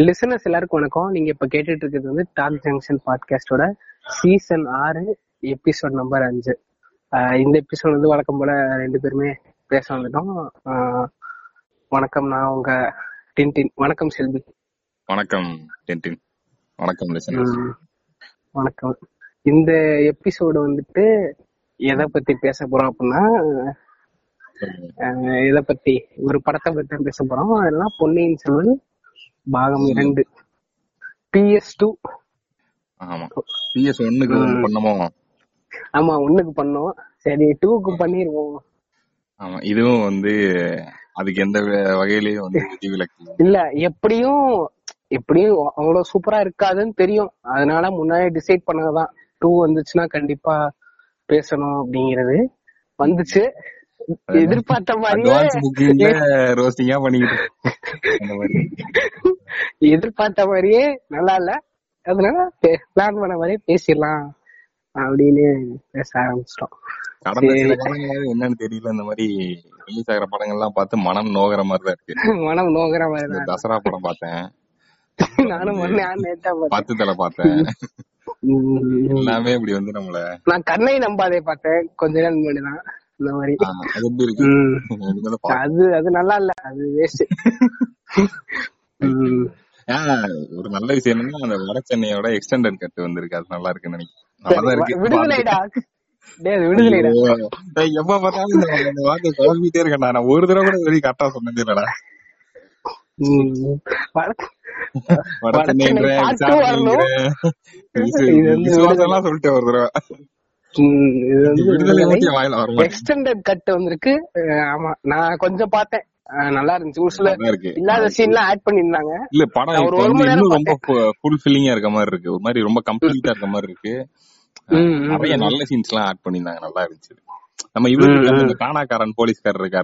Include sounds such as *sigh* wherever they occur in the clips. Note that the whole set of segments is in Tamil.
லிசனர்ஸ் எல்லாருக்கும் வணக்கம். நீங்க இப்ப கேட்டுட்டு இருக்கிறது வந்து டாக் ஜங்ஷன் பாட்காஸ்டோட சீசன் ஆறு எபிசோட் நம்பர் அஞ்சு. இந்த எபிசோட் வந்து வழக்கம் போல ரெண்டு பேருமே பேச வந்துட்டோம். வணக்கம் நான் உங்க டின்டின். வணக்கம் செல்வி. வணக்கம் டென்டின். வணக்கம் லிசனர்ஸ் வணக்கம். இந்த எபிசோடு வந்துட்டு எதை பத்தி பேச போறோம் அப்படின்னா இத பத்தி? ஒரு படத்தை பத்தி பேச போறோம். அதெல்லாம் பொன்னியின் செல்வன் பாகம் இரண்டு. பிஎஸ் டூ ஆமா. பிஎஸ் ஒன்னுக்கு பண்ணமோ? ஆமா ஒண்ணுக்கு பண்ணோம். சரி டூக்கு பண்ணிருவோம். ஆமா இதுவும் வந்து அதுக்கு எந்த வகையிலயும் வந்து *laughs* விதிவிலக்கு இல்ல. எப்படியும் எப்படியும் அவ்வளவு சூப்பரா இருக்காதுன்னு தெரியும். அதனால முன்னாடி டிசைட் பண்ணதான். டூ வந்துச்சுன்னா கண்டிப்பா பேசணும் அப்படிங்கிறது. வந்துச்சு. எதிர்பார்த்த புக்கிங்ல ரோஸ்டிங்கா பண்ணிக்கிட்டு *laughs* மாதிரி. எதிர்பார்த்த மாதிரியே நல்லா இல்ல. அதனால பிளான் பண்ண மாதிரியே பேசிடலாம் அப்படின்னு பேச ஆரம்பிச்சிட்டோம். என்னன்னு தெரியல இந்த மாதிரி ரிலீஸ் ஆகிற படங்கள்லாம் பார்த்து மனம் நோகிற மாதிரி தான் இருக்கு. மனம் நோகிற மாதிரி தசரா படம் பார்த்தேன். நானும். பத்து தலை பார்த்தேன். எல்லாமே இப்படி வந்து நம்மள நான் கண்ணை நம்பாதே பார்த்தேன். கொஞ்ச நேரம் முன்னாடி தான் இந்த மாதிரி. அது அது அது நல்லா இல்ல. அது வேஸ்ட் *laughs* ஆ, ஒரு நல்ல விஷயம் என்னன்னா அந்த வட சென்னையோட எக்ஸ்டெண்டட் கட் வந்திருக்கு. அது நல்லா இருக்குன்னு நினைக்கிறேன். எப்ப பார்த்தாலும் இந்த வார்த்தை குழம்பிட்டே இருக்கேன்டா. நான் ஒரு தடவை கூட வெளியே கரெக்டா சொன்னது இல்லடா. வட- வட வட சென்னை சென்னைன்ற part two வரணும். இது வந்து விசுவாசம் சொல்லிட்டு ஒரு தடவை. எக்ஸ்டெண்டட் கட் வந்திருக்கு. ஆமா. நான் கொஞ்சம் பார்த்தேன். நல்லா இருந்துச்சு. ஒரு சில இல்லாத சீன்லாம் ஆட் பண்ணிருந்தாங்க இல்ல படம் ஒரு இன்னும் ரொம்ப ஃபுல் ஃபில்லிங்கா இருக்க மாதிரி இருக்கு. ஒரு மாதிரி ரொம்ப கம்ப்ளீட்டா இருக்க மாதிரி இருக்கு. நிறைய. நல்ல சீன்ஸ் எல்லாம் ஆட் பண்ணிருந்தாங்க நல்லா இருந்துச்சு. நம்ம இவரு கானாக்காரன் போலீஸ்காரர்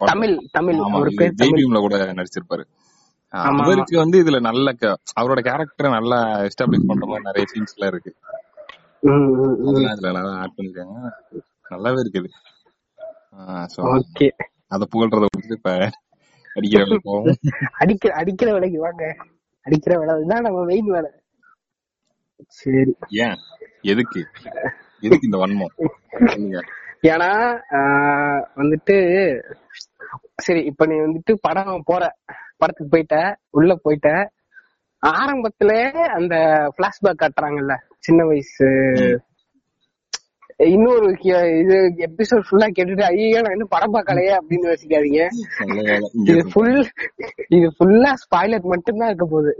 படம். தமிழ் தமிழ். ஜெய்பீம்ல கூட நடிச்சிருப்பாரு. அவருக்கு வந்து இதுல நல்ல அவரோட கேரக்டரை நல்லா எஸ்டாப்ளிஷ் பண்ற மாதிரி நிறைய சீன்ஸ் எல்லாம் இருக்கு. அதெல்லாம் ஆட் பண்ணிருக்காங்க நல்லாவே இருக்குது. ஓகே அத புகழ்றத விட்டு இப்ப அடிக்கிற *laughs* அடிக்கிற அடிக்கிற வேலைக்கு வாங்க. அடிக்கிற வேலை. இதுதான் நம்ம மெயின் வேலை. சரி. ஏன்? எதுக்கு? எதுக்கு இந்த வன்மம்? ஏன்னா வந்துட்டு சரி இப்ப நீ வந்துட்டு படம் போற படத்துக்கு போயிட்ட உள்ள போயிட்ட. ஆரம்பத்துல அந்த பிளாஷ்பேக் காட்டுறாங்கல்ல சின்ன வயசு. இன்னொரு இது எபிசோட் ஃபுல்லா கேட்டுட்டு ஐயோ நான் இன்னும் படம் பார்க்கலையே அப்படின்னு யோசிக்காதீங்க. இது. ஃபுல் இது ஃபுல்லா ஸ்பாய்லர் மட்டும்தான் இருக்க போகுது.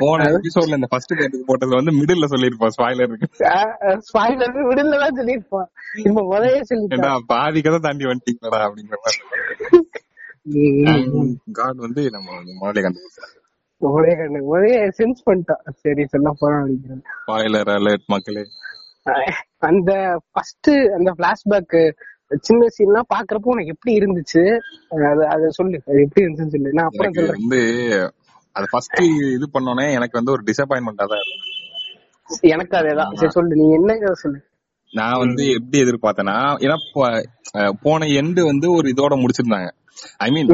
போன எபிசோட்ல இந்த ஃபர்ஸ்ட் போட்டதுல வந்து மிடில்ல சொல்லிருப்போம் ஸ்பாய்லர் ஸ்பாய்லர் விடல தான் இப்ப முதலே சொல்லிட்டோம் பாதி கதை தாண்டி வந்துட்டீங்களா அப்படிங்கிற மாதிரி. காட் வந்து நம்ம முதலே ஒரே சென்ஸ் பண்ணிட்டோம் சரி சொல்ல அப்படிங்கிறது ஸ்பாய்லர் அலர்ட் மக்களே. அந்த ஃபர்ஸ்ட் அந்த பிளாஷ்பேக் சின்ன சீன்லாம் பாக்குறப்போ உனக்கு எப்படி இருந்துச்சு? அது அத சொல்லு. அது எப்படி இருந்துச்சுன்னு சொல்லு. நான் அப்புறம் சொல்றேன். வந்து அது ஃபர்ஸ்ட் இது பண்ணோனே எனக்கு வந்து ஒரு டிசப்பாயின்மெண்டா தான் எனக்கு அதேதான் சரி சொல்லு. நீ என்ன இதை சொல்லு? நான் வந்து எப்படி எதிர்பார்த்தேன்னா ஏன்னா போன எண்டு வந்து ஒரு இதோட முடிச்சிருந்தாங்க. ஐ மீன்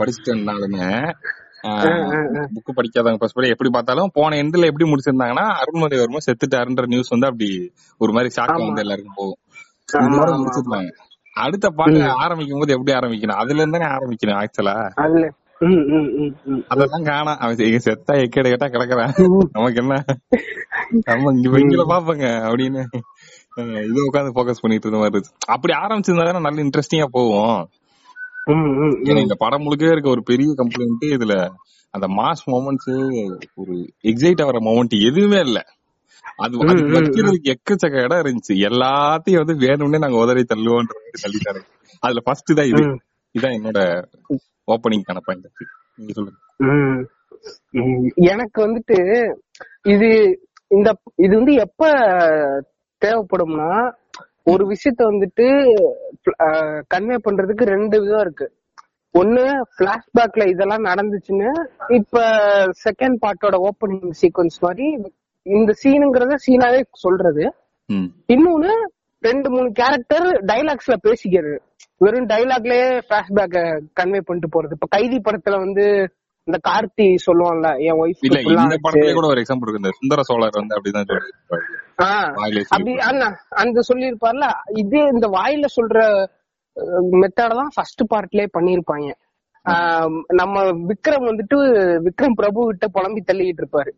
படிச்சுட்டேன்னாலுமே புக்கு படிக்காதவங்க ஃபர்ஸ்ட் படி எப்படி பார்த்தாலும் போன எண்டுல எப்படி முடிச்சிருந்தாங்கன்னா அருண்மொழிவர்மா செத்துட்டாருன்ற நியூஸ் வந்து அப்படி ஒரு மாதிரி ஷாக்கா ஆமா. வந்து எல்லாருக்கும் போகும். முடிச்சிருந்தாங்க. அடுத்த பாட்டு ஆரம்பிக்கும் போது எப்படி ஆரம்பிக்கணும்? அதுல இருந்து தானே ஆரம்பிக்கணும் ஆக்சுவலா. அதெல்லாம் காணா அவன் செத்தா எக்கட கேட்டா கிடக்குறான். நமக்கு என்ன? நம்ம இங்க வெங்கில பாப்பங்க அப்படின்னு. இது உட்காந்து போக்கஸ் பண்ணிட்டு இருந்த மாதிரி இருந்துச்சு. அப்படி ஆரம்பிச்சிருந்தா தானே நல்ல இன்ட்ரெஸ்டிங்கா போகும். ம், ம், ம். ஏன்னா இந்த படம் முழுக்கவே இருக்க ஒரு பெரிய கம்ப்ளைண்ட் இதுல அந்த மாஸ் மொமெண்ட்ஸ் ஒரு எக்ஸைட் ஆகிற மொமெண்ட் எதுவுமே இல்ல. அது வைக்கிறதுக்கு எக்கச்சக்க இடம் இருந்துச்சு. எல்லாத்தையும் வந்து வேணும்னே நாங்க உதறி தள்ளுவோன்ற தள்ளிட்டாரு. அதுல ஃபர்ஸ்ட் தான் இது. இதான் என்னோட ஓப்பனிங்கான பாயிண்ட் நீங்க சொல்லுங்க. எனக்கு வந்துட்டு இது இந்த இது வந்து எப்ப தேவைப்படும்னா ஒரு விஷயத்த வந்துட்டு கன்வே பண்றதுக்கு ரெண்டு விதம் இருக்கு. ஒண்ணு பிளாஷ்பேக்ல இதெல்லாம் நடந்துச்சுன்னு இப்ப செகண்ட் பார்ட்டோட ஓப்பனிங் சீக்வன்ஸ் மாதிரி இந்த சீனுங்கிறத சீனாவே சொல்றது. இன்னொன்னு ரெண்டு மூணு கேரக்டர் டைலாக்ஸ்ல பேசிக்கிறது. வெறும் டைலாக்லயே பிளாஷ்பேக்க கன்வே பண்ணிட்டு போறது. இப்ப கைதி படத்துல வந்து இந்த கார்த்தி சொல்லுவான்ல என் ஒய்ஃப் இல்ல இந்த படத்துல கூட ஒரு எக்ஸாம்பிள் இருக்கு. இந்த சுந்தர சோழர் வந்து அப்படிதான் சொல்லியிருப்பாரு வாயிலே அப்படி அந்த அந்த சொல்லியிருப்பார்ல இதே இந்த வாயில சொல்ற மெத்தட தான் ஃபர்ஸ்ட் பார்ட்லயே பண்ணிருப்பாங்க நம்ம விக்ரம் வந்துட்டு விக்ரம் பிரபு கிட்ட புலம்பி தள்ளிட்டு இருப்பாரு.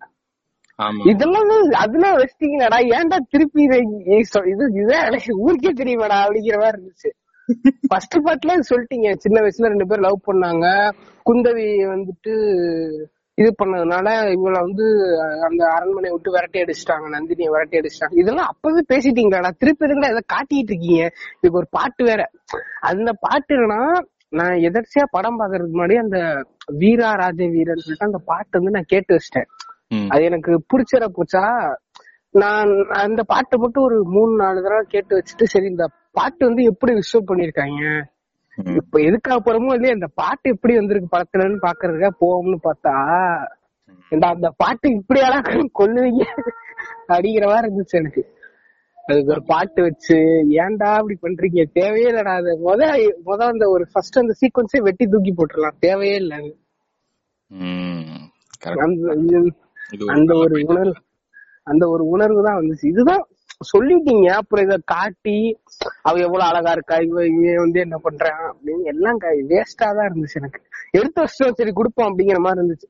இதெல்லாம் அதுல வச்சிட்டீங்களாடா ஏன்டா திருப்பி இதை இ- சொ- இது இதே ஊருக்கே தெரியுமாடா அப்படிங்கிற மாதிரி இருந்துச்சு. ஃபர்ஸ்ட் பார்ட்ல சொல்லிட்டீங்க. சின்ன வயசுல ரெண்டு பேரும் லவ் பண்ணாங்க. குந்தவி வந்துட்டு இது பண்ணதுனால இவள வந்து அந்த அரண்மனையை விட்டு விரட்டி அடிச்சிட்டாங்க நந்தினியை விரட்டி அடிச்சிட்டாங்க. இதெல்லாம் அப்பவே பேசிட்டீங்களாடா? திருப்பி எதுக்குடா இதை காட்டிட்டு இருக்கீங்க? இதுக்கு ஒரு பாட்டு வேற. அந்த பாட்டு என்னன்னா நான் எதர்ச்சியா படம் பாக்குறதுக்கு முன்னாடி அந்த வீரா ராஜ வீரன் சொல்லிட்டு அந்த பாட்டு வந்து நான் கேட்டு வச்சிட்டேன். அது எனக்கு பிடிச்சிட போச்சா நான் அந்த பாட்டை மட்டும் ஒரு மூணு நாலு தடவை கேட்டு வச்சுட்டு சரி இந்த பாட்டு வந்து எப்படி விஷுவல் பண்ணிருக்காங்க. இப்ப எதுக்காக போறோமோ இல்லையா இந்த பாட்டு எப்படி வந்திருக்கு படத்துலன்னு பாக்குறதுக்காக போவோம்னு பார்த்தா அந்த பாட்டு இப்படியாடா *laughs* கொல்லுவீங்க? அப்படிங்கிற மாதிரி இருந்துச்சு எனக்கு. அதுக்கு ஒரு பாட்டு வச்சு ஏன்டா அப்படி பண்றீங்க? தேவையே இல்லடா அது முத முத அந்த ஒரு ஃபர்ஸ்ட் அந்த சீக்வன்ஸே வெட்டி தூக்கி போட்டுடலாம். தேவையே இல்லை. அந்த ஒரு உணர்வு. அந்த ஒரு உணர்வு தான் வந்துச்சு. இதுதான் சொல்லிட்டீங்க. அப்புறம் இத காட்டி அவ எவ்வளவு அழகா இருக்கா இவ இவன் வந்து என்ன பண்றான் அப்படின்னு எல்லாம் வேஸ்டா தான் இருந்துச்சு எனக்கு. எடுத்து வருஷம் சரி கொடுப்போம் அப்படிங்கிற மாதிரி இருந்துச்சு.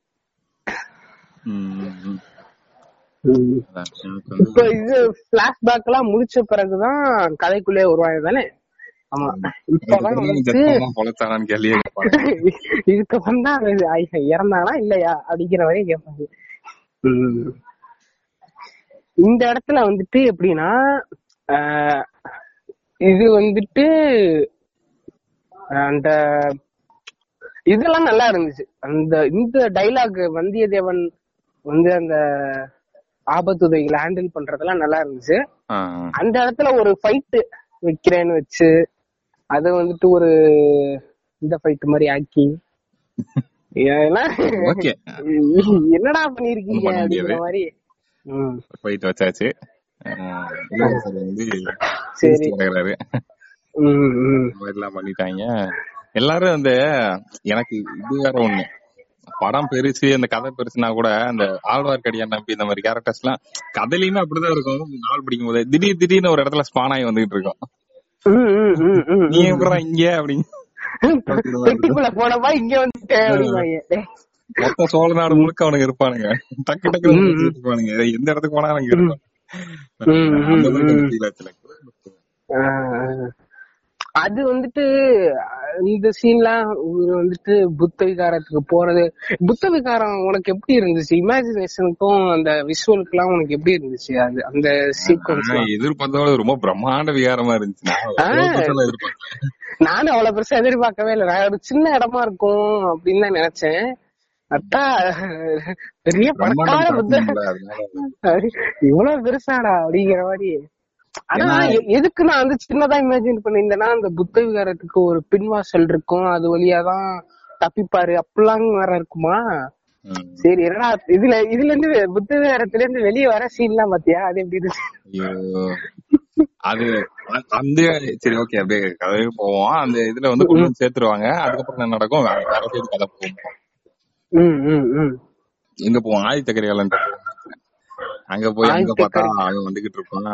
இப்ப இது பிளாஷ்பேக் எல்லாம் முடிச்ச பிறகுதான் கதைக்குள்ளே வருவாங்க தானே? ஆமா. இப்பதான் அதுக்கப்புறம் வந்து இறந்தானா இல்லையா? அப்படிங்கிற வரையும் கேட்பாங்க. இந்த இடத்துல வந்துட்டு எப்படின்னா இது வந்துட்டு அந்த இதெல்லாம் நல்லா இருந்துச்சு. அந்த இந்த டைலாக் வந்தியத்தேவன் வந்து அந்த ஆபத்துதைகளை ஹேண்டில் பண்றதெல்லாம் நல்லா இருந்துச்சு. அந்த இடத்துல ஒரு ஃபைட் வைக்கிறேன்னு வச்சு அத வந்துட்டு ஒரு இந்த ஃபைட் மாதிரி ஆக்கி என்னடா பண்ணிருக்கீங்க அப்படிங்கிற. மாதிரி போயிட்டு வச்சாச்சு. வந்து பண்ணிட்டாங்க. எல்லாரும் அந்த எனக்கு இது வேற ஒண்ணு. படம் பெருசு அந்த கதை பெருசுனா கூட அந்த ஆழ்வார்க்கடியான் நம்பி இந்த மாதிரி கேரக்டர்ஸ் எல்லாம் கதையிலுமே அப்படிதான் இருக்கும். நாள் படிக்கும் போது திடீர் திடீர்னு ஒரு இடத்துல ஸ்பான் ஆகி வந்துகிட்டு இருக்கும். நீ. எப்படா இங்க அப்படின்னு. போனப்பா இங்க வந்துட்டேன். மொத்த சோழ நாடு முழுக்க அவனுங்க இருப்பானுங்க. டக்கு டக்கு. இருப்பானுங்க. எந்த இடத்துக்கு இருப்பான். ஆஹ் அது வந்துட்டு இந்த சீன்லாம் இவரு வந்துட்டு புத்த விகாரத்துக்கு போறது. புத்த விகாரம் உனக்கு எப்படி இருந்துச்சு? இமேஜினேஷனுக்கும் அந்த விஷுவலுக்குலாம் உனக்கு எப்படி இருந்துச்சு? அது அந்த சீக்வன்ஸ் எதிர்பார்த்தோட ரொம்ப பிரம்மாண்ட விகாரமா இருந்துச்சு. நானும் அவ்வளவு பெருசா எதிர்பார்க்கவே இல்லை. நான் ஒரு சின்ன இடமா இருக்கும் அப்படின்னு தான் நினைச்சேன். அத்தா பெரிய பணக்கார பிரம்மாண்டம் புத்த காட்டணும்ல, அதனால. இவ்வளவு பெருசாடா அப்படிங்கிற மாதிரி. ஆனா எதுக்கு நான் வந்து சின்னதா இமேஜின் பண்ணியிருந்தேன்னா அந்த புத்த விகாரத்துக்கு ஒரு பின்வாசல் இருக்கும். அது வழியாதான் தப்பிப்பாரு. அப்படிலாம் வேற இருக்குமா. சரி என்னடா இதுல இதுல இருந்து புத்த விகாரத்துல இருந்து வெளியே வர சீன்லாம் பாத்தியா? அது எப்படி அது அந்த சரி ஓகே அப்படியே கதையே போவோம். அந்த இதுல வந்து வந்து சேர்த்துருவாங்க. அதுக்கப்புறம் என்ன நடக்கும்? வேற வேற சைடு கதை போவோம் ம் ம் ம். எங்க போவோம்? ஆதித்த கரிகாலன் அங்க போய் அங்க ஆதித்த பார்த்தா அவன் வந்துகிட்டு இருப்பான்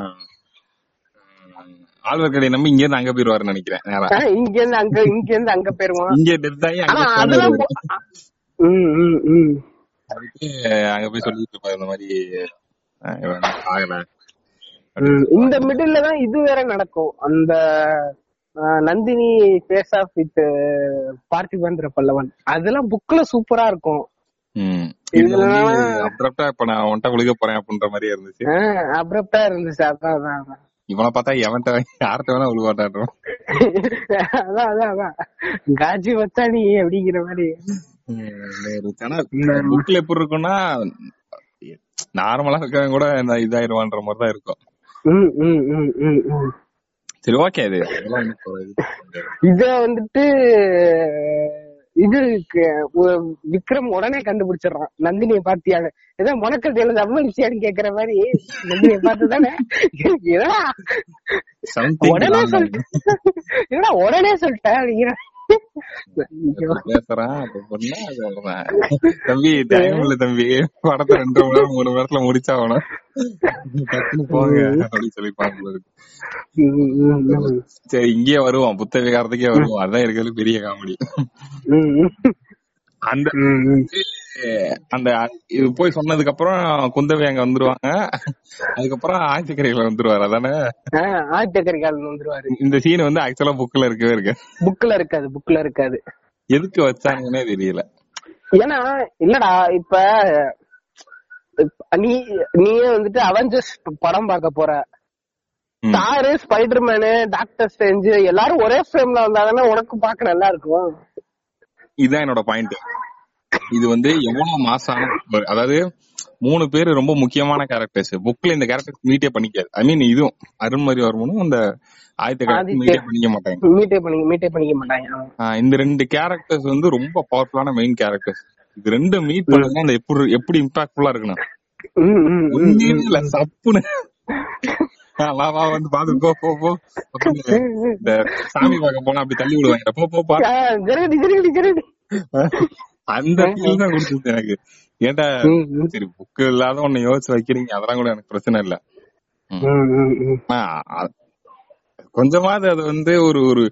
உம், ஆழ்வார்க்கடியை நம்பி இங்க இருந்து அங்க போயிருவாருன்னு நினைக்கிறேன். நேரா. இங்க இருந்து அங்க இங்க இருந்து அங்க போயிருவான் இங்க டெத் ஆகி அங்க ஆனா போய் அதெல்லாம் போ- ம் ம் ம். அதுக்கு அங்க போய் சொல்லிட்டு இருப்பாரு இந்த மாதிரி அஹ், இவன் ஆகல. ம், இந்த மிடில்ல தான் இது வேற நடக்கும். அந்த Nandini face off with Parthibendra Pallavan. அதெல்லாம் புக்ல சூப்பரா இருக்கும். அப்ரப்டா இப்ப நான் உன்கிட்ட விழுக போறேன் அப்படின்ற மாதிரியே இருந்துச்சு. அப்ரப்டா இருந்துச்சு. அதான். இவனை பார்த்தா எவன்ட்ட யார்கிட்ட வேணா விழுவாட்டாடுறோம் அதான் அதான் அதான். காஜி வச்சா நீ அப்படிங்கிற மாதிரி. ஆனா புக்ல எப்படி இருக்கும்னா நார்மலா இருக்கவன் கூட இதாயிருவான்ற மாதிரி தான் இருக்கும் சரி ஓகே அது இது வந்துட்டு இது விக்ரம் உடனே கண்டுபிடிச்சிடுறான். நந்தினியை பாத்தியாங்க ஏதோ முனக்கத்தையில தம்மடிச்சியான்னு கேக்குற மாதிரி நந்தினியை பார்த்து தானே உடனே. சொல்லிட்டேன் உடனே சொல்லிட்டேன் *laughs* *laughs* தம்பி டைம் இல்ல தம்பி. படத்தை ரெண்டு மணி நேரம் மூணு நேரத்துல முடிச்சாகணும். டக்குனு போங்க அப்படின்னு ம். சரி இங்கேயே வருவோம். புத்த விகாரத்துக்கே வருவோம். அதான் இருக்கிறது பெரிய காமெடி. அந்த. அந்த இது போய் சொன்னதுக்கு அப்புறம் குந்தவை அங்க வந்துருவாங்க. அதுக்கப்புறம் ஆட்சிக்கரையில வந்துருவாரு அதானே? ஆ, ஆட்டுக்கறிகாலன் வந்துருவாரு. இந்த சீன் வந்து ஆக்சுவலா புக்ல இருக்கவே இருக்கு புக்ல இருக்காது புக்ல இருக்காது. எதுக்கு வச்சாங்கன்னே தெரியல. ஏன்னா இல்லடா இப்ப நீ நீயே வந்துட்டு அவெஞ்சர்ஸ் படம் பார்க்க போற. தாரு ஸ்பைடர்மேனு டாக்டர் ஸ்ட்ரேஞ்சு எல்லாரும் ஒரே ஃப்ரேம்ல வந்தாங்கன்னா உனக்கு பார்க்க நல்லா இருக்கும். இதுதான் என்னோட பாயிண்ட் இது வந்து எவ்வளவு மாசான அதாவது மூணு பேர் ரொம்ப முக்கியமான கேரக்டர்ஸ் புக்ல இந்த கேரக்டர்ஸ் மீட்டே பண்ணிக்காது. ஐ மீன் இதுவும் அருண்மதிவர்மனும் அந்த ஆதித்த கேரக்டர். மீட்டே பண்ணிக்க மாட்டாங்க. மீட்டே பண்ணி மீட்டே பண்ணிக்க மாட்டாங்க. இந்த ரெண்டு கேரக்டர்ஸ் வந்து ரொம்ப பவர்ஃபுல்லான மெயின் கேரக்டர்ஸ் இது ரெண்டும் மீட் பண்ணா அந்த எப்படி எப்படி இம்பாக்ட்ஃபுல்லா இருக்கணும். இல்ல சப்புன்னு. வா வா வந்து பாத்து போ போ போ. இந்த சாமி பார்க்க போனா அப்படி தள்ளி விடுவாங்க. போ போ பா. அந்த ஃபீல் தான் கொடுத்துச்சு எனக்கு. ஏன்டா. சரி புக்கு இல்லாத ஒண்ணு யோசிச்சு வைக்கிறீங்க. அதெல்லாம் கூட எனக்கு பிரச்சனை இல்ல. கொஞ்சமாவது அது வந்து ஒரு ஒரு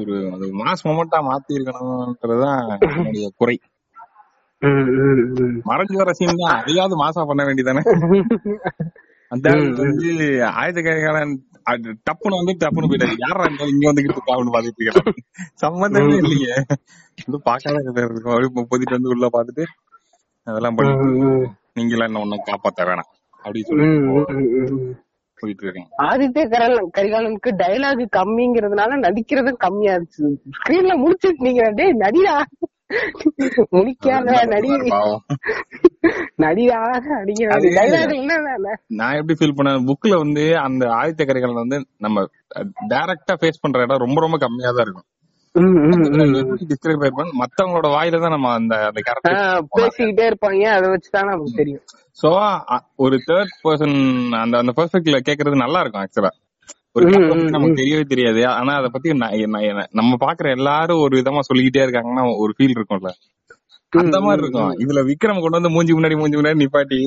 ஒரு அது மாஸ் மொமெண்டா மாத்தி இருக்கணும்ன்றதுதான் என்னுடைய குறை. மறைஞ்சு வர சீன் தான். அதையாவது மாசா பண்ண வேண்டியதானே *laughs* அந்த வந்து ஆயுத கைகாலன் அது டப்புன்னு வந்து டப்புன்னு போயிட்டாரு யாரா இருந்தாலும் இங்க வந்துகிட்டு இருக்கான்னு பாத்துட்டு இருக்கலாம் சம்பந்தமே இல்லையே. இது பாக்காத இருக்கும் அப்படியே பொதிட்டு வந்து உள்ள பாத்துட்டு அதெல்லாம் பண்ணி நீங்க எல்லாம் என்ன ஒண்ணும் காப்பாத்த வேணாம். அப்படின்னு சொல்லி. போயிட்டு இருக்காங்க ஆதித்ய கரல் கரிகாலனுக்கு டைலாக் கம்மிங்கிறதுனால நடிக்கிறதும் கம்மியா இருந்துச்சு. ஸ்கிரீன்ல முடிச்சிட்டு நீங்க டேய் நடிடா. முடிக்காத நடி பாவம். நடிடா நடிக்கிற அது- டைலாக் என்ன நான் எப்படி ஃபீல் பண்ணேன்? புக்ல வந்து அந்த ஆதித்த கரைகள் வந்து நம்ம டைரக்டா ஃபேஸ் பண்ற இடம் ரொம்ப ரொம்ப கம்மியா தான் இருக்கும். மத்தவங்களோட வாயில தான் நம்ம அந்த அந்த கேரக்டர் பேசிக்கிட்டே இருப்பாங்க. அதை வச்சுதான் நமக்கு தெரியும். சோ ஒரு தேர்ட் பர்சன் அந்த அந்த பெர்ஸ்பெக்டிவ்ல கேக்குறது நல்லா இருக்கும் ஆக்சுவலா ஒரு நமக்கு தெரியவே தெரியாது. ஆனா அத பத்தி நம்ம பாக்குற எல்லாரும் ஒரு விதமா சொல்லிக்கிட்டே இருக்காங்கன்னா ஒரு ஃபீல் இருக்கும்ல. அந்த மாதிரி இருக்கும். இதுல விக்ரம் கொண்டு வந்து மூஞ்சி முன்னாடி மூஞ்சி முன்னாடி நிப்பாட்டி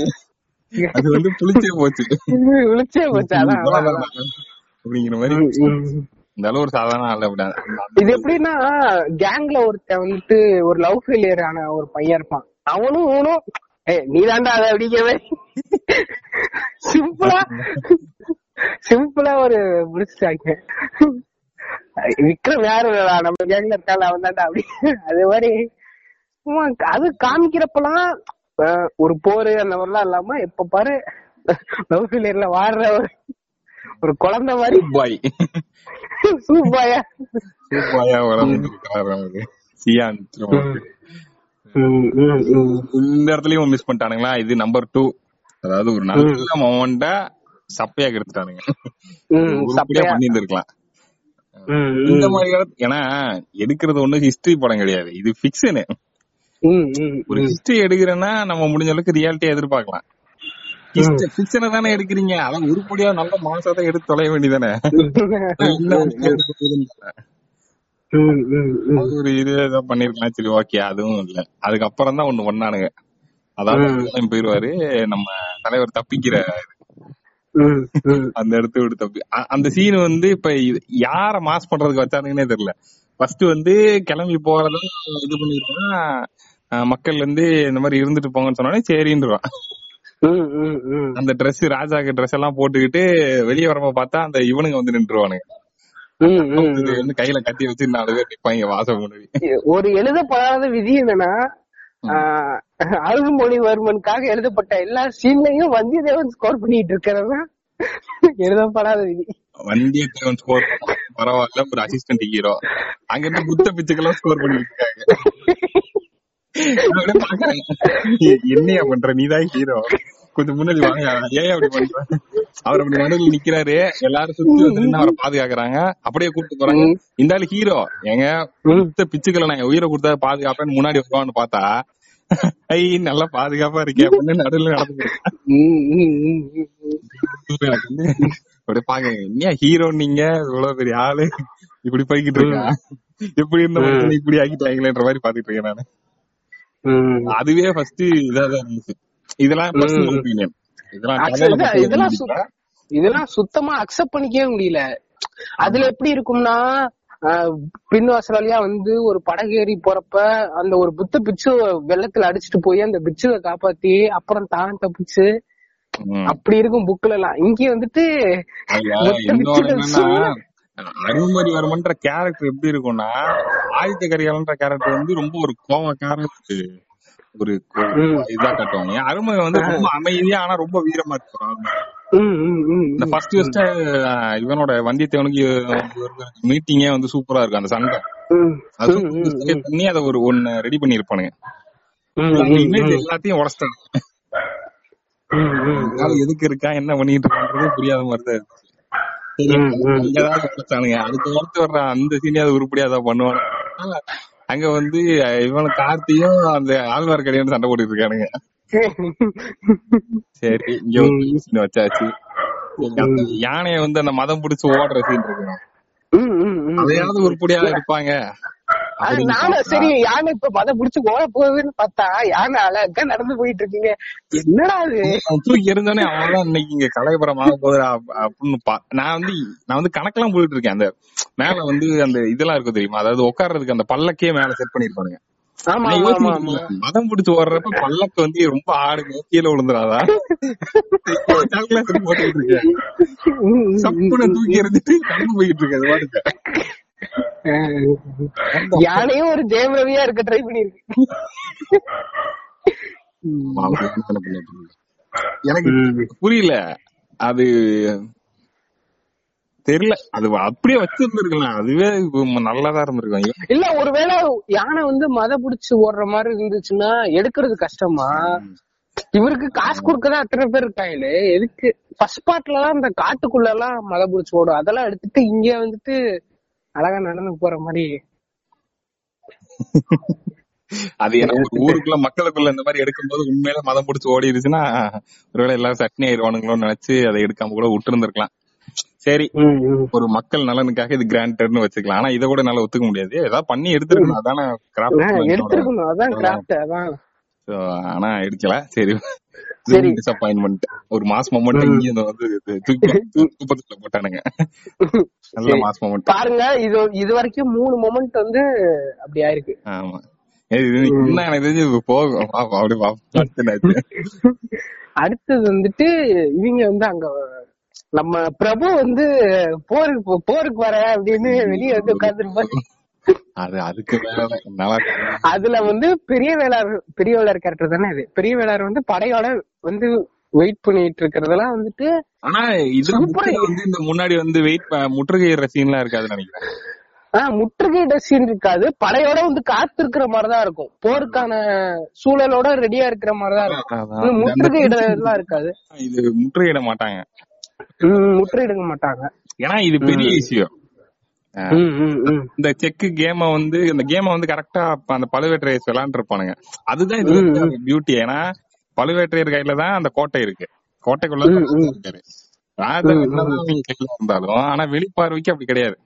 அது வந்து புளிச்சே போச்சு. *laughs* விழிச்சே போச்சு. அப்படிங்கிற மாதிரி ம், ம். இந்த அளவு ஒரு சாதாரண ஆள் அப்படி இது எப்படின்னா கேங்ல ஒருத்தன் வந்துட்டு ஒரு லவ் ஃபெயிலியர் ஆன ஒரு பையன் இருப்பான். அவனும் இவனும் ஏய் நீ தாண்டா அதை அப்படிங்கிற சிம்பிளா *laughs* சிம்பிளா ஒரு முடிச்சிட்டாங்க. விக்ரம் யாரு? நம்ம கேங்ல இருக்கால அவன் தாண்டா அப்படி. அது மாதிரி. அது காமிக்கிறப்பலாம் அஹ், ஒரு போரு அந்த மாதிரிலாம் இல்லாம எப்ப பாரு லவ் ஃபெயிலியர்ல வாடுற ஒரு ஒரு குழந்தை மாதிரி. பாய் சூப்பாயா? சூப்பாயா வளர்ந்து சியான். இந்த இடத்துலயும் மிஸ் பண்ணிட்டானுங்களா? இது நம்பர் டூ அதாவது ஒரு நல்ல மொமெண்ட சப்பையா கெடுத்துட்டானுங்க. பண்ணியிருந்திருக்கலாம். இந்த. மாதிரி ஏன்னா எடுக்கிறது ஒண்ணு ஹிஸ்டரி படம் கிடையாது. இது ம், ஒரு. ஹிஸ்டரி எடுக்கிறேன்னா நம்ம முடிஞ்ச அளவுக்கு ரியாலிட்டியா எதிர்பார்க்கலாம். தானே எடுக்கிறீங்க. அதான் உருப்படியா நல்ல மாசத்தை எடுத்து தொலைய வேண்டியதானே ஒரு இது ஏதோ பண்ணிருக்கலாம். சரி ஓகே அதுவும் இல்ல. அதுக்கப்புறம் தான் ஒண்ணு பண்ணானுங்க. அதாவது இவன் போயிருவாரு நம்ம தலைவர் தப்பிக்கிற. அந்த இடத்த விட்டு தப்பி அந்த சீன் வந்து இப்ப யார மாஸ் பண்றதுக்கு வச்சானுங்கன்னே தெரியல. ஃபர்ஸ்ட் வந்து கிளம்பி போறதும் இது பண்ணிருக்கா மக்கள் வந்து இந்த மாதிரி இருந்துட்டு போங்கன்னு சொன்னோடனே சரின்றான். அந்த Dress ராஜாக்கு Dress எல்லாம் போட்டுக்கிட்டு வெளியே வரப்ப பார்த்தா அந்த இவனுங்க வந்து நின்றுவானுங்க கையில கத்தி வச்சு நாலு பேர் நிப்பாங்க வாசம் ஒரு எழுதப்படாத விதி என்னன்னா அருள்மொழிவர்மனுக்காக எழுதப்பட்ட எல்லா சீன்லயும் வந்தியத்தேவன் ஸ்கோர் பண்ணிட்டு இருக்கிறது? எழுதப்படாத விதி. வந்தியத்தேவன் ஸ்கோர் பரவாயில்ல ஒரு அசிஸ்டன்ட் ஹீரோ அங்க இருந்து புத்த பிச்சுக்கெல்லாம் ஸ்கோர் பாக்குறேன். என்னையா பண்ற? நீதான் ஹீரோ கொஞ்சம் முன்னாடி வாங்க. ஏன் அப்படி பண்ற? அவர் அப்படி நடுவில் நிக்கிறாரு. எல்லாரும் சுத்தி வந்து நின்னு அவரை பாதுகாக்கறாங்க. அப்படியே கூப்பிட்டு போறாங்க. இந்த ஆளு ஹீரோ ஏங்க ம், கொடுத்த பிச்சுக்களை நான் உயிரை கொடுத்தா பாதுகாப்பேன்னு முன்னாடி வருவான்னு பார்த்தா ஐ நல்லா பாதுகாப்பா இருக்கே அப்படின்னு நடுவில் நடந்து அப்படியே பாக்க என்ன ஹீரோ நீங்க? இவ்வளவு பெரிய ஆளு. இப்படி போய்கிட்டு இருக்கா? எப்படி இருந்த மனுஷனை இப்படி ஆக்கிட்டாங்களேன்ற மாதிரி பாத்துட்டு இருக்கேன் நானு. அதுவே ஃபர்ஸ்ட் இதாதான் இருந்துச்சு. இதெல்லாம் பர்சனல். ஒப்பீனியன் இதெல்லாம் இதெல்லாம் இதெல்லாம் சுத்தமா அக்செப்ட் பண்ணிக்கவே முடியல. அதுல எப்படி இருக்கும்னா ஆஹ், பின்வாசல் வழியா வந்து ஒரு படகேறி போறப்ப அந்த ஒரு புத்த பிச்சு வெள்ளத்துல அடிச்சிட்டு போய் அந்த பிச்சுவை காப்பாத்தி அப்புறம் தான் தப்பிச்சு. அப்படி இருக்கும் புக்ல எல்லாம். இங்க வந்துட்டு அருள்மொழிவர்மன்ற கேரக்டர் எப்படி இருக்கும்னா ஆதித்த கரிகாலன்ற கேரக்டர் வந்து ரொம்ப ஒரு கோவக்கார ஒரு. இதா காட்டுவாங்க. அருமை வந்து ரொம்ப அமைதியா ஆனா ரொம்ப வீரமா ம், இந்த. ஃபர்ஸ்ட் ஃபர்ஸ்ட் இவனோட வந்தியத்தேவனுக்கு மீட்டிங்கே வந்து சூப்பரா இருக்கும் அந்த சண்டை. அது பண்ணி அதை ஒரு ஒன்னு ரெடி பண்ணி இருப்பானுங்க ம், ம், இமேஜ் ம், எல்லாத்தையும் உடச்சிட்டாங்க எதுக்கு இருக்கா என்ன பண்ணிட்டு இருக்கான்றது புரியாத மாதிரி தான் இருக்கு அதுக்கு அடுத்து வர்ற அந்த சீனியாவது உருப்படியா தான் பண்ணுவாங்க. அங்க வந்து இவன் கார்த்தியும் அந்த ஆழ்வார்க்கடியான்னு சண்டை போட்டுட்டு இருக்கானுங்க. சரி இங்க வச்சாச்சு. யானைய வந்து அந்த மதம் பிடிச்சு ஓடுற சீன் இருக்கு. அதையாவது உருப்படியா இருப்பாங்க நானும் சரி யானை இப்ப மத புடிச்சு ஓட போகுதுன்னு பார்த்தா யானை அழகா நடந்து போயிட்டு இருக்கீங்க என்னடா அது? தூக்கி எறிஞ்சோடனே அவன்தான் இன்னைக்கு இங்க கலைபுரம் ஆக போகுதுடா அப்~ அப்படின்னு பா- நான் வந்து நான் வந்து கணக்கெல்லாம் போயிட்டு இருக்கேன் அந்த மேல வந்து அந்த இதெல்லாம் இருக்கும் தெரியுமா? அதாவது உட்கார்றதுக்கு அந்த பல்லக்கே மேல செட் பண்ணிருப்பானுங்க மதம் பிடிச்சு ஓடுறப்ப பல்லக்கு வந்து ரொம்ப ஆடுங்க கீழே விழுந்துடாதா? போட்டுக்கிட்டு இருக்கேன். தூக்கி எறிஞ்சிட்டு நடந்து போயிட்டு இருக்கேன் அது பாட்டுக்கு. யானையும் ஒரு ஜெயம் ரவியா இருக்க ட்ரை பண்ணிருக்கு. எனக்கு புரியல. அது தெரியல. அது அப்படியே வச்சிருந்திருக்கலாம். அதுவே நல்லதா இருந்திருக்கும். இல்ல ஒருவேளை யானை வந்து மத புடிச்சு ஓடுற மாதிரி இருந்துச்சுன்னா எடுக்கிறது கஷ்டமா? இவருக்கு காசு கொடுக்கதான் அத்தனை பேர் இருக்காங்களே. எதுக்கு? ஃபர்ஸ்ட் பார்ட்ல இந்த காட்டுக்குள்ள எல்லாம் மத புடிச்சு ஓடும். அதெல்லாம் எடுத்துட்டு இங்க வந்துட்டு அழகா நடந்து போற மாதிரி. அது ஏன்னா ஒரு ஊருக்குள்ள மக்களுக்குள்ள இந்த மாதிரி எடுக்கும்போது உண்மையில மதம் பிடிச்சு ஓடிடுச்சுன்னா ஒருவேளை எல்லாரும் சட்னி ஆயிடுவானுங்களோன்னு நினைச்சு அதை எடுக்காம கூட விட்டு இருந்திருக்கலாம் சரி. ஒரு மக்கள் நலனுக்காக இது கிராண்டட்னு வச்சுக்கலாம். ஆனா இதை கூட என்னால ஒத்துக்க முடியாது. ஏதாவது பண்ணி எடுத்துருக்கணும். அதானே கிராஃப்ட் எடுத்திருக்கணும். அதான் கிராஃப்ட் அதான். ஆனா எடுக்கல. சரி. சரி. டிசப்பாயின்மெண்ட் ஒரு மாஸ் மொமெண்ட் இங்கே வந்து *laughs* போட்டானுங்க. நல்ல. மாஸ் மொமெண்ட் பாருங்க இது இது வரைக்கும் மூணு மொமெண்ட் வந்து அப்படி ஆயிருக்கு. ஆமா. எனக்கு தெரிஞ்சு போகும். அப்படி *laughs* அடுத்தது வந்துட்டு இவங்க வந்து அங்க நம்ம பிரபு வந்து போருக்கு போருக்கு வர அப்படின்னு வெளியே வந்து உட்கார்ந்துருப்பாரு. அது அதுக்கு அதுல வந்து பெரிய வேளார் பெரிய வேளார் கேரக்டர் தானே அது. பெரிய வேளார் வந்து படையோட வந்து வெயிட் பண்ணிட்டு இருக்கிறதெல்லாம் வந்துட்டு ஆனா. முக்கியம் வந்து இந்த முன்னாடி வந்து வெயிட் முற்றுகையிற சீன்லாம் இருக்காதுன்னு நினைக்கிறேன். ஆஹ் முற்றுகையிட சீன் இருக்காது. படையோட வந்து காத்து இருக்கிற மாதிரிதான் இருக்கும். போருக்கான சூழலோட ரெடியா இருக்கிற மாதிரிதான் இருக்கும். இது முற்றுகையிட எல்லாம் இருக்காது. இது முற்றுகையிட மாட்டாங்க. முற்றுகையிட மாட்டாங்க. ஏன்னா இது பெரிய விஷயம். இந்த செக்கு கேம வந்து இந்த கேம வந்து கரெக்டா அந்த பழுவேற்றையர் விளையாண்டு இருப்பானுங்க அதுதான் இது பியூட்டி ஏன்னா பழுவேற்றையர் கையில தான் அந்த கோட்டை இருக்கு. கோட்டைக்குள்ள இருக்காரு ராஜா என்னதான் அவங்க கையில இருந்தாலும் ஆனா வெளிப்பார்வைக்கு அப்படி கிடையாது.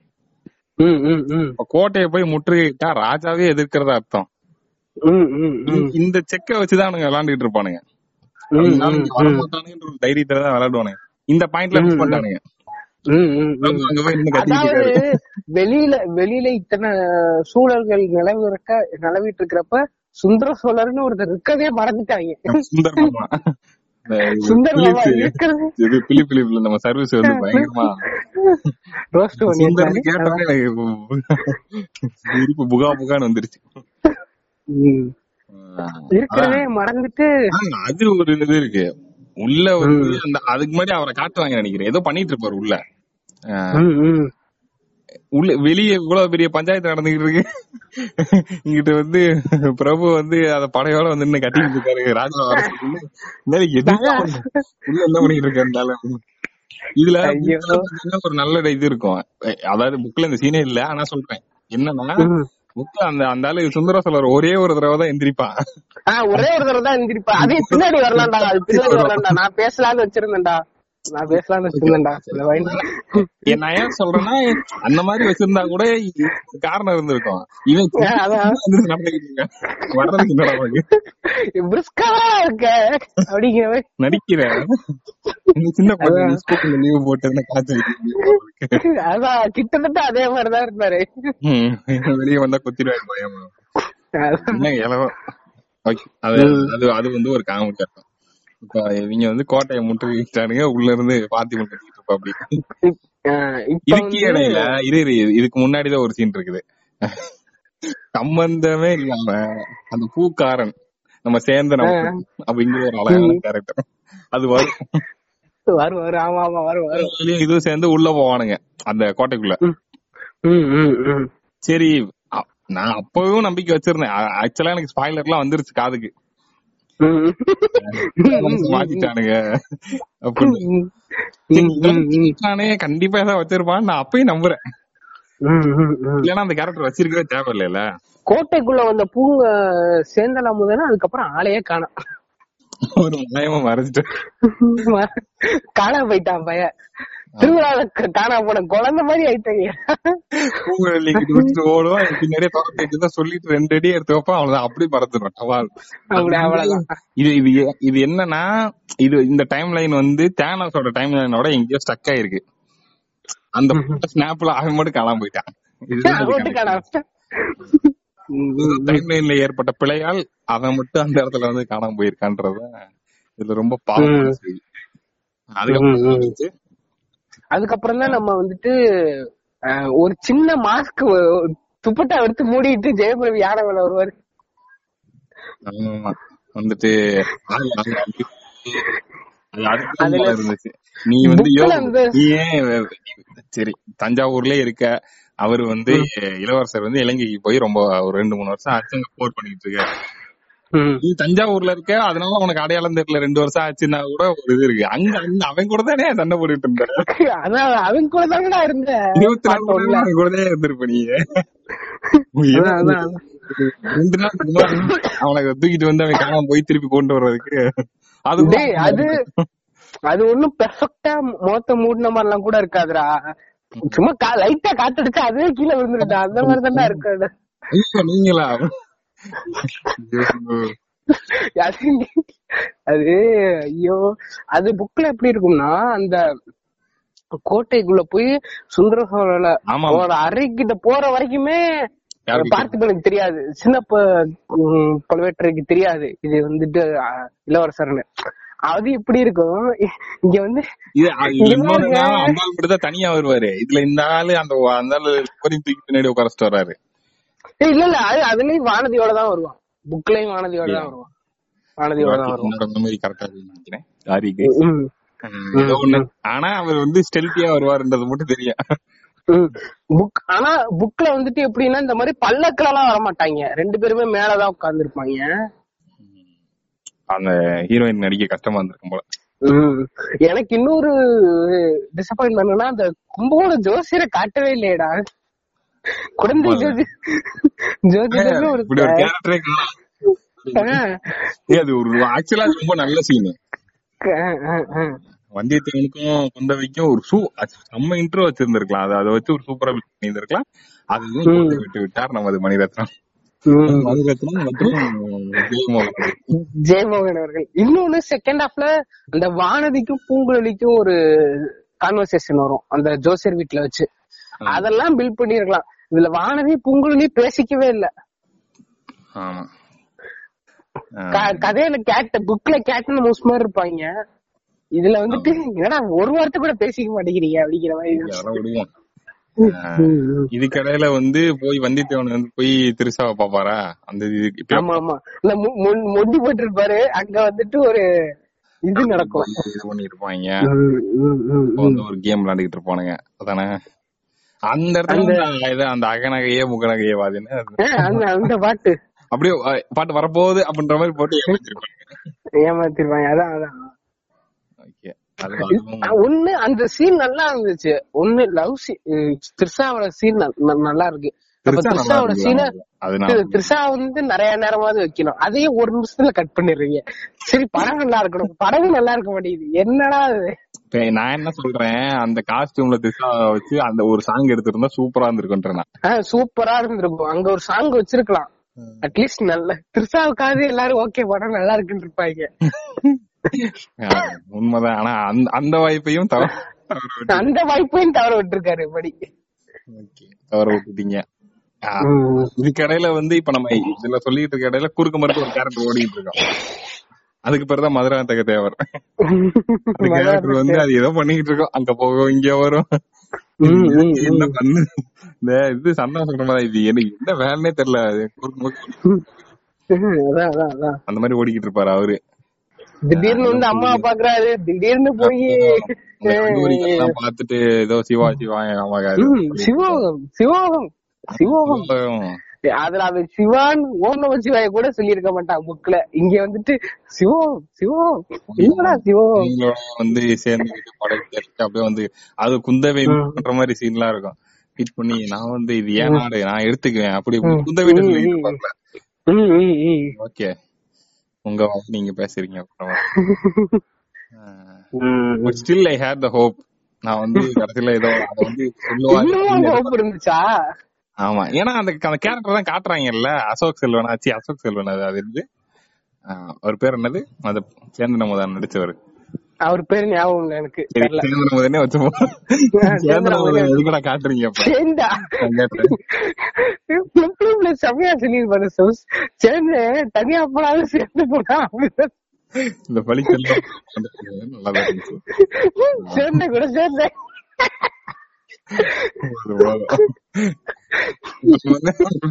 கோட்டையை போய் முற்றுகையிட்டா ராஜாவே எதிர்க்கிறதா அர்த்தம். இந்த- செக்கை வச்சுதான் விளையாண்டுட்டு இருப்பானுங்க. தைரியத்துல தான் விளையாடுவானுங்க இந்த பாயிண்ட்ல மிஸ் பண்ணிட்டானுங்க. வெளியில வெளியில இத்தனை சூழல்கள் நிலவு இருக்க நிலவிட்டு இருக்கிறப்ப சுந்தர சோழர்னு ஒருத்தர் இருக்கதே மறந்துட்டாங்க. நம்ம சர்வீஸ் வந்து பயங்கரமா புகா புகான்னு வந்துருச்சு. ம். இருக்கிறதே மறந்துட்டு அது ஒரு இது இருக்கு. உள்ள அந்த அதுக்கு முன்னாடி அவரை காட்டுவாங்க நினைக்கிறேன். ஏதோ பண்ணிட்டு இருப்பாரு உள்ள. உள்ள வெளியே இவ்வளவு பெரிய பஞ்சாயத்து நடந்துகிட்டு இருக்கு. இங்கிட்ட வந்து பிரபு வந்து அத படையோட வந்து இன்னும் கட்டிட்டு இருக்காரு. ராஜா *laughs* உள்ள என்ன பண்ணிட்டு இருக்காருனால இதுல ஒரு நல்ல இது இருக்கும். அதாவது புக்ல இந்த சீனே இல்ல. ஆனா சொல்றேன். என்னன்னா ம். அந்த அந்த ஆளு சுந்தர சோழர் ஒரே ஒரு தடவை தான் எந்திரிப்பான். ஒரே ஒரு தடவை தான் எந்திரிப்பான். அதே பின்னாடி வரலாம்டா அது பின்னாடி வரலாம்டா. நான் பேசலாம்னு வச்சிருந்தேன்டா. நான் பேசலாம்னு வச்சிருந்தேன்டா ஏன் நான் ஏன் சொல்றேன்னா அந்த மாதிரி வச்சிருந்தா கூட காரணம் இருந்திருக்கும். இவன். வர்றதுக்கு இருக்க? அப்படிங்கிற நடிக்கிற. சின்ன லீவ் போட்டு காய்ச்சல் அதான் கிட்டத்தட்ட அதே மாதிரிதான் இருந்தாரு. வெளியே வந்தா குத்திடுவாரு பயம். அது அது வந்து ஒரு காமெடி இப்ப இவங்க வந்து கோட்டையை முற்றுகிட்டானுங்க உள்ள இருந்து பாத்தி முட்டிட்டு இருப்பா அப்படி இதுக்கு இடையில இரு இரு, இதுக்கு முன்னாடிதான் ஒரு சீன் இருக்குது. சம்பந்தமே இல்லாம அந்த பூக்காரன் நம்ம சேர்ந்த நம்ம அப்படிங்கிற ஒரு அழகான கேரக்டர் அது வரும். வரும் வரும். ஆமா ஆமா வரும் வரும். இதுவும் சேர்ந்து உள்ள போவானுங்க அந்த கோட்டைக்குள்ள. சரி நான் அப்பவும் நம்பிக்கை வச்சிருந்தேன். ஆக்சுவலா எனக்கு ஸ்பாய்லர் எல்லாம் வந்துருச்சு காதுக்கு. மாத்திட்டானுங்க. அப்படின்னு. கண்டிப்பா ஏதாவது வச்சிருப்பான் நான் அப்பயும் நம்புறேன். இல்லன்னா அந்த கேரக்டர் வச்சிருக்கவே தேவையில்லைல கோட்டைக்குள்ள வந்த பூங்க சேர்ந்தலாம் முதல்ல அதுக்கப்புறம் ஆளையே காணோம் ஒரு மாயமா மறைச்சிட்டு *laughs* காணாம போயிட்டான் பையன். போன குழந்தை மாதிரி ஆயிட்டாங்க. ஓடுவான் பின்னாடியே தான் சொல்லிட்டு ரெண்டு அடி எடுத்து வைப்பான் அவ்வளவுதான். அப்படி டவால் அவ்வளவுதான் இது இது என்னன்னா இது இந்த டைம் லைன் வந்து தேனோஸோட டைம் லைனோட எங்கேயோ ஸ்டக் ஆயிருக்கு. அந்த ஸ்னாப்ல அவன் மட்டும் காணாம போயிட்டான். டைம் லைன்ல ஏற்பட்ட பிழையால் அவன் மட்டும் அந்த இடத்துல வந்து காணாம போயிருக்கான்றத இதுல ரொம்ப பாவம் அதுக்கப்புறம்? அதுக்கப்புறம் தான் நம்ம வந்துட்டு ஒரு சின்ன மாஸ்க் துப்பட்டா எடுத்து மூடிட்டு ஜெயபிரவி யானை மேல வருவாரு. வந்துட்டு இருந்துச்சு. நீ வந்து ஏன் சரி தஞ்சாவூர்ல இருக்க. அவர் வந்து இளவரசர் வந்து இலங்கைக்கு போய் ரொம்ப ஒரு ரெண்டு மூணு வருஷம் ஆச்சு அங்க போர் பண்ணிட்டு இருக்காரு. நீ தஞ்சாவூர்ல இருக்க அதனால உனக்கு அடையாளம் தெரியல ரெண்டு வருஷம் ஆச்சுன்னா கூட ஒரு இது இருக்கு. அங்க அங்க அவன் கூட தானே சண்டை போட்டுட்டு இருந்த? அதான் அவங்க கூட தானடா இருந்த? இருபத்தி நாலு அவன் கூடவே இருந்திருப்ப நீ. ரெண்டு நாள் முன்னாடி அவனை தூக்கிட்டு வந்து அவன் காணாம போய் திருப்பி கொண்டு வர்றதுக்கு அது கூட டேய் அது அது ஒண்ணும் பெர்ஃபெக்ட்டா முகத்த மூடின மாதிரிலாம் கூட இருக்காதுடா. சும்மா லைட்டா காத்தடிச்சா அதுவே கீழே விழுந்துருடா அந்த மாதிரி தான்டா இருக்காது நீங்களா? அது அது ஐயோ அது புக்ல எப்படி இருக்கும்னா அந்த கோட்டைக்குள்ள போய் சுந்தர சோழல ஆமா. ஒரு அறைக்கிட்ட போற வரைக்குமே பார்த்திபனுக்கு தெரியாது. சின்ன பழுவேட்டரைக்கு தெரியாது. இது வந்துட்டு இளவரசர்னு. அது எப்படி இருக்கும்? இங்க வந்து தனியா வருவாரு. இதுல இந்த ஆளு அந்த அந்த ஆளு தூக்கி பின்னாடி உட்காரச்சிட்டு வர்றாரு. இல்ல இல்ல அது அதுலயும் வானதியோட தான் வருவான். புக்லயும் வானதியோட தான் வருவான். வானதியோட தான் வருவான். ஆனா அவர் வந்து ஸ்டெல்த்தியா வருவாருன்றது மட்டும் தெரியும். புக் ஆனா புக்ல வந்துட்டு எப்படின்னா இந்த மாதிரி பல்லக்குல எல்லாம் வர மாட்டாங்க ரெண்டு பேருமே மேலதான் உட்கார்ந்து இருப்பாங்க அந்த ஹீரோயின் நடிக்க கஷ்டமா இருந்திருக்கும் போல. எனக்கு இன்னொரு டிசப்பாயின்மெண்ட்னா அந்த கும்பகோணம் ஜோசியரை காட்டவே இல்லையேடா. குழந்தை ஜோதி ஜோதிடர்னு ஒரு கேரக்டரே அது ஒரு ஆக்சுவலா ரொம்ப நல்ல சீன் வந்தியத்தேவனுக்கும் குந்தவைக்கும் ஒரு சூ செம்ம இன்ட்ரோ வச்சிருந்திருக்கலாம். அது அதை வச்சு ஒரு சூப்பரா பண்ணியிருந்திருக்கலாம். கோட்டை விட்டு விட்டார் நமது மணிரத்னம். ஜெயமோகன் அவர்கள். இன்னொன்னு செகண்ட் ஹாஃப்ல அந்த வானதிக்கும் பூங்குழலிக்கும் ஒரு கான்வர்சேஷன் வரும். அந்த ஜோசியர் வீட்ல வச்சு. அதெல்லாம் பில்ட் பண்ணிருக்கலாம். இதுல வானதி பூங்குழலி பேசிக்கவே இல்ல. கதையில கேட்ட புக்ல கேட்டன் மூஸ் மாதிரி இருப்பாங்க. இதுல வந்துட்டு என்னடா ஒரு வார்த்தை கூட பேசிக்க மாட்டேங்கிறீங்க அப்படிங்கிற மாதிரி. இதுக்கடையில வந்து போய் வந்தியத்தேவன் வந்து போய் திருசாவை பாப்பாரா அந்த இது ஆமா ஆமா. இந்த மு- மு- மொண்டி போட்டு இருப்பாரு அங்க வந்துட்டு ஒரு இது நடக்கும். இது பண்ணிருப்பாங்க இப்போ வந்து ஒரு கேம் விளையாண்டுகிட்டு இருப்பானுங்க. அதானே? அந்த இடத்துல அந்த அகநகையே முகநகையே வாதின்னு அந்த அந்த பாட்டு. அப்படியே பாட்டு வரப்போகுது அப்படின்ற மாதிரி போட்டு ஏமாத்திருப்பாங்க. அதான் அதான். அது ஒண்ணு அந்த சீன் நல்லா இருந்துச்சு. ஒண்ணு லவ் த்ரிஷாவோட சீன் நல்லா இருக்கு. த்ரிஷாவோட சீனை. அது த்ரிஷா வந்து நிறைய நேரமாவது வைக்கணும். அதையும் ஒரு நிமிஷத்துல கட் பண்ணிடுறீங்க. சரி படம் நல்லா இருக்கணும். படமும் நல்லா இருக்க மாட்டேங்குது. என்னடா இப்ப நான் என்ன சொல்றேன்? அந்த காஸ்டியூம்ல திசா வச்சு அந்த ஒரு சாங் எடுத்திருந்தா சூப்பரா. ஆஹ் சூப்பரா இருந்திருக்கும். அங்க ஒரு சாங் வச்சிருக்கலாம். அட்லீஸ்ட் நல்ல திருசாவுக்காவது எல்லாரும் ஓகே படம் நல்லா இருக்குன்னு இருப்பாங்க. உண்மைதான். ஆனா அந்த அந்த வாய்ப்பையும் தவற அந்த வாய்ப்பையும் தவற விட்டுருக்காரு படி okay, தவற விட்டுட்டீங்க ஆஹ் இதுக்கு இடையில வந்து இப்ப நம்ம இதுல சொல்லிட்டு இருக்க இடையில குறுக்க மறுக்க ஒரு கேரக்டர் ஓடிட்டு இருக்கோம். அதுக்கு பிறகுதான் மதுராந்தக தேவர். கேரக்டர் வந்து அது ஏதோ பண்ணிட்டு இருக்கோம். அங்க போகும் இங்க வரும். ம், ம், என்ன பண்ணு? இந்த இது சந்தோஷம் சொல்ற மாதிரி இது எனக்கு என்ன வேலைன்னே தெரியல. அந்த மாதிரி ஓடிக்கிட்டு இருப்பாரு அவரு. திடீர்னு வந்து அம்மாவை பாக்குறாரு. திடீர்னு போய் *laughs* பார்த்துட்டு ஏதோ சிவா சிவா சிவோகம் சிவோகம் சிவோகம் அதுல அவன் சிவான் ஓம் நம சிவாய கூட சொல்லியிருக்க மாட்டான் புக்ல இங்க வந்துட்டு சிவோகம் என்னடா சிவோகம் நீங்களோட வந்து படைச்சு அப்படியே வந்து அது குந்தவை பண்ற மாதிரி சீன்லாம் இருக்கும். ஹிட் பண்ணி நான் வந்து இது ஏன் நாடு நான் எடுத்துக்குவேன். அப்படி குந்தவை. ஓகே. உங்க நீங்க பேசுறீங்க அப்புறமா. Still I hate the hope நான் வந்து கடைசியில ஏதோ அதை வந்து சொல்லுவாங்க hope இருந்துச்சா? ஆமா. ஏன்னா அந்த அந்த கேரக்டர் தான் காட்டுறாங்கல்ல. அசோக் செல்வன் ஆச்சு அசோக் செல்வன் அது அது இருந்து. அவர் பேர் என்னது? அது சேந்தன முதன் நடிச்சவர். அவர் பேர் ஞாபகம் இல்ல எனக்கு. சேந்தன முதனே வச்சுப்போம். *laughs* சேந்தன முதன் எதுக்கடா காட்டுறீங்க அப்ப? செம்மையா சொல்லிருப்பாரு சவுஸ் சேர்ந்து தனியா போனாலும் சேர்ந்து போனா. இந்த பழி நல்லா சேர்ந்த கூட சேர்ந்த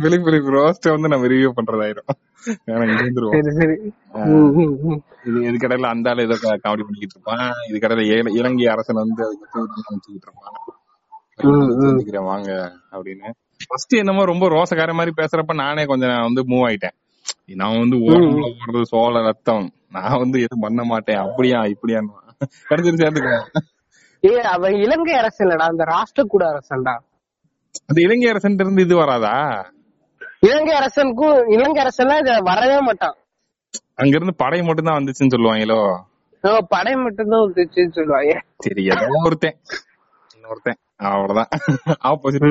பிலிப் பிலிப் ரோஸ்ட வந்து நம்ம ரிவ்யூ பண்றதாயிரும். ஏன்னா இருந்துருவோம். இது இதுக்கடையில அந்த ஆளு ஏதோ காமெடி பண்ணிக்கிட்டு இருப்பான். இதுக்கடையில இல- இலங்கை அரசன் வந்து நினைச்சுக்கிட்டு இருப்பான். வாங்க அப்படின்னு. ஃபர்ஸ்ட் என்னமோ ரொம்ப ரோசக்கார மாதிரி பேசுறப்ப நானே கொஞ்சம் வந்து மூவ் ஆயிட்டேன். நான் வந்து ஓரம்ல ஓடுறது சோழ ரத்தம். நான் வந்து எதுவும் பண்ண மாட்டேன். அப்படியா இப்படியான்னு. கடைசியில் சேர்ந்துக்குவேன். ஏ அவன் இலங்கை அரசு இல்லடா. அந்த ராஷ்டிரகூட அரசன்டா. அந்த இலங்கை அரசன் இருந்து இது வராதா? இலங்கை அரசனுக்கும் இலங்கை அரசன்லாம் இத வரவே மாட்டான். அங்க இருந்து படை மட்டும் தான் வந்துச்சுன்னு சொல்லுவாங்களோ? படை மட்டும்தான் வந்துச்சுன்னு சொல்லுவாங்க. சரி ஏதோ ஒருத்தன். இன்னொருத்தன். அவ்வளவுதான். ஆப்போசிட்.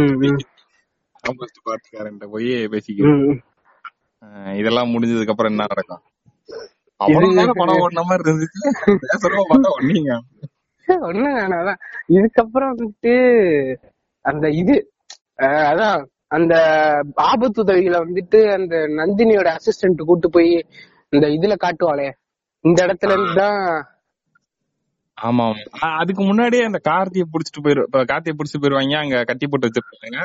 ஆப்போசிட் பார்ட்டிக்காரன்ட்ட போய் பேசிக்கிறேன் ம், ம். அஹ் இதெல்லாம் முடிஞ்சதுக்கு அப்புறம் என்ன நடக்கும்? அவ்வளவு படம் ஓடின மாதிரி இருந்துச்சு. பேசுறப்ப பார்த்தா ஒன்னீங்க வேணாம் இதுக்கப்புறம் வந்துட்டு அந்த இது அதான் அந்த ஆபத்து உதவிகளை வந்துட்டு அந்த நந்தினியோட அசிஸ்டன்ட் கூட்டு போய் இந்த இதுல காட்டுவாளே. இந்த இடத்துல இருந்து தான் ஆமா அதுக்கு முன்னாடியே அந்த கார்த்தியை புடிச்சிட்டு போயிரு கார்த்தியை புடிச்சிட்டு போயிருவாங்க அங்க கட்டி போட்டு வச்சிருப்பாங்க.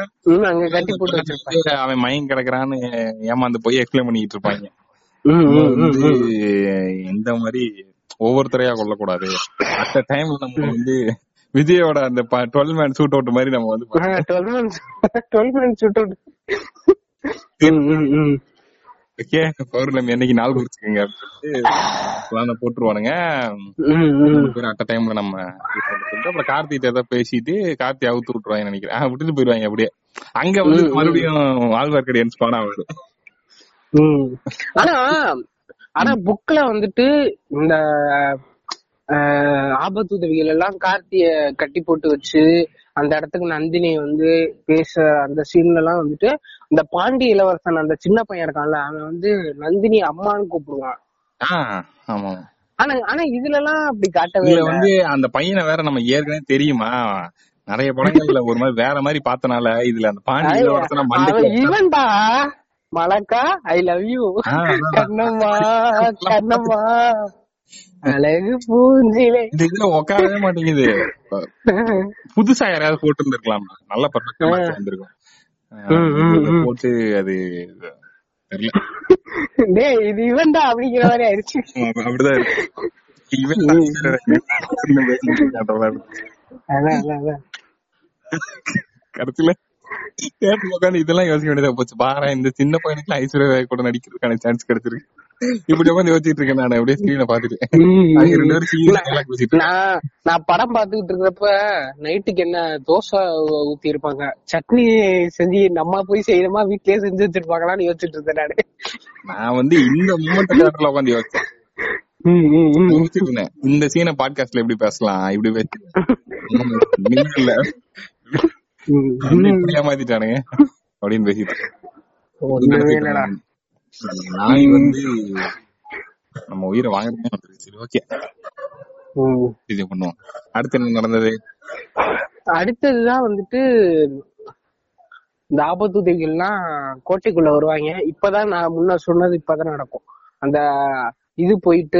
அங்க கட்டி போட்டு வச்சிருப்பாங்க. அவன் மயங்க கிடக்குறான்னு ஏமாந்து போய் எக்ஸ்பிளைன் பண்ணிட்டு இருப்பாங்க. இந்த மாதிரி ஒவ்வொருத்தரையா கொல்லக்கூடாது. அட் டைம்ல நம்ம வந்து விஜயோட அந்த டுவெல் மேன் ஷூட் அவுட் மாதிரி நம்ம வந்து ஆ, 12 months 12 months shoot out. ம், ம், ம். ஓகே பௌர்ணமி என்னைக்கு நாள் குறிச்சுக்கோங்க அப்படின்னு போட்டுருவானுங்க. அட்ட டைம்ல நம்ம அப்புறம் கார்த்திகிட்ட ஏதோ பேசிட்டு கார்த்தி அவுத்து விட்டுருவாங்க நினைக்கிறேன். விட்டுட்டு போயிருவாங்க அப்படியே. அங்க வந்து மறுபடியும் ஆழ்வார்க்கடியான் ஸ்பான் ஆகுது. ஆனா ஆனா புக்ல வந்துட்டு இந்த ஆபத்து உதவிகள் எல்லாம் கார்த்திய கட்டி போட்டு வச்சு அந்த இடத்துக்கு நந்தினி வந்து பேச அந்த சீன்ல எல்லாம் வந்துட்டு இந்த பாண்டி இளவரசன் அந்த சின்ன பையன் இருக்கான்ல அவன் வந்து நந்தினி அம்மான்னு கூப்பிடுவான். ஆனா ஆனா இதுல எல்லாம் அப்படி காட்டவே வந்து அந்த பையனை வேற நம்ம ஏற்கனவே தெரியுமா? நிறைய படங்கள்ல *laughs* ஒரு மாதிரி வேற மாதிரி பார்த்தனால இதுல அந்த பாண்டி இளவரசனா இவன்டா? மலக்கா I love you. Kannamma. Kannamma. அழகு பூஞ்சிலே இந்த இதுல உட்காரவே மாட்டேங்குது. புதுசா யாராவது போட்டு இருந்திருக்கலாம் நல்ல பர்ஃபெக்டா வந்திருக்கும். ம், ம், ம். போட்டு அது தெரியல. டேய் இது இவன்டா அப்படிங்கிற மாதிரி ஆயிடுச்சு. ஆமா, அப்படிதான் இவன் கடைசியில தேட்டர்ல உட்காந்து இதெல்லாம் யோசிக்க வேண்டியதா போச்சு? பாரு இந்த சின்ன பையனுக்கு ஐஸ்வர்யா ராய் கூட நடிக்கிறதுக்கான சான்ஸ் கிடைச்சிருக்கு. இப்படி உட்காந்து யோசிச்சுட்டு இருக்கேன் நான். அப்படியே ஸ்கிரீனை பாத்துட்டு. நான் நான் படம் பாத்துக்கிட்டு இருக்கிறப்ப நைட்டுக்கு என்ன தோசை ஊத்தி இருப்பாங்க. சட்னி செஞ்சு நம்ம போய் செய்யணுமா? வீட்லயே செஞ்சு வச்சிருப்பாங்களான்னு யோசிச்சுட்டு இருந்தேன் நானு. நான் வந்து இந்த மூமெண்ட் தேட்டர்ல உட்காந்து யோசிச்சேன். இந்த சீனை பாட்காஸ்ட்ல எப்படி பேசலாம்? இப்படி பேசி *laughs* ஏமாத்திட்டானுங்க அப்படின்னு பேசிட்டு நாய் வந்து நம்ம உயிரை வாங்குறதே வந்துருச்சு. சரி ஓகே. ம். இது பண்ணுவோம். அடுத்து என்ன நடந்தது? அடுத்ததுதான் வந்துட்டு இந்த ஆபத்துதைகள்லாம் கோட்டைக்குள்ள வருவாங்க. இப்பதான் நான் முன்ன சொன்னது இப்பதான் நடக்கும். அந்த இது போயிட்டு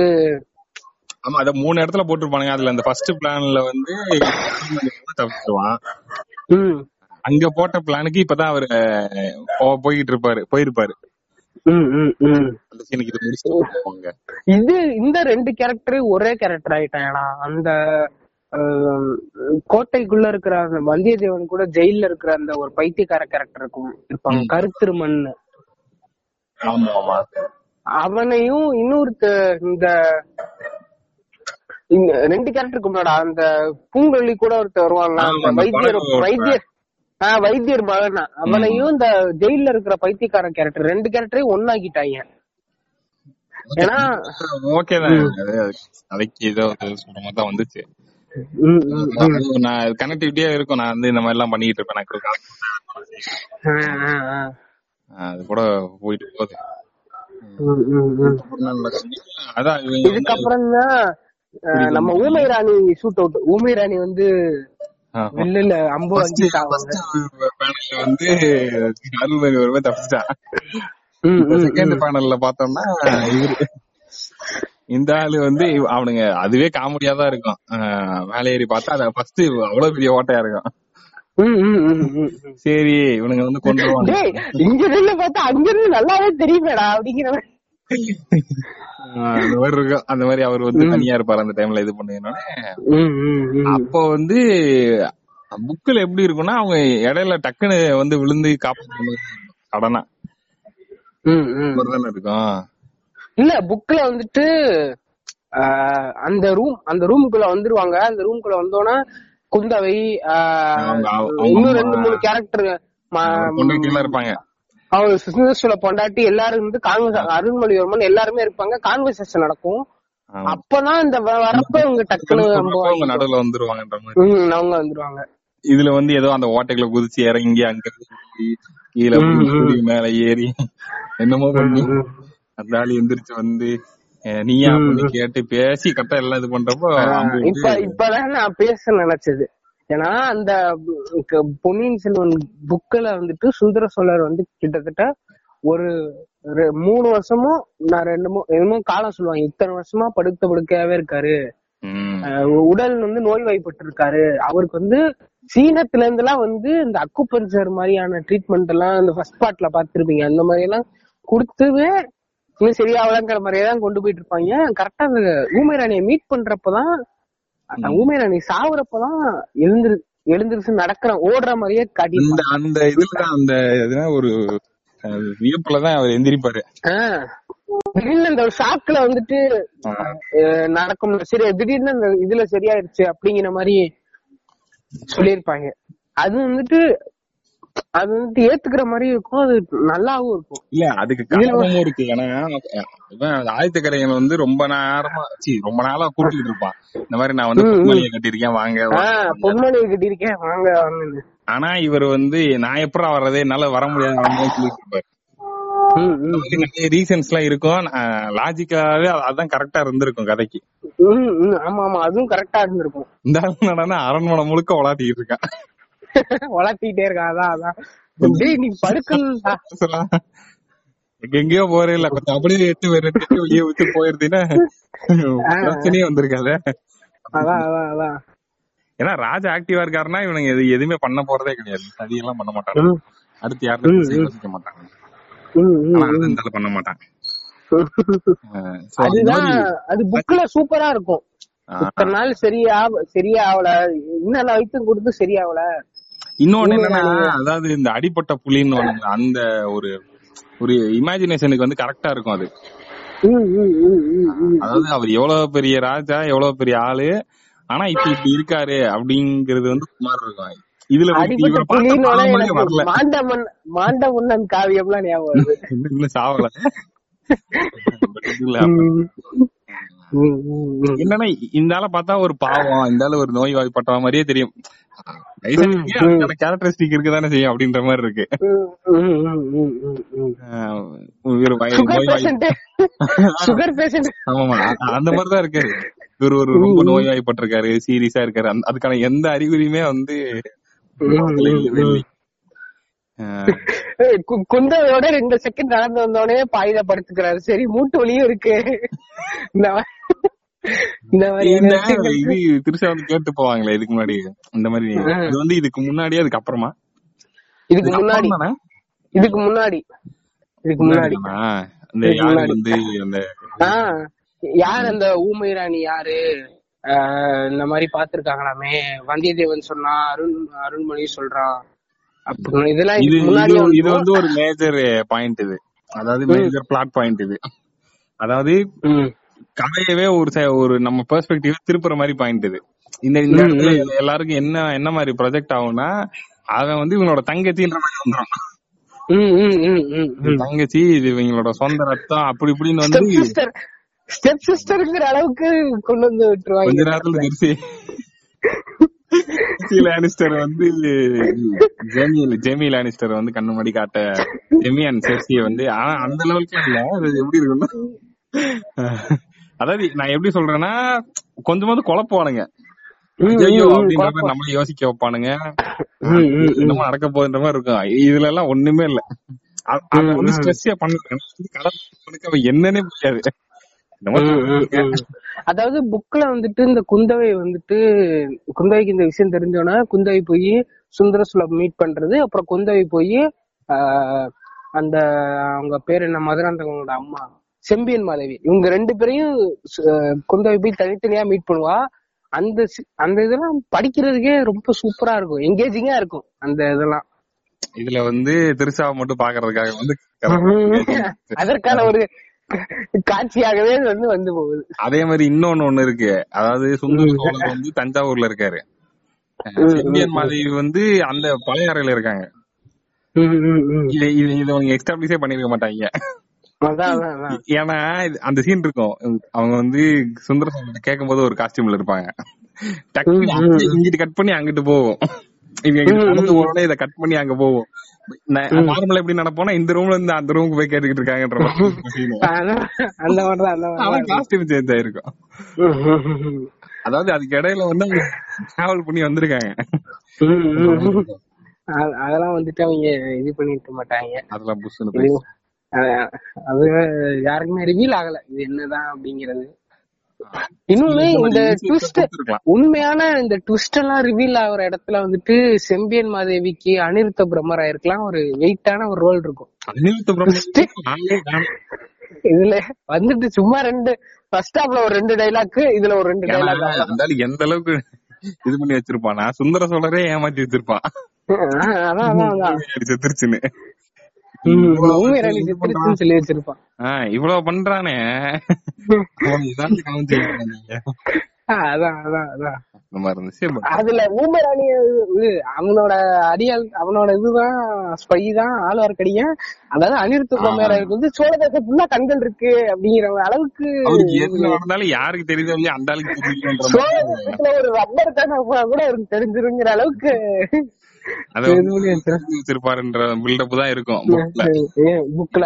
ஆமா அத மூணு இடத்துல போட்டிருப்பானுங்க. அதுல அந்த ஃபர்ஸ்ட் பிளான்ல வந்து தப்பிச்சிருவான். அங்க போட்ட பிளானுக்கு இப்பதான் அவரு அஹ், போய்கிட்டு இருப்பாரு போயிருப்பாரு இது இந்த ரெண்டு கேரக்டர் ஒரே கேரக்டர் ஆயிட்டாங்கடா. அந்த கோட்டைக்குள்ள இருக்கிற அந்த வந்தியத்தேவன் கூட ஜெயில இருக்கிற அந்த ஒரு பைத்தியக்கார கேரக்டர் இருக்கும். இருப்பாங்க. கருத்திருமன் அவனையும் இன்னொருத்த இந்த இந்த ரெண்டு கேரக்டர் இருக்கும்லடா அந்த பூங்கொல்லி கூட ஒருத்தர் ஆமா, அந்த வைத்தியர் வைத்தியர். ஆஹ் வைத்தியர் மகனா அவனையும் இந்த ஜெயில இருக்கிற பைத்தியக்கார கேரக்டர் ரெண்டு கேரக்டரையும் ஒன்னாக்கிட்டாங்க ஏன்னா ஓகே தான். அது அதைக்கு ஏதோ தான் வந்துச்சு. நான் கனெக்டிவிட்டியா இருக்கும். நான் வந்து இந்த மாதிரி எல்லாம் பண்ணிட்டு இருப்பேன் எனக்கு. அது கூட போயிட்டு போகுது? அதான் இதுக்கப்புறம் தான். நம்ம ஊமை ராணி ஷூட் அவுட் ஊமை ராணி வந்து வில்லுல அம்பு வந்து அருள்மணி ஒருவே தப்பிச்சிட்டான். ம், ம், செகண்ட். பேனல்ல பார்த்தோம்னா இவரு இந்த ஆளு வந்து அவனுங்க அதுவே காமெடியா தான் இருக்கும். மேலே ஏறி பார்த்தா அது ஃபர்ஸ்ட் அவ்வளவு பெரிய ஓட்டையா இருக்கும். சரி இவனுங்க வந்து கொண்டுருவாங்க டேய் இங்க இருந்து பார்த்தா அங்க இருந்து நல்லாவே தெரியுமேடா அப்படிங்கிற அந்த மாதிரி இருக்கும் அந்த மாதிரி அவர் வந்து தனியா இருப்பாரு அந்த டைம்ல இது பண்ணுங்கன்னா. அப்போ வந்து புக்ல எப்படி இருக்கும்னா அவங்க இடையில டக்குன்னு வந்து விழுந்து காப்பாற்ற சடனா. இருக்கும். இல்ல புக்ல வந்துட்டு அந்த ரூம் அந்த ரூமுக்குள்ள வந்துருவாங்க. அந்த ரூமுக்குள்ள வந்தோன்னா குந்தவை இன்னும் ரெண்டு மூணு கேரக்டர் இருப்பாங்க. அவங்க சிஸ்டர்ஸ்ல பொண்டாட்டி எல்லாரும் வந்து கான்வர்சேஷன் அருண்மொழிவர்மன் எல்லாருமே இருப்பாங்க. கான்வர்சேஷன் நடக்கும். அப்பதான் இந்த வரப்ப இவங்க நம்புவாங்க நடுவுல வந்துருவாங்கன்ற மாதிரி. ம், அவங்க வந்துருவாங்க. இதுல வந்து ஏதோ அந்த ஓட்டைகளை குதிச்சு இறங்கி அங்க கீழே மேல ஏறி என்னமோ பண்ணி. அந்த ஆளு எந்திரிச்சு வந்து நீயா. கேட்டு பேசி கரெக்டா எல்லாம் இது பண்றப்போ இப்ப இப்பதான் நான் பேச நினைச்சது. ஏன்னா அந்த பொன்னியின் செல்வன் புக்ல வந்துட்டு சுந்தர சோழர் வந்து கிட்டத்தட்ட ஒரு மூணு வருஷமும் நான் ரெண்டு மூ- என்னமோ காலம் சொல்லுவாங்க. இத்தனை வருஷமா படுத்த படுக்கையாவே இருக்காரு. உடல் வந்து நோய்வாய்ப்பட்டு இருக்காரு அவருக்கு வந்து சீனத்துல இருந்து எல்லாம் வந்து இந்த அக்குபஞ்சர் மாதிரியான ட்ரீட்மெண்ட் எல்லாம் இந்த ஃபர்ஸ்ட் பார்ட்ல பாத்துருப்பீங்க அந்த மாதிரி எல்லாம் கொடுத்துவே சரியாவலங்கிற மாதிரியே தான் கொண்டு போயிட்டு இருப்பாங்க. கரெக்டா ஊமை ராணியை மீட் பண்றப்பதான் ஊமை ராணி சாவுறப்பதான் எழுந்திரு எழுந்திருச்சு நடக்கிற ஓடுற மாதிரியே இந்த காட்டியிருப்பாங்க அந்த இதுலதான் அந்த ஒரு வியப்புலதான் அவர் எந்திரிப்பாரு. திடீர்னு ஒரு ஷாக்ல வந்துட்டு நடக்கும். சரி திடீர்னு அந்த இதுல சரியாயிருச்சு அப்படிங்கிற மாதிரி சொல்லியிருப்பாங்க. அது வந்துட்டு அது வந்துட்டு ஏத்துக்கிற மாதிரி இருக்கும். அது நல்லாவும் இருக்கும். இல்ல அதுக்கு காரணமும் இருக்கு. ஏன்னா ஆதித்த வந்து ரொம்ப நேரமா சி ரொம்ப நாளா கூட்டிட்டு இருப்பான். இந்த மாதிரி நான் வந்து. புதுமணியை கட்டியிருக்கேன் வாங்க வாங்க. ஆஹ் பொன்மணி கட்டியிருக்கேன் வாங்க வாங்கன்னு. ஆனா இவர் வந்து நான் எப்படா வர்றது என்னால வர முடியாது சொல்லிட்டு இருப்பாரு. நிறைய ரீசன்ஸ் எல்லாம் இருக்கும். லாஜிக்காவே அதான் கரெக்டா இருந்திருக்கும் கதைக்கு. ஆமா ஆமா. அதுவும் கரெக்டா இருந்திருக்கும். இந்த அரண்மனை முழுக்க உலாட்டிட்டு இருக்கான். *laughs* வளர்த்திட்டே இருக்கா அதான் அதான். டேய் நீ *laughs* சொல்லலாம். எங்கெங்கயோ போறே இல்ல. கொஞ்சம் அப்படியே எட்டு எட்டு வெளியே விட்டு போயிருந்தீங்கன்னா *laughs* பிரச்சனையே வந்திருக்காது. அதான் அதான் அதான். ஏன்னா ராஜா ஆக்டிவா இருக்காருன்னா இவனுங்க எது எதுவுமே பண்ண போறதே கிடையாது. சதியெல்லாம் பண்ண மாட்டாங்க. அடுத்து யாரும். யோசிக்க மாட்டாங்க. ஆனா ம். அது இருந்தாலும் பண்ண அந்த அதுதான் அது புக்ல சூப்பரா இருக்கும். இத்தனை நாள் சரியா சரியா ஆகல. இன்னும் வைத்தியம் கொடுத்து சரியாவல இன்னொன்னு என்னன்னா அதாவது இந்த அடிப்பட்ட புலின்னு அந்த ஒரு ஒரு இமேஜினேஷனுக்கு வந்து கரெக்டா இருக்கும் அது. அதாவது அவர் எவ்வளவு பெரிய ராஜா எவ்வளவு பெரிய ஆளு ஆனா இப்ப இப்படி இருக்காரு அப்படிங்கறது வந்து சுமார் இருக்கும். இதுல மாண்டமன் மாண்டமுன்னன் காவியம்லாம் ஞாபகம் வருது. *laughs* சாவல. *laughs* *laughs* என்னன்னா இந்த ஆளை பார்த்தா ஒரு பாவம் இந்த ஆளு ஒரு நோய் வாய்ப்பட்ட மாதிரியே தெரியும். கேரக்டரிஸ்டிக் இருக்குதானே செய்யும் அப்படின்ற மாதிரி இருக்கு. ம், ம், ம், ம், ம், ம். ஆஹ் இவரு வய- சுகர் நோய் வாய் பேஷண்ட் சுகர் பேஷண்ட் ஆமாமா. அ- அந்த மாதிரிதான் இருக்காரு. இவர் ஒரு ரொம்ப நோய்வாய்ப்பட்டிருக்காரு சீரியஸா இருக்காரு. அந்த- அதுக்கான எந்த அறிகுறியுமே வந்து குந்தவையோட ரெண்டு செகண்ட் நடந்து வந்தோடனே பாயில படுத்துக்கிறாரு. சரி மூட்டு வலியும் இருக்கு. இந்த மா- இந்த மாதிரியான இந்த விஷயங்கள். இது திருசா வந்து கேட்டு போவாங்களே இதுக்கு முன்னாடி. இந்த மாதிரி இது வந்து இதுக்கு முன்னாடி அதுக்கு அப்புறமா? இதுக்கு முன்னாடி? இதுக்கு முன்னாடி. இதுக்கு முன்னாடி யாரு. வந்து அந்த ஆஹ் யார் அந்த ஊமை ராணி யாரு? இந்த மாதிரி பாத்துருக்காங்களாமே வந்தியத்தேவன் சொன்னா அருண் அருண்மொழி சொல்றான் இதெல்லாம் இது முன்னாடி இது- வந்து ஒரு மேஜர் பாயிண்ட் இது. அதாவது மேஜர் பிளாட் பாயிண்ட் இது. அதாவது கதையவே ஒரு ஒரு நம்ம பெர்ஸ்பெக்டிவ் திருப்புற மாதிரி பாயிண்ட் இது. இந்த இந்த இடத்துல எல்லாருக்கும் என்ன என்ன மாதிரி ப்ரொஜெக்ட் ஆகும்னா அவன் வந்து இவனோட தங்கச்சின்ற மாதிரி வந்துடும் தங்கச்சி இது இவங்களோட சொந்த ரத்தம் அப்படி இப்படின்னு வந்து ஸ்டெப் சிஸ்டர் ஸ்டெப் சிஸ்டருங்கிற அளவுக்கு கொண்டு வந்து கொஞ்ச விட்டுருவாங்க நேரத்துல திருச்சி. லானிஸ்டர் வந்து ஜெமி ஜெமி லானிஸ்டர் வந்து கண்ணு முன்னாடி காட்ட ஜெமி அண்ட் செர்சிய வந்து ஆனா அந்த லெவலுக்கு இல்ல. எப்படி இருக்குன்னா அதாவது நான் எப்படி சொல்றேன்னா கொஞ்சமாவது குழப்புவானுங்க ம், ஐயோ அப்படின்ற மாதிரி. நம்மள யோசிக்க வைப்பானுங்க. ம், ம், ம். என்னமோ நடக்க போகுதுன்ற மாதிரி இருக்கும். இதுல எல்லாம் ஒண்ணுமே இல்ல. அத வந்து ஸ்ட்ரெஸ்ஸே என்னன்னே புரியாது. அதாவது புக்ல வந்துட்டு இந்த குந்தவை வந்துட்டு குந்தவைக்கு இந்த விஷயம் தெரிஞ்சோன்னா குந்தவை போய் சுந்தர சுலப் மீட் பண்றது அப்புறம் குந்தவை போய் அந்த அவங்க பேர் என்ன? மதுராந்தகங்களோட அம்மா. செம்பியன் மாதவி இவங்க ரெண்டு பேரையும் குந்தவை போய் தனித்தனியா மீட் பண்ணுவா. அந்த அந்த இதெல்லாம் படிக்கிறதுக்கே ரொம்ப சூப்பரா இருக்கும். எங்கேஜிங்கா இருக்கும் அந்த இதெல்லாம். இதுல வந்து திருசாவை மட்டும் பாக்குறதுக்காக வந்து *laughs* அதற்கான ஒரு காட்சியாகவே வந்து வந்து போகுது. அதே மாதிரி இன்னொன்னு ஒண்ணு இருக்கு. அதாவது சுந்தர சோழர் வந்து தஞ்சாவூர்ல இருக்காரு. செம்பியன் மாதேவி வந்து அந்த பழைய அறையில இருக்காங்க. இது இது இது எஸ்டாப்ளிஷே பண்ணிருக்க மாட்டாங்க. ஏன்னா அந்த சீன் இருக்கும். அவங்க வந்து சுந்தர கேட்கும் போது ஒரு காஸ்டியூம்ல இருப்பாங்க இங்கிட்டு கட் பண்ணி அங்கிட்டு போவோம். போனோடனே இதை கட் பண்ணி அங்க போவோம். நார்மலா எப்படி நடப்போம்னா இந்த ரூம்ல இருந்து அந்த ரூமுக்கு போய் கேட்டுக்கிட்டு இருக்காங்கன்ற *laughs* காஸ்டியூம் சேஞ்ச் ஆயிருக்கும். அதாவது அதுக்கு இடையில வந்து டிராவல் பண்ணி வந்திருக்காங்க. அதெல்லாம் வந்துட்டு அவங்க இது பண்ணிருக்க மாட்டாங்க. அதெல்லாம் அ- அது யாருக்குமே ரிவீல் ஆகல. இது என்னதான் அப்படிங்கிறது. இன்னொன்னு இந்த ட்விஸ்ட் உண்மையான இந்த ட்விஸ்ட் எல்லாம் ரிவீல் ஆகுற இடத்துல வந்துட்டு செம்பியன் மாதேவிக்கு அனிருத்த பிரம்மரா இருக்கலாம் ஒரு வெயிட்டான ஒரு ரோல் இருக்கும். இதுல வந்துட்டு சும்மா ரெண்டு ஃபர்ஸ்ட் ஹாப்ல ஒரு ரெண்டு டைலாக் இதுல ஒரு ரெண்டு டைலாக் ஆளு எந்த அளவுக்கு இது பண்ணி வச்சிருப்பானா. சுந்தர சோழரே ஏமாத்தி வச்சிருப்பான். அதான் அதான் அதான். *laughs* இவ்வளவு பண்றானே. *laughs* அதான் அதான் அதான். *laughs* அதுல ஊமராணி இது அவனோட அடியால் அவனோட இதுதான் ஸ்பை தான் ஆழ்வார்க்கடியன் அதாவது அனிருத்த வந்து சோழ தேசம் ஃபுல்லா கண்கள் இருக்கு அப்படிங்கிற அளவுக்கு யாருக்கு தெரியுதோ இல்லையா அந்த தெரியலன்ற சோழ தேசத்துல ஒரு ரப்பர் தானே கூட அவருக்கு தெரிஞ்சிருங்கிற அளவுக்கு. வச்சிருப்பாருன்ற பில்டப் தான் இருக்கும். புக்ல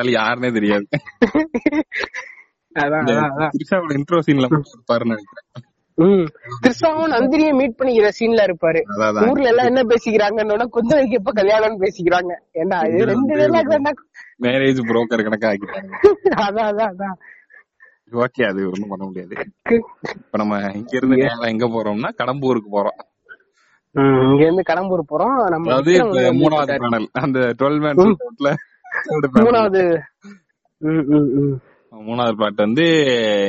ஆளு யாருன்னே தெரியாது. அதான் இன்ட்ரோ சீன்ல இருப்பாருன்னு நினைக்கிறேன். மீட் பண்ணிக்கிற சீன்ல இருப்பாரு. ஊர்ல எல்லாம் என்ன பேசிக்கிறாங்கன்னு குந்தவைக்கு எப்ப கல்யாணம்னு பேசிக்கிறாங்க. ஏண்டா இது ரெண்டு மேரேஜ் புரோக்கர் கணக்கா ஆக்கிட்டாங்க *laughs* அதான் அதான் அதான். ஓகே அது ஒண்ணும் பண்ண முடியாது. இப்ப நம்ம இங்க இருந்து எங்க போறோம்னா கடம்பூருக்கு போறோம். இங்க இருந்து கடம்பூர் போறோம். நம்ம மூணாவது. பேனல். அந்த டுவெல் மேன் ஷூட்ல மூணாவது. மூணாவது. பிளாட் வந்து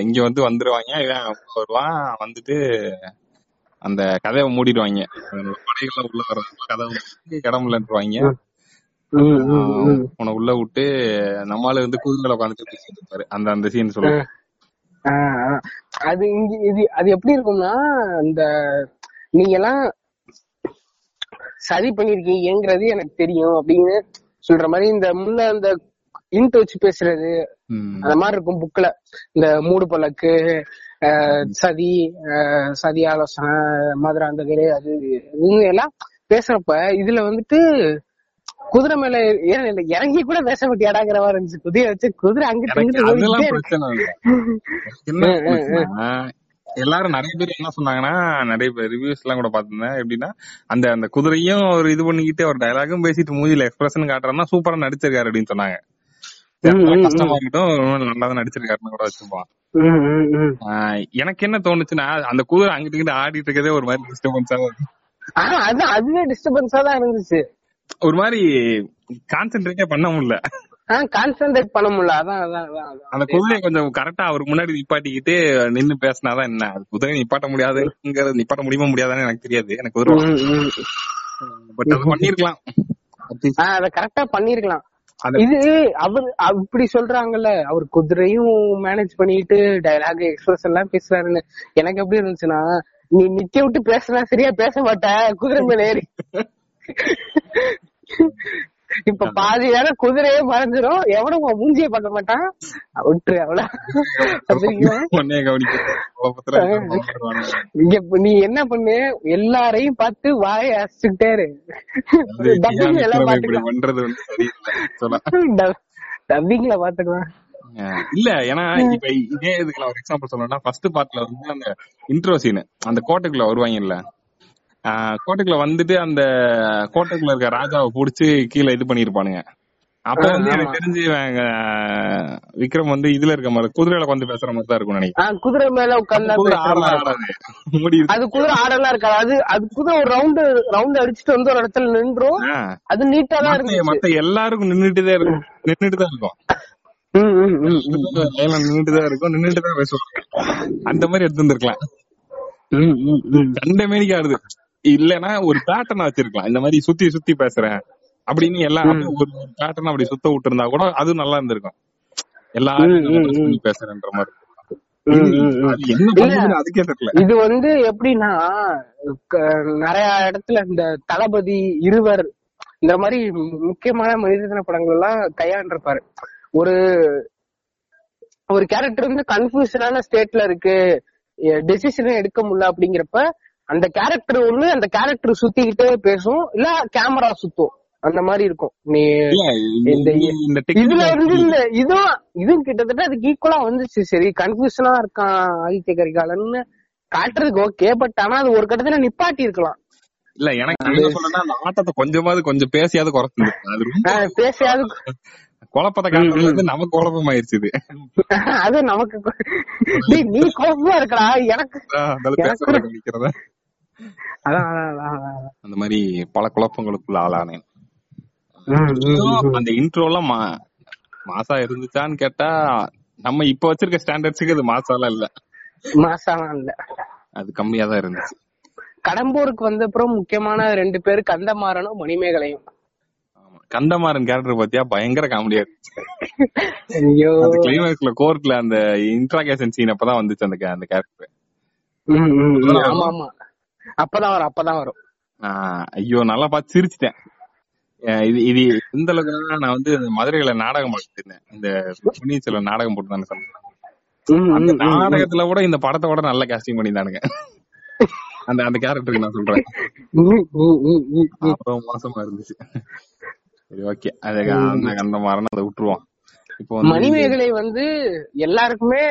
இங்க வந்து வந்துருவாங்க. இவன் வருவான் வந்துட்டு அந்த கதையை மூடிடுவாங்க. படைகள்லாம் உள்ள ம், ம், ம். உன உள்ள விட்டு நம்மால வந்து குதிரையில உட்காந்துட்டு பேசிட்டு இருப்பாரு? அந்த அந்த சீன் ஆ. அது இங்க இது அது எப்படி இருக்கும்னா அந்த நீங்க எல்லாம் சதி பண்ணிருக்கீங்கிறது எனக்கு தெரியும் அப்படின்னு சொல்ற மாதிரி இந்த முன்ன அந்த இன்ட் வச்சு பேசுறது. அந்த மாதிரி இருக்கும் புக்ல இந்த மூடு பழக்கு சதி சதி ஆலோசனை மதுராந்தகர் அது இவங்க எல்லாம் பேசுறப்ப இதுல வந்துட்டு குதிரை மேல இறங்கி கூட பேச மாட்டியாடாங்கிற மாதிரி இருந்துச்சு. குதிரை வச்சு குதிரை அங்கிட்டு *laughs* எல்லாரும் நிறைய பேர் என்ன சொன்னாங்கன்னா நிறைய பேர் ரிவ்யூஸ் எல்லாம் கூட பாத்திருந்தேன் எப்படின்னா அந்த அந்த குதிரையும் ஒரு இது பண்ணிக்கிட்டு ஒரு டயலாகும் பேசிட்டு மூஞ்சில எக்ஸ்பிரஷன் காட்டுறதுனா சூப்பரா நடிச்சிருக்காரு அப்படின்னு சொன்னாங்க. கஷ்டமா இருக்கட்டும் நல்லா தான் நடிச்சிருக்காருன்னு கூட வச்சுப்பான் எனக்கு என்ன தோணுச்சுன்னா அந்த குதிரை அங்கிட்டு இங்கிட்டு ஆடிட்டு இருக்கதே ஒரு மாதிரி டிஸ்டர்பன்ஸா அதுவே டிஸ்டர்பன்ஸா தான் இருந்துச்சு. ஒரு மாதிரி கான்சென்ட்ரேட்டே பண்ண முடியல. கான்சென்ட்ரேட் பண்ண முடியல. அதான் அதான். அந்த குதிரையை கொஞ்சம் கரெக்டா அவருக்கு முன்னாடி நிப்பாட்டிக்கிட்டு நின்னு பேசினாதான் என்ன? அது குதிரை நிப்பாட்ட முடியாதுங்கிறது நிப்பாட்ட முடியுமா முடியாதான்னு எனக்கு தெரியாது. எனக்கு குதிரை. பட் அது பண்ணிருக்கலாம் அத கரெக்டா பண்ணிருக்கலாம் இது அவர் அப்படி சொல்றாங்கல்ல அவர் குதிரையும் மேனேஜ் பண்ணிட்டு டயலாக் எக்ஸ்பிரஸ் எல்லாம் பேசுறாருன்னு. எனக்கு எப்படி இருந்துச்சுன்னா நீ நிக்க விட்டு பேசினா சரியா பேச மாட்ட. குதிரை மேல ஏறி. இப்ப பாதி நேரம் குதிரையே மறைஞ்சிரும். எவனும் உன் மூஞ்சிய பார்க்க மாட்டான். விட்டுரு அவ்வளவு. இங்க நீ என்ன பண்ணு? எல்லாரையும் பார்த்து வாயை அசிச்சுக்கிட்டே இரு. டப்பிங் எல்லாம் பாத்துக்கலாம் டப்பிங்ல பாத்துக்கலாம் இல்ல ஏன்னா இப்ப இதே இதுக்கு நான் ஒரு எக்ஸாம்பிள் சொல்லணும்னா ஃபர்ஸ்ட் பார்ட்ல வந்து அந்த இன்ட்ரோ சீன் அந்த கோட்டைக்குள்ள வருவாங்கல்ல? ஆஹ் கோட்டைக்குள்ள வந்துட்டு அந்த கோட்டைக்குள்ள இருக்க ராஜாவை புடிச்சு கீழே இது பண்ணிருப்பானுங்க அப்ப வந்து. எனக்கு தெரிஞ்சு விக்ரம் வந்து இதுல இருக்க மாதிரி குதிரையில வந்து பேசுற மாதிரி தான் இருக்கும் நினைக்கிறேன். ஆஹ் குதிரை மேல உட்கார்ந்தா இருக்கு. அது குதிரை ஆடலாம் இருக்காது. அது அது குதிரை ஒரு ரவுண்டு ரவுண்ட் அடிச்சுட்டு வந்து ஒரு இடத்துல நின்றும். அது நீட்டா தான் இருந்துச்சு. மத்த எல்லாருக்கும் நின்னுட்டு தான் இருக்கும். நின்னுட்டு தான் இருக்கும். நின்னுட்டு தான் இருக்கும். நின்னுட்டு தான் பேசுவாங்க. அந்த மாதிரி எடுத்து வந்திருக்கலாம் ம், ம், ம். கண்ட மேனிக்கு ஆடுது. இல்லனா ஒரு பேட்டர்ன் வச்சிருக்கலாம். இந்த மாதிரி சுத்தி சுத்தி பேசுறேன் அப்படின்னு எல்லாம் ஒரு பேட்டர்ன் அப்படி சுத்த விட்டு இருந்தா கூட அதுவும் நல்லா இருந்திருக்கும். எல்லாரும் பேசுறேன்ற மாதிரி. அது இது வந்து எப்படின்னா நிறைய இடத்துல இந்த தளபதி இருவர் இந்த மாதிரி முக்கியமான மனிதன படங்கள் எல்லாம் கையாண்டிருப்பாரு. ஒரு ஒரு கேரக்டர் வந்து கன்ஃபியூஷனான ஸ்டேட்ல இருக்கு. டெசிஷனே எடுக்க முடியல அப்படிங்கிறப்ப அந்த கேரக்டர் ஒண்ணு அந்த கேரக்டர் சுத்திக்கிட்டே பேசும் இல்ல கேமரா சுத்தும். அந்த மாதிரி இருக்கும். நீ இல்ல, இந்த- இதுல இருந்து இந்த இதுவும் இதுவும் கிட்டத்தட்ட அதுக்கு ஈக்குவலா வந்துச்சு. சரி கன்ஃபியூஷனா இருக்கான் ஆதித்ய கரிகாலன்னு காட்டுறதுக்கு ஓகே பட் ஆனா அது ஒரு கட்டத்துல நிப்பாட்டி இருக்கலாம். இல்ல எனக்கு என்ன சொல்றேன்னா அந்த ஆட்டத்தை கொஞ்சமாவது கொஞ்சம் பேசியாவது குறைச்சிருந்து அது பேசியாவது குழப்பத்தை காட்டுறது நமக்கு குழப்பம் ஆயிருச்சு இது. அது நமக்கு நீ குழப்பமா இருக்கடா. எனக்கு அந்த மாதிரி பல குழப்பங்களுக்குள்ள ஆளானேன். அந்த இன்ட்ரோ எல்லாம் மா- மாசா இருந்துச்சான்னு கேட்டா நம்ம இப்ப வச்சிருக்க ஸ்டாண்டர்ட்ஸுக்கு அது மாசாலாம் இல்ல. மாசாலாம் இல்ல. அது கம்மியா தான் இருந்துச்சு. கடம்பூருக்கு வந்த அப்புறம் முக்கியமான ரெண்டு பேரு கந்தமாறனும் மணிமேகலையும். கந்தமாறன் கேரக்டர் பாத்தியா? பயங்கர காமெடியா இருந்துச்சு. ஐயோ. கிளைமேக்ஸ்ல கோர்ட்ல அந்த இன்ட்ராகேஷன் சீன் அப்பதான் வந்துச்சு அந்த அந்த கேரக்டர். ஆமா ஆமா. அப்பதான் வரும் அப்பதான் வரும். ஐயோ நல்லா பார்த்து சிரிச்சிட்டேன். இது இது இந்த அளவுக்கு நான் வந்து மதுரையில நாடகம் பார்த்துருந்தேன். இந்த பொன்னியின் செல்வன் நாடகம் போட்டு தானே சொன்னேன் அந்த. நாடகத்துல கூட இந்த படத்தை கூட நல்ல கேஸ்டிங் பண்ணியிருந்தானுங்க. அந்த அந்த கேரக்டருக்கு நான் சொல்றேன். ம், ம், ம், ம், ம். அவ்வளவு மோசமா இருந்துச்சு. சரி ஓகே அது அந்த மாதிரி அதை விட்டுருவோம். இப்போ மணிமேகலை வந்து எல்லாருக்குமே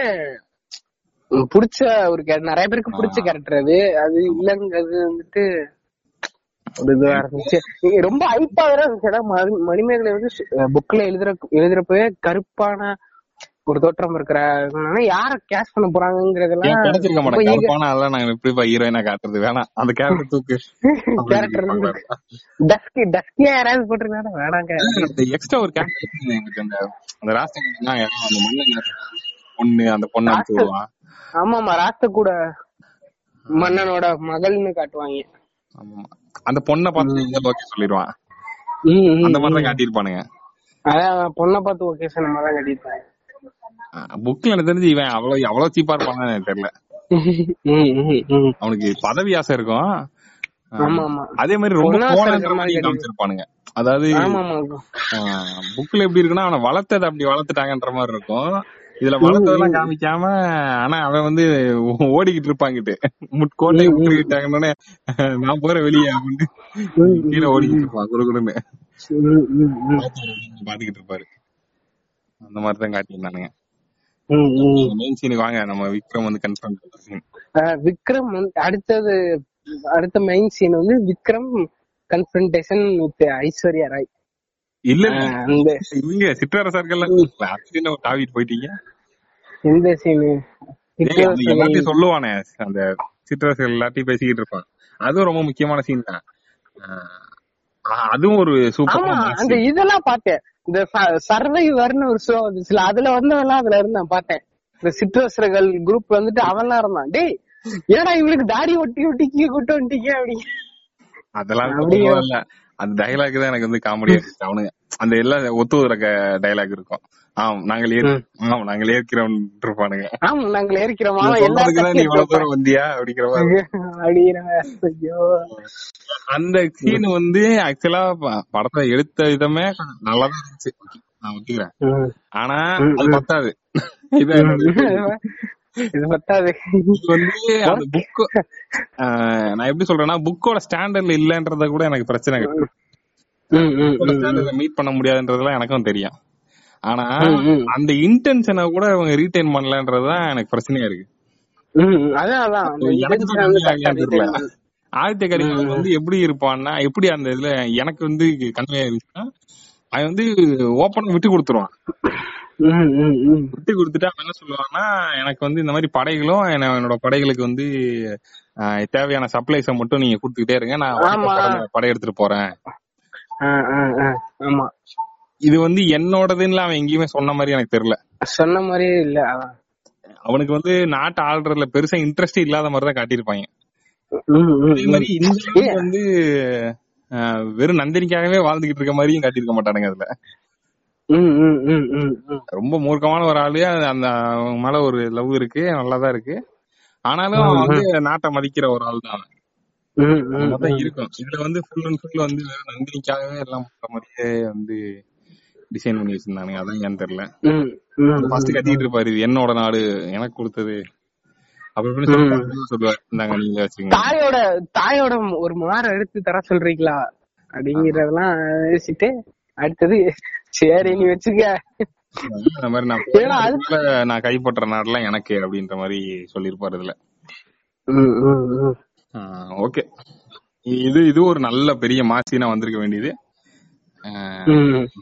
பிடிச்ச ஒரு நிறைய பேருக்கு பிடிச்ச கேரக்டர் அது. அது வந்துட்டு இதுவா இருந்துச்சு இங்க ரொம்ப ஐப்பா வேற இருந்துச்சு. மணிமேகலை வந்து புக்ல எழுதுற எழுதுறப்பவே கருப்பான ஒரு தோற்றம் இருக்கிற யார கேஷ் பண்ண கிடைச்சிருக்க ரொம்ப மாட்டேன் அதெல்லாம் நாங்க எப்படிப்பா ஹீரோயினா காட்டுறது. வேணாம். அந்த கேரக்டர் தூக்கு. கேரக்டர் டஸ்கி டஸ்கியா யாராவது போட்டிருக்காங்க வேணாங்க. எக்ஸ்ட்ரா ஒரு கேரக்டர் எனக்கு. அந்த அந்த மண்ணு பொண்ணு அந்த பொண்ணு அனுப்பிச்சு விடுவான். ஆமாமா ராஸ்த கூட மன்னனோட மகள்னு காட்டுவாங்க. அந்த பொண்ணை பார்த்து இந்த ஓகே சொல்லிடுவான். அந்த மாதிரி. தான் காட்டியிருப்பானுங்க. அதான் பொண்ணை பார்த்து ஓகே சொன்ன மாதிரி தான் கட்டியிருப்பாங்க. புக்ல எனக்கு தெரிஞ்சு இவன் அவ்வளவு அவ்வளவு சீப்பா இருப்பான்னு எனக்கு தெரியல. *laughs* அவனுக்கு பதவி ஆசை இருக்கும். அதே மாதிரி ரொம்ப காமிச்சிருப்பானுங்க. அதாவது புக்ல எப்படி இருக்குன்னா அவனை வளர்த்தது அப்படி வளர்த்துட்டாங்கன்ற மாதிரி இருக்கும். இதுல வளர்த்ததெல்லாம் காமிக்காம ஆனா அவன் வந்து ஓடிக்கிட்டு இருப்பாங்கிட்டு முட்கோட்டையை முட்டுக்கிட்டாங்கன்னு நான் போறேன் வெளியே அப்படின்னு கீழே ஓடிக்கிட்டு இருப்பான் குடுகுடுன்னு. பாத்துக்கிட்டு இருப்பாரு அந்த மாதிரி தான் காட்டியிருந்தானுங்க. மெயின் சீனுக்கு வாங்க நம்ம விக்ரம் வந்து கன்ஃபார்ம் பண்ற விக்ரம் அடுத்தது அடுத்த மெயின் சீன் வந்து விக்ரம் கன்ஃபரன்டேஷன் வித் ஐஸ்வர்யா ராய் இல்ல அந்த இவங்க சிற்றரசர்கள் தாவிட்டு போயிட்டீங்க? இந்த சீனு எல்லாத்தையும் சொல்லுவானே அந்த சிற்றரசர்கள் எல்லாத்தையும் பேசிக்கிட்டு இருப்பான். அதுவும் ரொம்ப முக்கியமான சீன் தான். அதுவும் ஒரு சூப்பர் அந்த இதெல்லாம் பார்த்தேன். இந்த சர்வைவர்னு ஒரு ஷோ வந்துச்சுல அதுல வந்தவெல்லாம் அதுல இருந்து நான் பார்த்தேன். இந்த சிற்றரசர்கள் குரூப் வந்துட்டு அவன்லாம் இருந்தான். டேய் ஏடா இவங்களுக்கு தாடி ஒட்டி ஒட்டி கீழே கூட்டு வந்துட்டீங்க அப்படி. அதெல்லாம் அந்த டைலாக் தான் எனக்கு வந்து காமெடியா இருந்துச்சு. அவனுங்க அந்த எல்லாம் ஒத்து வர டைலாக் இருக்கும். ஆம் நாங்கள் ஏறி ஆம் நாங்கள் ஏற்கிறோம். இருப்பானுங்க ஆமா நாங்கள் சொல்றதுக்குதான் நீ இவ்வளவு தூரம் வந்தியா? அப்படிங்கிற மாதிரி அந்த சீன் வந்து ஆக்சுவலா படத்தை எடுத்த விதமே நல்லாதான் இருந்துச்சு. நான் ஒத்துக்கிறேன். ஆனா அது. பத்தாது. *laughs* இது பத்தாது. வந்து அந்த புக் நான் எப்படி சொல்றேன்னா புக்கோட ஸ்டாண்டர்ட்ல இல்லன்றத கூட எனக்கு பிரச்சனை கிடையாது மீட் பண்ண முடியாதுன்றதுலாம் எனக்கும் தெரியும். ஆனா. அந்த இன்டென்ஷனை கூட அவங்க ரீடைன் பண்ணலன்றதுதான் எனக்கு பிரச்சனையா இருக்கு. ஆதித்ய கரிகாலன் வந்து எப்படி இருப்பான்னா எப்படி அந்த இதுல எனக்கு வந்து கன்வே ஆயிருச்சுன்னா அவன் வந்து ஓப்பனா விட்டு கொடுத்துருவான். விட்டு கொடுத்துட்டு அவன் என்ன சொல்லுவான்னா எனக்கு வந்து இந்த மாதிரி படைகளும் என்ன- என்னோட படைகளுக்கு வந்து தேவையான சப்ளைஸ மட்டும் நீங்க கொடுத்துக்கிட்டே இருங்க நான். படை- எடுத்துட்டு போறேன். ஆமா இது வந்து என்னோடதுன்னு அவன் எங்கேயுமே சொன்ன மாதிரி எனக்கு தெரியல சொன்ன மாதிரியே இல்ல. அவனுக்கு வந்து நாட்டை ஆள்றதுல பெருசா இன்ட்ரெஸ்ட் இல்லாத மாதிரி தான் காட்டியிருப்பாங்க அதே. மாதிரி வந்து வெறும் நந்தினிக்காகவே வாழ்ந்துகிட்டு இருக்க மாதிரியும் காட்டியிருக்க மாட்டானுங்க அதுல. ரொம்ப மூர்க்கமான ஒரு ஆளு. அந்த மேல ஒரு லவ் இருக்கு. நல்லாதான் இருக்கு. ஆனாலும் அவன் வந்து நாட்டை மதிக்கிற ஒரு ஆள் தான் இருக்கும். இதுல வந்து ஃபுல் அண்ட் ஃபுல் வந்து நந்தினிக்காகவே எல்லாம் பண்ற மாதிரியே வந்து டிசைன் பண்ணி வச்சிருந்தானுங்க. அதான் ஏன்னு தெரியல. ஃபர்ஸ்ட் கத்திட்டு இருப்பாரு. இது என்னோட நாடு. எனக்கு கொடுத்தது. தாயோட தாயோட ஒரு மாற எடுத்து தர சொல்றீங்களா? அப்படிங்கறதெல்லாம் யோசிச்சுட்டு அடுத்தது சரி நீ வச்சுக்க. நான் கைப்பற்ற நாடுலாம் எனக்கு அப்படின்ற மாதிரி சொல்லியிருப்பாரு இதுல. ஓகே. இது இது ஒரு நல்ல பெரிய மாசினா வந்திருக்க வேண்டியது.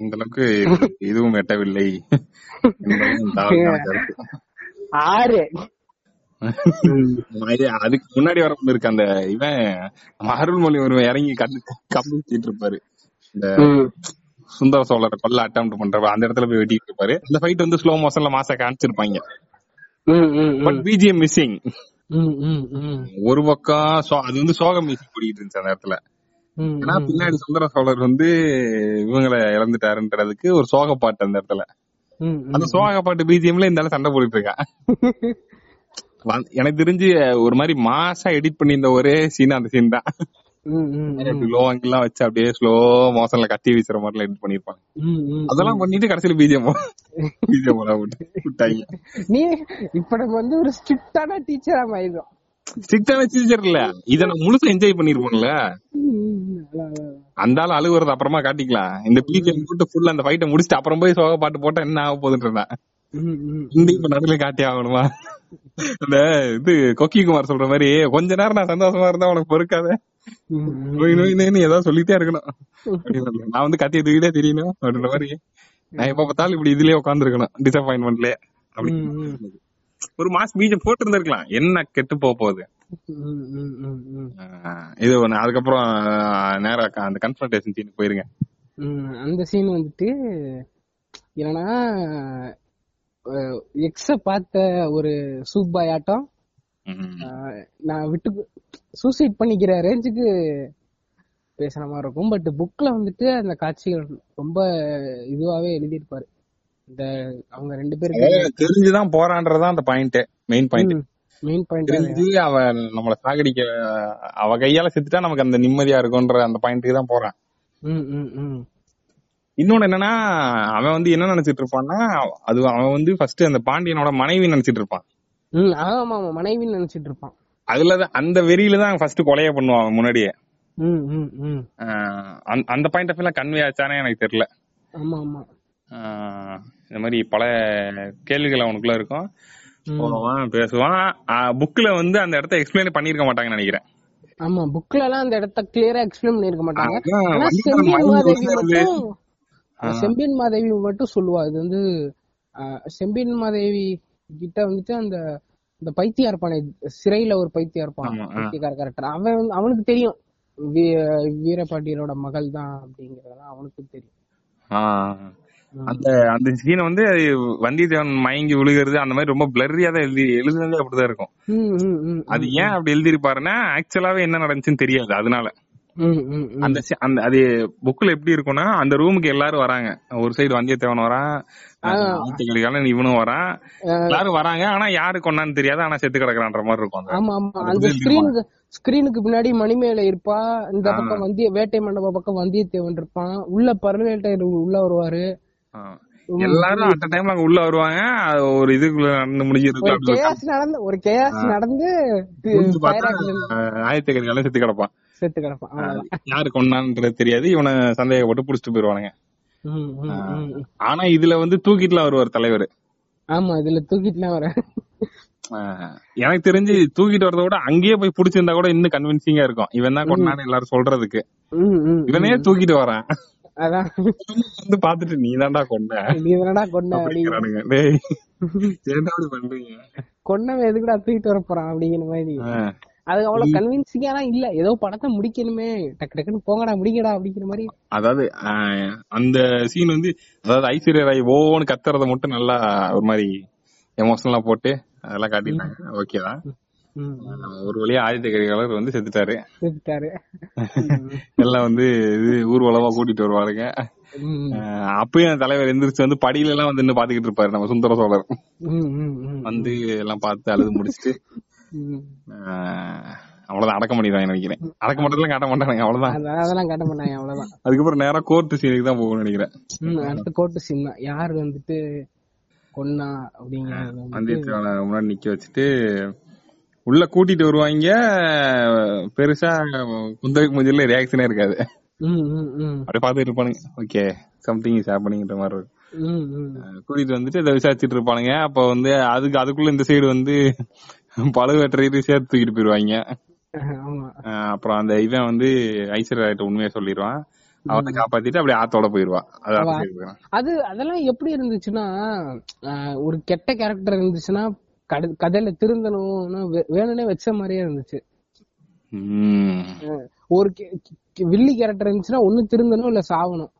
இந்த அளவுக்கு இதுவும் எட்டவில்லை. ஆறு. அதுக்கு முன்னாடி வர இருக்கு. அந்த இவன் அருள்மொழி ஒருவன் இறங்கி கண்ணு கம்பி வச்சிட்டு இருப்பாரு. இந்த. சுந்தர சோழரை கொல்ல அட்டம் பண்றப்ப அந்த இடத்துல போய் வெட்டிட்டு இருப்பாரு. அந்த ஃபைட் வந்து ஸ்லோ மோஷன்ல மாசா காமிச்சிருப்பாங்க. But BGM missing. ஒரு பக்கம் அது வந்து சோக மியூசிக் ஓடிட்டு இருந்துச்சு அந்த இடத்துல. ஏன்னா பின்னாடி சுந்தர சோழர் வந்து இவங்களை இழந்துட்டாருன்றதுக்கு ஒரு சோக பாட்டு அந்த இடத்துல. அந்த சோக பாட்டு பிஜிஎம்ல இந்த சண்டை போட்டுட்டு இருக்கான் *laughs* எனக்கு தெரிஞ்சு ஒரு மாதிரி மாசா எடிட் பண்ணியிருந்த ஒரே சீன் அந்த சீன் தான். லோ எல்லாம் வச்சு அப்படியே ஸ்லோ மோஷன்ல கத்தி வீசுற மாதிரி எடிட் பண்ணிருப்பாங்க. அதெல்லாம் பண்ணிட்டு கடைசியில பிஜிஎம் *laughs* பிஜிஎம் விட்டாங்க. நீ இப்ப நம்ம வந்து ஒரு ஸ்ட்ரிக்டான டீச்சரா மாறிடும் ஸ்ட்ரிக்டான டீச்சர் இல்ல. இத நான் முழுசா என்ஜாய் பண்ணிருப்போம்ல. அந்த ஆள் அழுகுறது அப்புறமா காட்டிக்கலாம். இந்த பிஜிஎம் போட்டு ஃபுல்லா அந்த ஃபைட்டை முடிச்சுட்டு அப்புறம் போய் சோக பாட்டு போட்டா என்ன ஆக இந்த இப்ப நடுவுல காட்டி ஆகணுமா? *laughs* அந்த இது கொக்கி குமார் சொல்ற மாதிரி கொஞ்ச நேரம் நான் சந்தோஷமா இருந்தா உனக்கு பொறுக்காத. நோய் நோய் நோய்னு ஏதாவது சொல்லிட்டே இருக்கணும். அப்படின்னு நான் வந்து கத்தி தூக்கிட்டே தெரியணும் அப்படின்ற மாதிரி. நான் எப்ப பார்த்தாலும் இப்படி இதுலயே உட்காந்துருக்கணும் டிசப்பாயின்மெண்ட்லயே அப்படி. ஒரு மாஸ் பீஜம் போட்டு இருந்திருக்கலாம் என்ன கெட்டு போக போகுது? இது ஒண்ணு. அதுக்கப்புறம் ஆஹ் நேரா க- அந்த கன்ஃபரன்டேஷன் சீனுக்கு போயிருங்க. அந்த சீன் வந்துட்டு என்னன்னா எக்ஸ பார்த்த ஒரு சூப்பாய் ஆட்டம் நான் விட்டு சூசைட் பண்ணிக்கிற ரேஞ்சுக்கு பேசுற மாதிரி இருக்கும். பட் புக்ல வந்துட்டு அந்த காட்சிகள் ரொம்ப இதுவாவே எழுதியிருப்பாரு. இந்த அவங்க ரெண்டு பேருக்கு தெரிஞ்சுதான் போறான்றதான் அந்த point main point main point தெரிஞ்சு அவன் நம்மள சாகடிக்க அவ கையால செத்துட்டா நமக்கு அந்த நிம்மதியா இருக்கும்ன்ற அந்த பாயிண்ட்டுக்கு தான் போறான். இன்னொன்னு என்னன்னா அவன் வந்து என்ன நினைச்சிட்டு இருப்பான்னா அது அவன் வந்து ஃபர்ஸ்ட் அந்த பாண்டியனோட மனைவி நினைச்சிட்டு இருப்பான். ஆமா ஆமா மனைவின்னு நினைச்சிட்டு இருப்பான். அதுலதான் அந்த வெறியில தான் ஃபர்ஸ்ட் கொலைய பண்ணுவான் முன்னாடியே. அந்த- பாயிண்ட் ஆஃப் எல்லாம் கன்வே ஆச்சானே எனக்கு தெரியல. ஆமா ஆமா. இந்த மாதிரி பல கேள்விகள் அவனுக்குள்ள இருக்கும். போவான் பேசுவான் புக்ல வந்து அந்த இடத்த எக்ஸ்பிளைன் பண்ணிருக்க மாட்டாங்கன்னு நினைக்கிறேன். ஆமா புக்ல எல்லாம் அந்த இடத்த கிளியரா எக்ஸ்பிளைன் பண்ணிருக்க மாட்டாங்க. செம்பியன் mind மாதேவி மட்டும் சொல்லுவா. இது வந்து ஆஹ், செம்பியன் மாதேவி கிட்ட வந்துட்டு அந்த இந்த பைத்தியம் இருப்பானே சிறையில ஒரு பைத்தியம் இருப்பான். பைத்தியக்கார கேரக்டர் அவன் அவனுக்கு தெரியும். வீ- வீரபாண்டியனோட மகள் தான் அப்படிங்கறதெல்லாம் அவனுக்கு தெரியும். அந்த அந்த சீனை வந்து வந்தியத்தேவன் மயங்கி விழுகிறது அந்த மாதிரி ரொம்ப பிளரியா தான் எழுதி எழுதுனதே அப்படிதான் இருக்கும். அது ஏன் அப்படி எழுதிருப்பாருன்னா ஆக்சுவலாவே என்ன நடந்துச்சுன்னு தெரியாது அதனால. அந்த அந்த அது புக்ல எப்படி இருக்கும்னா அந்த ரூமுக்கு எல்லாரும் வராங்க. ஒரு சைடு வந்தியத்தேவன் வரான் இவனும் வரான். எல்லாரும் வராங்க ஆனா யாரு கொண்டான்னு தெரியாது ஆனா செத்து கிடக்குறான்ற மாதிரி இருக்கும் ஆமா ஆமா. அந்த ஸ்கிரீனுக்கு ஸ்கிரீனுக்கு பின்னாடி மணிமேல இருப்பா. இந்த பக்கம் வந்திய வேட்டை மண்டப பக்கம் வந்தியத்தேவன் இருப்பான். உள்ள பருவேட்டையர் உள்ள வருவாரு. எல்லாரும் அட்ட டைம்ல அங்க உள்ள வருவாங்க. ஒரு இதுக்குள்ள நடந்து முடிஞ்சிருக்கு ஒரு கேஸ் நடந்து ஒரு கேஸ் நடந்து ஆக்சிடென்ட் ஆயத்தகரிகாலன் செத்து கிடப்பான். செத்து கிடப்பான். யாரு கொண்டான்றது தெரியாது. இவனை சந்தேகப்பட்டு புடிச்சிட்டு போயிருவானுங்க. ஆனா இதுல வந்து தூக்கிட்டுலாம் வருவார் தலைவர். ஆமா இதுல தூக்கிட்டுலாம் வர. எனக்கு தெரிஞ்சு தூக்கிட்டு வரத விட அங்கேயே போய் புடிச்சிருந்தா கூட இன்னும் கன்வின்சிங்கா இருக்கும். இவன் தான் கொண்டான்னு எல்லாரும் சொல்றதுக்கு. இவனே தூக்கிட்டு வரான். அதான். வந்து பாத்துட்டு நீ தான்டா கொண்ட நீ கொன்ன அப்படி. அப்படிங்கிறானுங்க. டேய் ஏன்டா அப்படி பண்றீங்க? கொன்னவன் எதுக்குடா தூக்கிட்டு வர போறான் அப்படிங்கிற மாதிரி. அது அவ்வளவு கன்வின்சிங்கானா இல்ல. ஏதோ படத்தை முடிக்கணுமே. டக்கு டக்குன்னு போங்கடா முடிக்கடா அப்படிங்கிற மாதிரி. அதாவது அந்த சீன் வந்து அதாவது ஐஸ்வர்யா ராய் ஓன்னு கத்துறத மட்டும் நல்லா ஒரு மாதிரி எமோஷனலா போட்டு அதெல்லாம் காட்டிட்டாங்க. ஓகே தான் ம், ஆஹ், ஒரு வழியா ஆதித்த கரிகாலர் வந்து செத்துட்டாரு. செத்துட்டாரு. *laughs* எல்லாம் வந்து இது ஊர்வலமா கூட்டிட்டு வருவாருங்க. அப்பயும் தலைவர் எந்திரிச்சு வந்து படியில எல்லாம் வந்து நின்னு பாத்துக்கிட்டு இருப்பாரு நம்ம சுந்தர சோழர். வந்து எல்லாம் பார்த்து அழுது முடிச்சுட்டு. அவ்வளவுதான். அடக்க பண்ணிடுவாங்க நினைக்கிறேன். அடக்க மட்டும் காட்ட மாட்டாங்க அவ்வளவுதான். அதெல்லாம் காட்ட மாட்டாங்க அவ்வளவுதான். அதுக்கப்புறம் நேரா கோர்ட் சீனுக்கு தான் போகணும்னு நினைக்கிறேன். அடுத்த கோட்டு சீன் தான். யார் வந்துட்டு கொன்னா அப்படிங்கறது வந்து- வந்தியத்தேவனை முன்னாடி நிக்க வச்சுட்டு உள்ள கூட்டிட்டு வருவாங்க. பெருசா குந்தவை மூஞ்சில ரியாக்ஷனே இருக்காது. அப்படியே பாத்துட்டு இருப்பானுங்க. ஓகே சம்திங் இஸ் ஹேப்பனிங்ன்ற மாதிரி இருக்கும். கூட்டிட்டு வந்துட்டு இதை விசாரிச்சுட்டு இருப்பானுங்க. அப்ப வந்து அதுக்கு அதுக்குள்ள இந்த சைடு வந்து பழுவேட்டரையர் சேர்த்து தூக்கிட்டு போயிருவாங்க. அப்புறம் அந்த இவன் வந்து ஐஸ்வர்யா உண்மையை சொல்லிடுவான் அவனை காப்பாத்திட்டு அப்படியே ஆத்தோட போயிருவான். அது அதெல்லாம் எப்படி இருந்துச்சுன்னா ஒரு கெட்ட கேரக்டர் இருந்துச்சுன்னா கதையில திருந்தணும்னு வேணும்னே வச்ச மாதிரியே இருந்துச்சு. ஒரு வில்லி கேரக்டர் இருந்துச்சுன்னா ஒண்ணு திருந்தணும் இல்ல சாவணும்.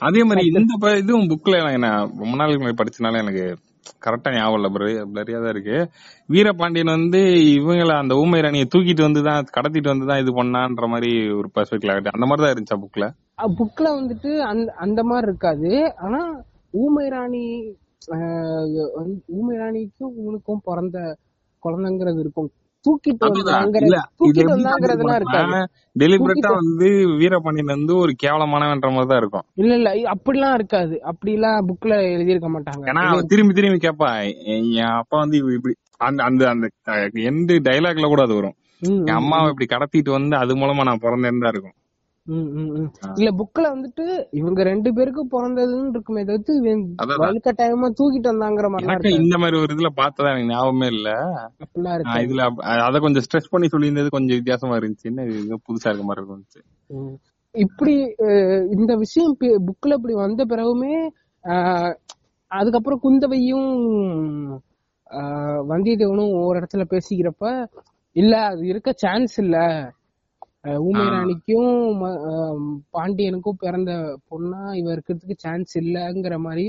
அதே மாதிரி இந்த இதுவும் புக்ல எனக்கு நான் ரொம்ப நாளுக்கு முன்னாடி படிச்சனால எனக்கு கரெக்டா ஞாபகம் இல்ல பிளரியா தான் இருக்கு. வீரபாண்டியன் வந்து இவங்கள அந்த ஊமை ராணியை தூக்கிட்டு வந்து தான் கடத்திட்டு வந்து தான் இது பண்ணான்ற மாதிரி ஒரு பெர்ஸ்பெக்டிவ் அந்த மாதிரி தான் இருந்துச்சா புக்ல புக்ல வந்துட்டு அந்த அந்த மாதிரி இருக்காது. ஆனா ஊமை ராணி ஆஹ், வந்து ஊமை ராணிக்கும் உனக்கும் பிறந்த குழந்தைங்கிறது இருக்கும். தூக்கிட்டு டெலிபரேட்டா வந்து வீரபாண்டியன் வந்து ஒரு கேவலமானவன்ற மாதிரி தான் இருக்கும். இல்ல இல்ல அப்படிலாம் இருக்காது. அப்படிலாம் புக்ல எழுதியிருக்க மாட்டாங்க. ஏன்னா திரும்பி திரும்பி கேப்பா என் அப்பா வந்து இப்படி- அந்த அந்த அந்த எந்த டைலாக்ல கூட அது வரும். என் அம்மாவை இப்படி கடத்திட்டு வந்து அது மூலமா நான் பிறந்தேன்னு தான் இருக்கும். இல்ல புக்ல வந்துட்டு இவங்க ரெண்டு பேருக்கும் பிறந்ததுன்னு இருக்குமே தவிர்த்து. வலுக்கட்டாயமா தூக்கிட்டு வந்தாங்கிற இருக்காது. இந்த மாதிரி ஒரு இதுல பார்த்ததா எனக்கு ஞாபகமே இல்ல. இதுல அத கொஞ்சம் ஸ்ட்ரெஸ் பண்ணி சொல்லியிருந்தது கொஞ்சம் வித்தியாசமா இருந்துச்சுன்னு இது ஏதோ புதுசா இருக்க மாதிரி இருந்துச்சு. இப்படி இந்த விஷயம் புக்ல இப்படி வந்த பிறகுமே அதுக்கப்புறம் குந்தவையும் வந்தியத்தேவனும் ஒரு இடத்துல பேசிக்கிறப்ப இல்ல அது இருக்க சான்ஸ் இல்ல. ஊமை ராணிக்கும் பாண்டியனுக்கும் பிறந்த பொண்ணா இவ இருக்கிறதுக்கு சான்ஸ் இல்லங்கிற மாதிரி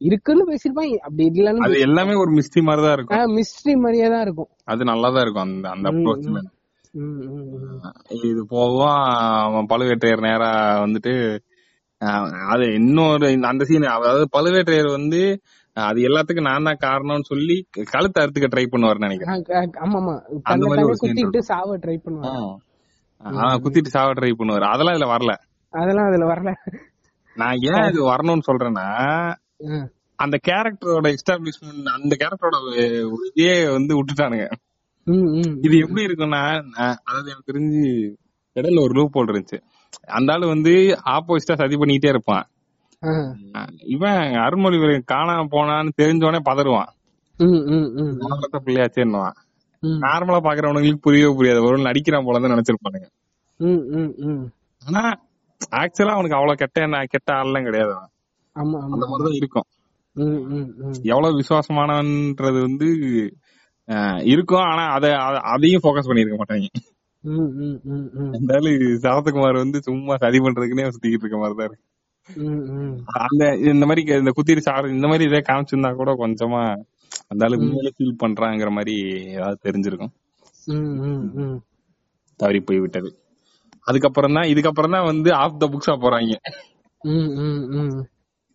இருக்குன்னு பேசிருப்பாங்க அப்படி இல்லன்னு அது எல்லாமே ஒரு மிஸ்டி மாதிரி தான் இருக்கும். மிஸ்ட்ரி மாதிரியே தான் இருக்கும். அது நல்லா தான் இருக்கும். அந்த அந்த அப்ரோச்ல. இது போகும் அவன் பழுவேற்றையர் நேரா வந்துட்டு அது இன்னொரு அந்த சீன் அதாவது பழுவேற்றையர் வந்து அது எல்லாத்துக்கும் நான் தான் காரணம்னு சொல்லி கழுத்தை அறுத்துக்க ட்ரை பண்ணுவார் நினைக்கிறேன். ஆ, ஆ, ஆமாமா. அந்த குத்திக்கிட்டு சாவ ட்ரை பண்ணுவாங்க குத்திட்டு சாவ ட்ரை பண்ணுவாரு. அதெல்லாம் இதுல வரல. அதெல்லாம் அதுல வரல. நான் ஏன் இது வரணும்னு சொல்றேன்னா அந்த கேரக்டரோட எஸ்டாப்ளிஷ்மெண்ட் அந்த கேரக்டரோட இதே வந்து விட்டுட்டானுங்க. இது எப்படி இருக்கும்னா அதாவது எனக்கு தெரிஞ்சு இடையில ஒரு லூப் ஹோல் இருந்துச்சு. அந்த ஆளு வந்து ஆப்போசிட்டா சதி பண்ணிக்கிட்டே இருப்பான். இவன் அருள்மொழிவரையன் காணாம போனான்னு தெரிஞ்சோடனே பதறுவான். பிள்ளையாச்சேன்னுவான். நார்மலா பாக்குறவனுங்களுக்கு புரியவே புரியாது. ஒரு நடிக்கிறான் போலதான் நினைச்சிருப்பானுங்க. ஆனா ஆக்சுவலா அவனுக்கு அவ்வளவு கெட்ட என்ன- கெட்ட ஆள்லாம் கிடையாது அந்த மாதிரிதான் இருக்கும். எவ்வளவு விசுவாசமானன்றது வந்து இருக்கும். ஆனா அத அத- அதையும் ஃபோக்கஸ் பண்ணிருக்க மாட்டாங்க. இருந்தாலும் சரத்குமார் வந்து சும்மா சதி பண்றதுக்குன்னே சுத்திக்கிட்டு இருக்க மாதிரி தான் இருக்கு. அந்த இந்த மாதிரி இந்த குத்திரி சாறு இந்த மாதிரி இதே காமிச்சிருந்தா கூட கொஞ்சமா அந்த ஆளு உண்மையிலே ஃபீல் பண்றாங்கிற மாதிரி ஏதாவது தெரிஞ்சிருக்கும். தவறி போய் விட்டது. அதுக்கப்புறம் தான் இதுக்கப்புறம் தான் வந்து ஆஃப் த புக்ஸா போறாங்க.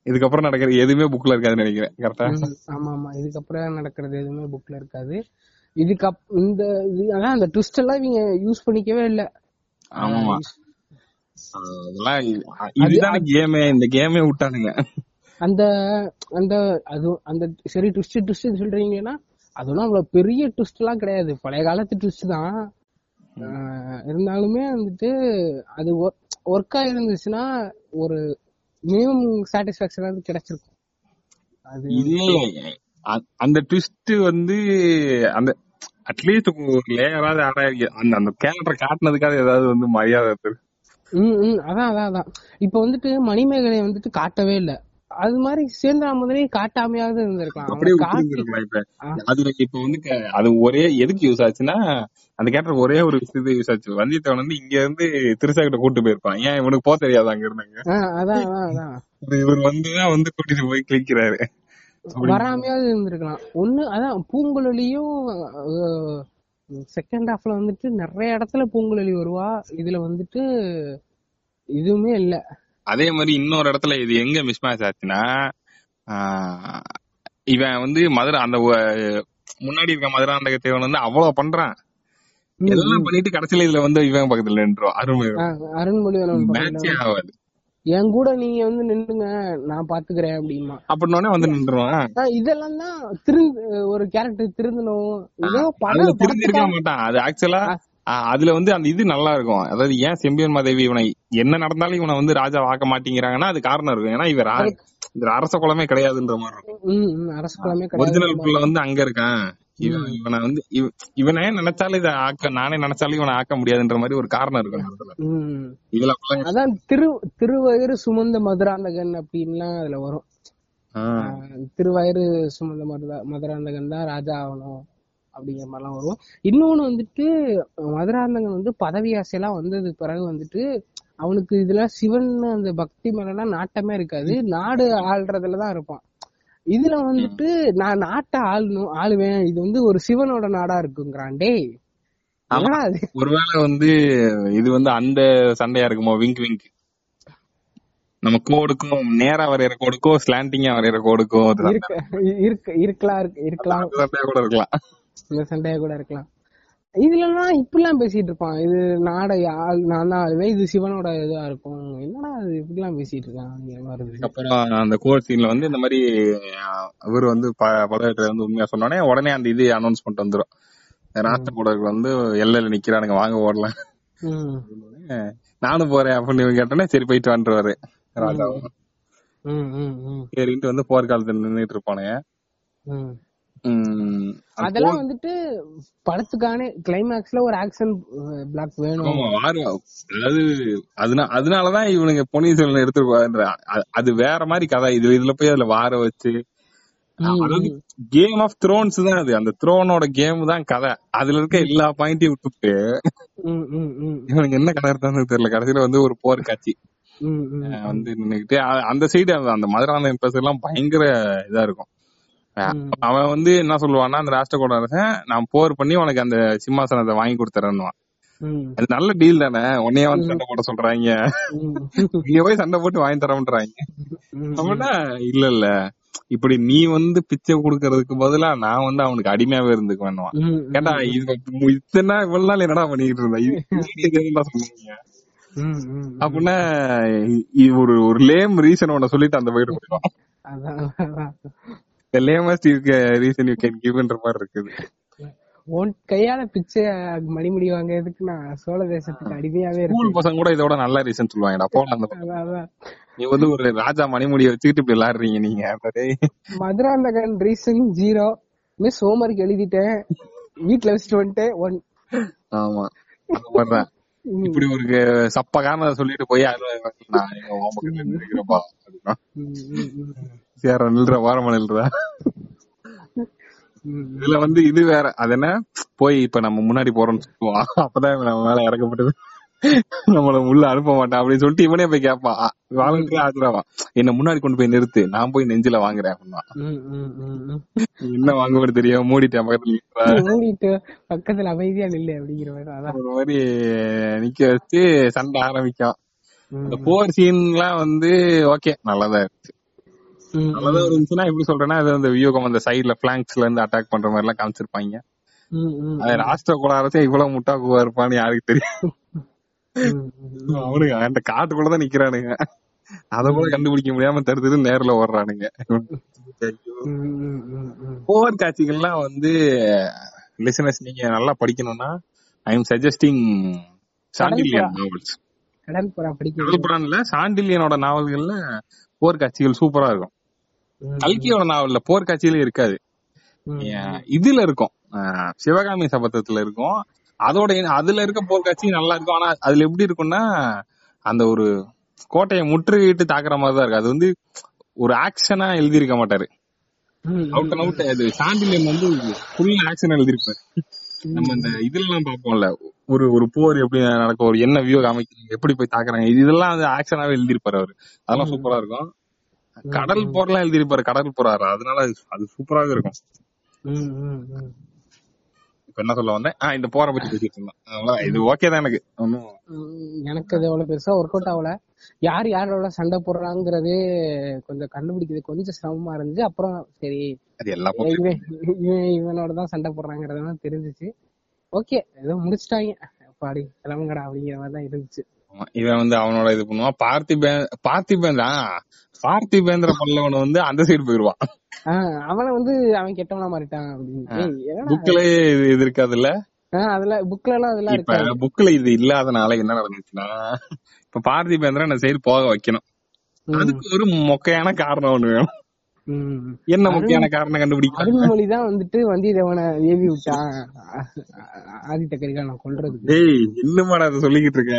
இதுக்கப்புறம் நடக்கிறது எதுவுமே புக்ல இருக்காதுன்னு நினைக்கிறேன். கரெக்டா ஆமா ஆமா. இதுக்கப்புறம் நடக்கிறது எதுவுமே புக்ல இருக்காது. இதுக்கு இந்த இது அதான் அந்த ட்விஸ்ட் எல்லாம் இவங்க யூஸ் பண்ணிக்கவே இல்ல. ஆமா அதெல்லாம் இது- இதுதானே கேமே இந்த கேமே விட்டானுங்க. அந்த அந்த அது அந்த சரி ட்விஸ்ட் ட்விஸ்ட் சொல்றீங்கன்னா அதெல்லாம் அவ்வளவு பெரிய ட்விஸ்ட் எல்லாம் கிடையாது. பழைய காலத்து ட்விஸ்ட் தான். இருந்தாலுமே வந்துட்டு அது ஒர்க் ஆயிருந்துச்சுன்னா ஒரு மினிமம் சாட்டிஸ்பாக்சன் கிடைச்சிருக்கும். அது இது அந்த ட்விஸ்ட் வந்து அந்த அட்லீஸ்ட் ஒரு லேயராவது ஆனா அந்த அந்த கேரக்டர் காட்டுனதுக்காக ஏதாவது வந்து மரியாதை. ம் ம் அதான் அதான் அதான். இப்ப வந்துட்டு மணிமேகலை வந்துட்டு காட்டவே இல்ல. அது மாதிரி சேர்ந்தா முதலே காட்டாமையாவது இருந்திருக்கலாம். அது இப்ப வந்து அது ஒரே எதுக்கு யூஸ் ஆச்சுன்னா அந்த கேரக்டர் ஒரே ஒரு விஷயத்துக்கு யூஸ் ஆச்சு. வந்தியத்தேவன் வந்து இங்க இருந்து திருசா கிட்ட கூட்டு போயிருப்பான். ஏன் இவனுக்கு போக தெரியாது அங்க இருந்தாங்க அதான் அதான் இவர் வந்துதான் வந்து கூட்டிட்டு போய் கிளிக்கிறாரு வராமையாவது இருந்திருக்கலாம். ஒண்ணு அதான் பூங்குழலியும் செகண்ட் ஹாஃப்ல வந்துட்டு நிறைய இடத்துல பூங்குழலி வருவா. இதுல வந்துட்டு இதுவுமே இல்ல. அதே மாதிரி இன்னொரு இடத்துல இது எங்க மிஸ் மேட்ச் ஆச்சுன்னா இவன் வந்து மதுரை அந்த முன்னாடி இருக்க மதுராந்தக தேவன் வந்து அவ்வளவு பண்றான். எல்லாம் பண்ணிட்டு கடைசியில இதுல வந்து இவன் பக்கத்துல நின்றோம் பக்கத்துல மேட்சே ஆகாது. என் கூட நீங்க வந்து நின்னுங்க நான் பாத்துக்கிறேன் அப்படிமா. அப்படின்னோடனே வந்து நின்றுவான் இதெல்லாம் தான் திருந்து ஒரு கேரக்டர் திருந்தணும். ஏதோ படம் திருந்திருக்க மாட்டான். அது ஆக்சுவலா அதுல வந்து அந்த இது நல்லா இருக்கும். அதாவது ஏன் செம்பியன் மாதேவி இவனை என்ன நடந்தாலும் இவனை வந்து ராஜா ஆக்க மாட்டேங்கிறாங்கன்னா அது காரணம் இருக்கும். ஏன்னா இவன் ரா- இது அரச குலமே கிடையாதுன்ற மாதிரி இருக்கும். அரசு குலமே ஒரிஜினல் புள்ள வந்து அங்க இருக்கான். இவன் இவனை வந்து இவ- இவனே நினைச்சாலும் இதை ஆக்க நானே நினைச்சாலும் இவனை ஆக்க முடியாதுன்ற மாதிரி ஒரு காரணம் இருக்கும். இதுல அதான் திரு திருவயிறு சுமந்த மதுராந்தகன் அப்படின்லாம் அதுல வரும். திருவயிறு சுமந்த மதுரா மதுராந்தகன் தான் ராஜா ஆகணும் அப்படிங்கிற மாதிரிலாம் வரும். இன்னொன்னு வந்துட்டு மதுராந்தகன் வந்து பதவி ஆசையெல்லாம் வந்தது பிறகு வந்துட்டு அவனுக்கு இதுல சிவன் அந்த பக்தி மேலாம் நாட்டமே இருக்காது. நாடு ஆள்றதுலதான் இருப்பான். இதுல வந்துட்டு நான் நாட்டை ஆளணும் ஆளுவேன். இது வந்து ஒரு சிவனோட நாடா இருக்குங்கிறான் டேய் ஒருவேளை வந்து இது வந்து அந்த சண்டையா இருக்குமோ? விங்க் விங்க் நம்ம கோடுக்கும் நேரா வரைகிற கோடுக்கும் ஸ்லாண்டிங்கா வரைகிற கோடுக்கும் இருக்கலாம் இருக்கலாம். இந்த சண்டையா கூட இருக்கலாம். இதுலலாம் இப்படிலாம் பேசிட்டு இருப்பான் இது நாடை நான் தான் ஆளுவேன் இது சிவனோட இதா இருக்கும். என்னடா அது இப்படிலாம் பேசிட்டு இருக்காங்கிற மாதிரி இருக்கு. அதுக்கப்புறம் அந்த கோர் சீன்ல வந்து இந்த மாதிரி இவர் வந்து ப- பழுவேட்டரையர் வந்து உண்மையா சொன்னோடனே உடனே அந்த இது அனௌன்ஸ்மெண்ட் வந்துரும். ராஷ்டிரகூடர்கள் வந்து எல்லையில நிக்கிறானுங்க வாங்க ஓடலாம். நானும் போறேன் அப்படின்னு கேட்டோன்னே சரி போயிட்டு வந்துருவாரு. ராஜா ம், ம், ம், சரின்ட்டு வந்து போர்க்காலத்துல நின்னுட்டு இருப்பானுங்க. அதெல்லாம் வந்துட்டு படத்துக்கான கிளைமேக்ஸ்ல ஒரு ஆக்ஷன் பிளாக் வேணும். அதாவது அதனா அதனாலதான் இவனுங்க பொன்னியின் செல்வன் எடுத்துருப்பாங்க அது வேற மாதிரி கதை. இது இதுல போய் அதுல வார வச்சு. கேம் ஆஃப் த்ரோன்ஸ் தான் அது. அந்த த்ரோனோட கேம் தான் கதை. அதுல இருக்க எல்லா பாயிண்டையும் விட்டுட்டு இவனுக்கு என்ன கதை எடுத்தான்னு தெரியல. கடைசியில வந்து ஒரு போர் காட்சி. வந்து நின்னுக்கிட்டு அந்த சைடு அந்த மதுராந்தகன் பேச எல்லாம் பயங்கர இதா இருக்கும். அவன் வந்து என்ன சொல்லுவான்னா அந்த ராஷ்டிரகூட அரசன் நான் போர் பண்ணி உனக்கு அந்த சிம்மாசனத்தை வாங்கி கொடுத்துறேன்னுவான். அது நல்ல டீல் தானே. உன்னைய வந்து சண்டை போட சொல்றாங்க. இங்க போய் சண்டை போட்டு வாங்கி தரம்ன்றாங்க அவனா இல்ல இல்ல. இப்படி நீ வந்து பிச்சை கொடுக்கறதுக்கு பதிலா நான் வந்து அவனுக்கு அடிமையாவே இருந்துக்கு ம், கேட்டா இது இத்தனை நாள் இவ்வளவு நாள் என்னடா பண்ணிட்டு இருந்தா? சொல்லுவீங்க? அப்படின்னா ஒரு ஒரு லேம் ரீசன் உன்ன சொல்லிட்டு அந்த போயிட்டு போயிடும். அதான். லேமஸ்ட் ரீசன் யூ கேன் கிவ்ன்ற மாதிரி இருக்குது. உன் கையால பிச்சை மணிமுடி வாங்குறதுக்கு நான் சோழ தேசத்துக்கு அடிமையாவே ஸ்கூல் பசங்க கூட இதோட நல்ல ரீசன் சொல்லுவாங்கடா போலாம் அந்த. நீ வந்து ஒரு ராஜா மணிமுடியை வச்சுக்கிட்டு இப்படி விளையாடுறீங்க நீங்க Madhurantakan reason zero miss homework எழுதிட்டேன். வீட்ல வச்சுட்டு வந்துட்டேன் ஒன் ஆமா ம், இப்படி ஒரு சப்ப காரணம் சொல்லிட்டு போய் அது *laughs* சேர நில்ற வாரமா நில்ற இதுல வந்து இது வேற. அது என்ன? போய் இப்ப நம்ம முன்னாடி போறோம்னு சொல்லுவோம் அப்பதான் நம்ம மேல இறக்கப்பட்டது. நம்மள உள்ள அனுப்ப மாட்டான் அப்படின்னு சொல்லிட்டு இவனே போய் கேட்பான் வாலண்டியர் ஆஜராவான் என்ன முன்னாடி கொண்டு போய் நிறுத்து. நான் போய் நெஞ்சில வாங்குறேன். அப்படின்னா. என்ன வாங்குவது தெரியும்? மூடிட்டேன் பக்கத்துல பக்கத்துல அமைதியா நில்லு அப்படிங்கிற ஒரு மாதிரி நிக்க வச்சு சண்டை ஆரம்பிக்கும். இந்த போர் சீன்லாம் வந்து ஓகே நல்லதா இருந்துச்சு. இருந்துச்சுன்னா எப்படி சொல்றேன்னா அது அந்த வியூகம் அந்த சைடுல பிளாங்க்ஸ்ல இருந்து அட்டாக் பண்ற மாதிரி எல்லாம் காமிச்சிருப்பாங்க அது ராஷ்டிர கூட அரசே இவ்வளவு முட்டாக்குவா இருப்பான்னு யாருக்கு தெரியும். அவனுங்க அந்த காட்டுக்குள்ளதான் நிக்கிறானுங்க. அத கூட கண்டுபிடிக்க முடியாம தடுத்துட்டு நேர்ல ஓடுறானுங்க. போர் காட்சிகள்லாம் வந்து லிசனர்ஸ் நீங்க நல்லா படிக்கணும்னா I am suggesting Sandilyan novels கடன் புறா படிக்க சாண்டிலியனோட நாவல்கள்ல போர் காட்சிகள் சூப்பரா இருக்கும். கல்கியோட நாவல்ல போர் காட்சிகளே இருக்காது இதுல இருக்கும். சிவகாமி சபதத்துல இருக்கும். அதோட அதுல இருக்க போர் காட்சி நல்லா இருக்கும். ஆனா அதுல எப்படி இருக்கும்னா அந்த ஒரு கோட்டையை முற்றுகையிட்டு தாக்குற மாதிரி தான் இருக்கு. அது வந்து ஒரு ஆக்ஷனா எழுதியிருக்க மாட்டாரு. அவுட் அண்ட் அவுட் அது சாண்டிலியன் வந்து ஃபுல் ஆக்ஷன் எழுதியிருப்பாரு. நம்ம இந்த இதுல எல்லாம் பார்ப்போம்ல. ஒரு ஒரு போர் எப்படி நடக்கும் ஒரு என்ன வியூ அமைக்கிறாங்க எப்படி போய் தாக்குறாங்க இது இதெல்லாம் வந்து ஆக்ஷனாவே எழுதியிருப்பாரு அவரு. அதெல்லாம் சூப்பரா இருக்கும். கடல் போர்லாம் எழுதியிருப்பாரு கடல் போறாரு? அதனால அது- சூப்பராக இருக்கும். இப்ப என்ன சொல்ல வந்தேன்? ஆஹ் இந்த போரை பத்தி பேசிட்டு இருந்தேன். இது ஓகே தான் எனக்கு. ஒன்னும் எனக்கு அது அவ்வளவு பெருசா ஒர்க் அவுட் ஆகல. யார் யாரோட சண்டை போடுறாங்கிறதே கொஞ்சம் கண்டுபிடிக்கிறது கொஞ்சம் சிரமமா இருந்துச்சு. அப்புறம் சரி இவன் இவன் இவனோட தான் சண்டை போடுறாங்கிறதெல்லாம் தெரிஞ்சுச்சு. ஓகே ஏதோ முடிச்சிட்டாங்க. பாடி கிளம்புங்கடா அப்படிங்கிற மாதிரி தான் இருந்துச்சு. இவன் வந்து அவனோட இது பண்ணுவான். பார்த்திபேன் பார்த்திபேன் தான் பார்த்திபேந்திர பல்லவன் வந்து அந்த சைடு போயிருவான். அவனை வந்து அவன் கெட்டவனா மாறிட்டான் அப்படின்னு. ஏய், என்னடா? புக்ல இது இது இருக்காதுல்ல? அதுல புக்ல எல்லாம் அதெல்லாம் இப்ப புக்ல இது இல்லாதனால என்ன நடந்துச்சுன்னா இப்ப பார்த்திபேந்திரன் அந்த சைடு போக வைக்கணும். அதுக்கு ஒரு மொக்கையான காரணம் ஒண்ணு வேணும். என்ன மொக்கையான காரணம் கண்டுபிடிக்கலாம்? அருண்மொழி தான் வந்துட்டு வந்தியத்தேவனை ஏவி விட்டான். ஆதித்த கரிகாலனை கொல்றதுக்கு. டேய் இன்னுமாடா அதை சொல்லிக்கிட்டு இருக்க?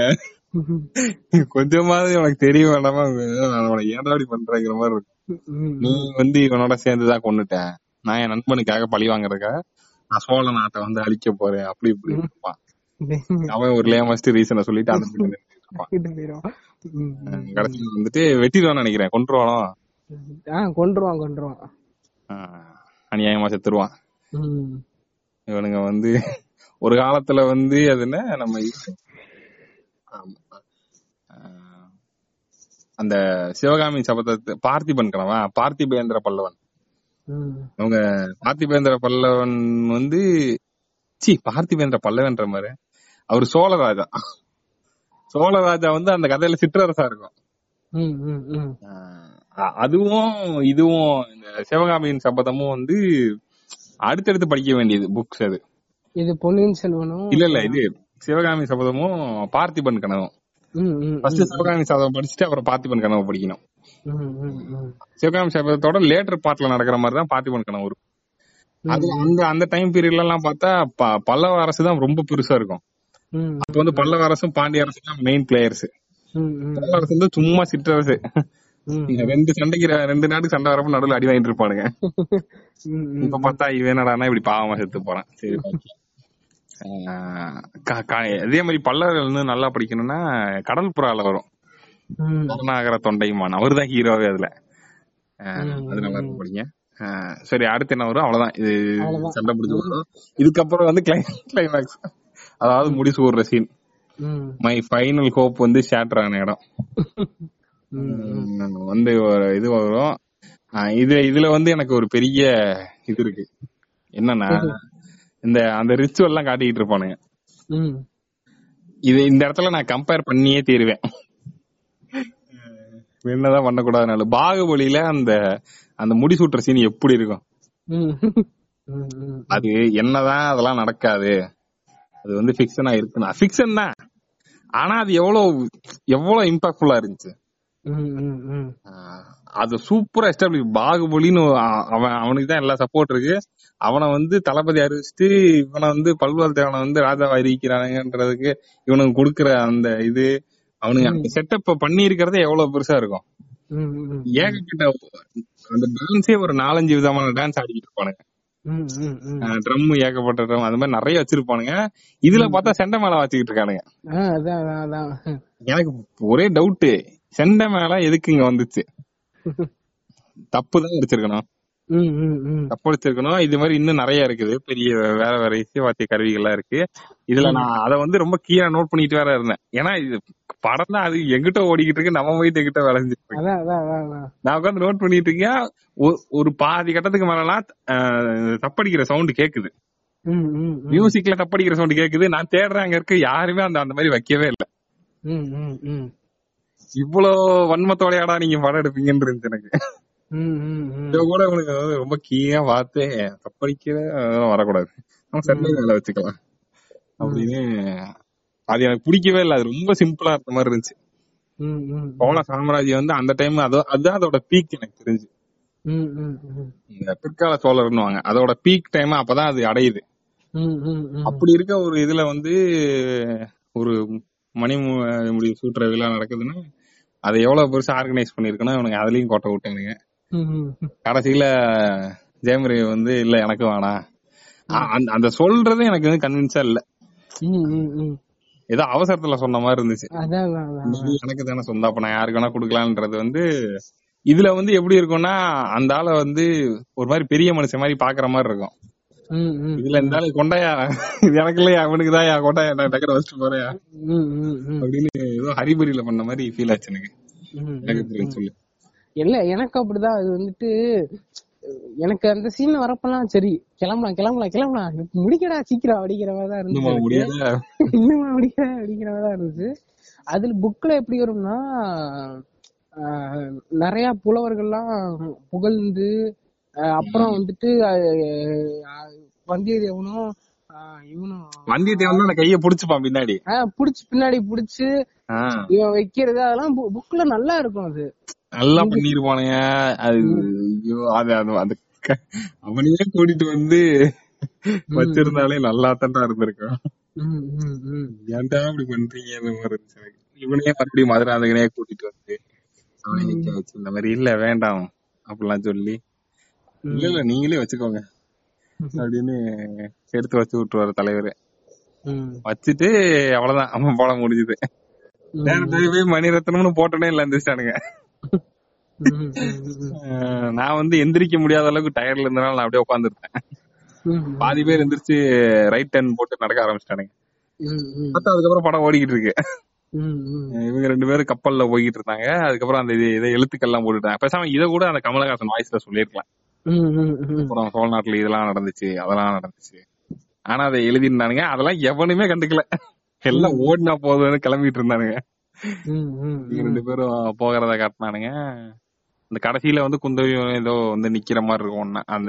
*laughs* கொஞ்சமாவது உனக்கு தெரிய வேண்டாமா? நான் உனக்கு ஏன்டா பண்றேங்கிற மாதிரி இருக்கு ம், நீ வந்து இவனோட சேர்ந்துதான் கொன்னுட்டேன் நான் என் நண்பனுக்காக பழி வாங்குறதுக்காக நான் சோழ நாட்டை வந்து அழிக்க போறேன். அப்படி இப்படி இருப்பான். அவன் ஒரு லேமஸ்ட் ரீசனை சொல்லிட்டு ம். கடைசியில் வந்துட்டு வெட்டிடுவான்னு நினைக்கிறேன். கொன்றுவான்? ஆஹ் அநியாயமா செத்துருவான். இவனுங்க வந்து ஒரு காலத்துல வந்து அது என்ன? நம்ம அந்த சிவகாமி சபதத்தை பார்த்திபன் கணவன் பார்த்திபேந்திர பல்லவன். அவங்க பார்த்திபேந்திர பல்லவன் வந்து சி பார்த்திபேந்திர பல்லவன்ற மாதிரி. அவர் சோழராஜா. சோழராஜா வந்து அந்த கதையில சிற்றரசா இருக்கும். அதுவும் இதுவும் இந்த சிவகாமியின் சபதமும் வந்து அடுத்தடுத்து படிக்க வேண்டியது புக்ஸ் அது. இது பொன்னியின் செல்வனும் இல்ல இல்ல இது சிவகாமி சபதமும் பார்த்திபன் கனவும். ஃபர்ஸ்ட் சிவகாமி சபதம் படிச்சுட்டு அப்புறம் பார்த்திபன் கனவு படிக்கணும். சிவகாமி சபதத்தோட லேட்டர் பார்ட்ல நடக்கிற மாதிரி தான் பார்த்திபன் கனவு இருக்கும். அது அந்த அந்த டைம் பீரியட்ல எல்லாம் பார்த்தா பல்லவ அரசு தான் ரொம்ப பெருசா இருக்கும். அப்ப வந்து பல்லவ அரசும் பாண்டிய அரசும் தான் மெயின் பிளேயர்ஸ் பல்லவ அரசு வந்து சும்மா சிற்றரசு. ரெண்டு சண்டைக்கு ரெண்டு நாட்டுக்கு சண்டை வரப்ப நடுவுல அடி வாங்கிட்டு இருப்பானுங்க. இப்ப பார்த்தா இவன் என்னடான்னா இப்படி பாவமா செத்து போறான். சரி அதே மாதிரி பல்லவர்கள் வந்து நல்லா படிக்கணும்னா கடல் புறால வரும். கருணாகர தொண்டைமான் அவர் தான் ஹீரோவே அதுல. அது நல்லா இருக்கும் படிங்க. சரி அடுத்து என்ன வரும்? அவ்வளவுதான். இது. சண்டை பிடிச்சு வரும் இதுக்கப்புறம் வந்து கிளைமேக்ஸ் அதாவது முடிசூடுற சீன் ம். ஃபைனல் ஹோப் வந்து ஷேட்டர் ஆன இடம். வந்து ஒரு இது வரும். இது இதுல வந்து எனக்கு ஒரு பெரிய இது இருக்கு. என்னன்னா இந்த அந்த ரிச்சுவல் எல்லாம் காட்டிக்கிட்டு இருப்பானுங்க. ம். இது இந்த இடத்துல நான் கம்பேர் பண்ணியே தீருவேன். *laughs* என்னதான் பண்ணக்கூடாதுனால பாகுபலியில அந்த அந்த முடிசூட்டுற சீன் எப்படி இருக்கும்? அது என்னதான் அதெல்லாம் நடக்காது. அது வந்து ஃபிக்ஷனா இருக்குன்னா. ஃபிக்ஷன் தான். ஆனா அது எவ்வளவு எவ்வளவு இம்பாக்ட்ஃபுல்லா இருந்துச்சு. அது சூப்பரா எஸ்டாப்ளிஷ் பாகுபலின்னு அவன் அவனுக்கு தான் எல்லா சப்போர்ட் இருக்கு. அவனை வந்து தளபதி அறிவிச்சுட்டு இவனை வந்து பல்வாள் தேவனை வந்து ராஜாவை அறிவிக்கிறானுங்கன்றதுக்கு இவனுக்கு கொடுக்குற அந்த இது அவனுங்க அந்த செட்டப் பண்ணி இருக்கிறதே எவ்வளவு பெருசா இருக்கும். ஏகப்பட்ட அந்த டான்ஸே ஒரு நாலஞ்சு விதமான டான்ஸ் ஆடிக்கிட்டு இருப்பானுங்க. ட்ரம் ஏகப்பட்ட ட்ரம் அது மாதிரி நிறைய வச்சிருப்பானுங்க. இதுல பார்த்தா செண்டை மேல வச்சுக்கிட்டு இருக்கானுங்க. எனக்கு ஒரே டவுட் செண்டை மேல எதுக்கு இங்க வந்துச்சு? *laughs* தப்பு தான் வச்சிருக்கணும் ம் ம் ம். தப்பு வச்சிருக்கணும் இது மாதிரி இன்னும் நிறைய இருக்குது. பெரிய வேற வேற இசைவாத்திய கருவிகள்லாம் இருக்கு. இதுல நான் அதை வந்து ரொம்ப கீழே நோட் பண்ணிட்டு வேற இருந்தேன். ஏன்னா இது படம் தான். அது எங்கிட்ட ஓடிக்கிட்டு இருக்கு. நம்ம போயிட்டு எங்கிட்ட அதான் நான் உட்காந்து நோட் பண்ணிட்டு இருக்கேன். ஒரு பாதி கட்டத்துக்கு மேலாம் தப்படிக்கிற சவுண்ட் கேக்குது. மியூசிக்ல தப்படிக்கிற சவுண்ட் கேக்குது. நான் தேடுறேன் அங்க இருக்க. யாருமே அந்த அந்த மாதிரி வைக்கவே இல்லை. இவ்வளவு வன்மத்தோடையாடா நீங்க படம் எடுப்பீங்கன்னு இருந்துச்சு எனக்கு. இதை கூட உனக்கு ரொம்ப கீழா பார்த்து தப்படிக்கிற வரக்கூடாது. நம்ம சென்னை வேலை வச்சுக்கலாம். அப்படின்னு அது எனக்கு பிடிக்கவே இல்லை. அது ரொம்ப சிம்பிளா இருந்த மாதிரி இருந்துச்சு. சோழ சாம்ராஜ்யம் வந்து அந்த டைம் அது அதுதான் அதோட பீக் எனக்கு தெரிஞ்சு. இந்த பிற்கால சோழர்னுவாங்க அதோட பீக் டைம் அப்பதான் அது அடையுது. அப்படி இருக்க ஒரு இதுல வந்து ஒரு மணி முடிவு சூட்டுற விழா நடக்குதுன்னா அதை எவ்வளவு பெருசா ஆர்கனைஸ் பண்ணிருக்கணும் இவனுங்க அதுலயும் கோட்டை விட்டானுங்க. கடைசியில ஜெயமரி வந்து இல்ல எனக்கு வேணாம். அந்த- சொல்றது எனக்கு வந்து கன்வின்ஸா இல்ல. ஏதோ அவசரத்துல சொன்ன மாதிரி இருந்துச்சு. எனக்கு தானே சொந்தம். அப்ப நான் யாருக்கு வேணா கொடுக்கலான்றது வந்து இதுல வந்து எப்படி இருக்கும்னா அந்த ஆளை வந்து ஒரு மாதிரி பெரிய மனுஷன் மாதிரி பாக்குற மாதிரி இருக்கும். இதுல இந்த ஆளு கொண்டாயா? இது எனக்கு இல்லையா? அவனுக்கு தான் கொண்டாயா? நான் டக்குனு வச்சுட்டு ம் அப்படின்னு ஏதோ ஹரிபரியில பண்ண மாதிரி ஃபீல் ஆச்சு எனக்கு. சொல்லு. இல்ல எனக்கு அப்படிதான். அது வந்துட்டு எனக்கு அந்த சீன் வரப்பெல்லாம் சரி கிளம்பலாம் கிளம்பலாம் கிளம்பலாம். முடிக்கடா சீக்கிரம் அப்படிங்கிற இருந்துச்சு. இன்னுமா முடிக்கிற அப்படிங்கிற இருந்துச்சு. அதுல புக்ல எப்படி வரும்னா நிறைய புலவர்கள்லாம் புகழ்ந்து அப்புறம் வந்துட்டு வந்தியத்தேவனும் இவனும் வந்தியத்தேவன் அந்த கைய புடிச்சுப்பான் பின்னாடி. புடிச்சு பின்னாடி புடிச்சு இவன் வைக்கிறது அதெல்லாம் புக்ல நல்லா இருக்கும் அது. நல்லா பண்ணிருப்பானுங்க அது ஐயோ அது அவனையே கூட்டிட்டு வந்து வச்சிருந்தாலே நல்லா இருந்திருக்கும். ஏன்டா இப்படி பண்றீங்க. இவனையே மறுபடியும் மதுராந்தகனே கூட்டிட்டு வந்து அவனை நிக்க வச்சு இந்த மாதிரி இல்ல வேண்டாம் அப்படிலாம் சொல்லி இல்ல இல்ல நீங்களே வச்சுக்கோங்க. அப்படின்னு எடுத்து வச்சு விட்டுருவாரு தலைவர். வச்சுட்டு அவ்வளவுதான். அவன் போட முடிஞ்சுது. போய் மணிரத்னம்னு போட்டோன்னே இல்ல அஹ் நான் வந்து எந்திரிக்க முடியாத அளவுக்கு டயர்ல இருந்தனால நான் அப்படியே உட்காந்துருப்பேன் பாதி பேர் எந்திரிச்சு ரைட் டர்ன் போட்டு நடக்க ஆரம்பிச்சிட்டானுங்க. பார்த்தா அதுக்கப்புறம் படம் ஓடிக்கிட்டு இருக்கு. இவங்க ரெண்டு பேரும் கப்பல்ல போய்கிட்டு இருந்தாங்க. அதுக்கப்புறம் அந்த இது எழுத்துக்கள்லாம் போட்டுட்டாங்க. பேசாம இதை கூட அந்த கமலஹாசன் வாய்ஸ்ல சொல்லியிருக்கலாம். ம், ம், ம். அப்புறம் சோழ நாட்டுல இதெல்லாம் நடந்துச்சு அதெல்லாம் நடந்துச்சு. ஆனா அதை எழுதிருந்தானுங்க அதெல்லாம் எவனுமே கண்டுக்கல. எல்லாம் ஓடினா போதும்னு கிளம்பிட்டு இருந்தானுங்க. ரெண்டு பேரும் போகிறத காட்டினானுங்க. அந்த கடைசியில வந்து குந்தவி ஏதோ வந்து நிக்கிற மாதிரி இருக்கும் ஒண்ணு. அந்த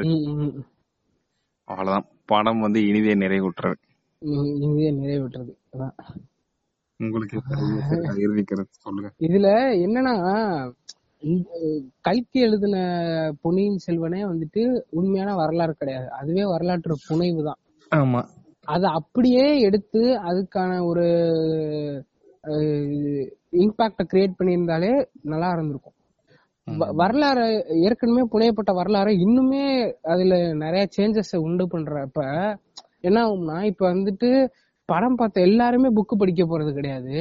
அவ்வளவுதான். படம் வந்து இனிதே நிறைவுற்றது. நிறைவேற்றுறது அதான். உங்களுக்கு சொல்லுங்க. இதுல என்னன்னா இந்த கல்கி எழுதின பொன்னியின் செல்வனே வந்துட்டு உண்மையான வரலாறு கிடையாது. அதுவே வரலாற்று புனைவு தான். ஆமா. அதை அப்படியே எடுத்து அதுக்கான ஒரு இம்பாக்ட கிரியேட் பண்ணியிருந்தாலே நல்லா இருந்திருக்கும். வரலாறு ஏற்கனவே புனையப்பட்ட வரலாறு இன்னுமே அதுல நிறைய சேஞ்சஸ் உண்டு பண்றப்ப என்ன ஆகும்னா இப்ப வந்துட்டு படம் பார்த்த எல்லாருமே புக் படிக்க போறது கிடையாது.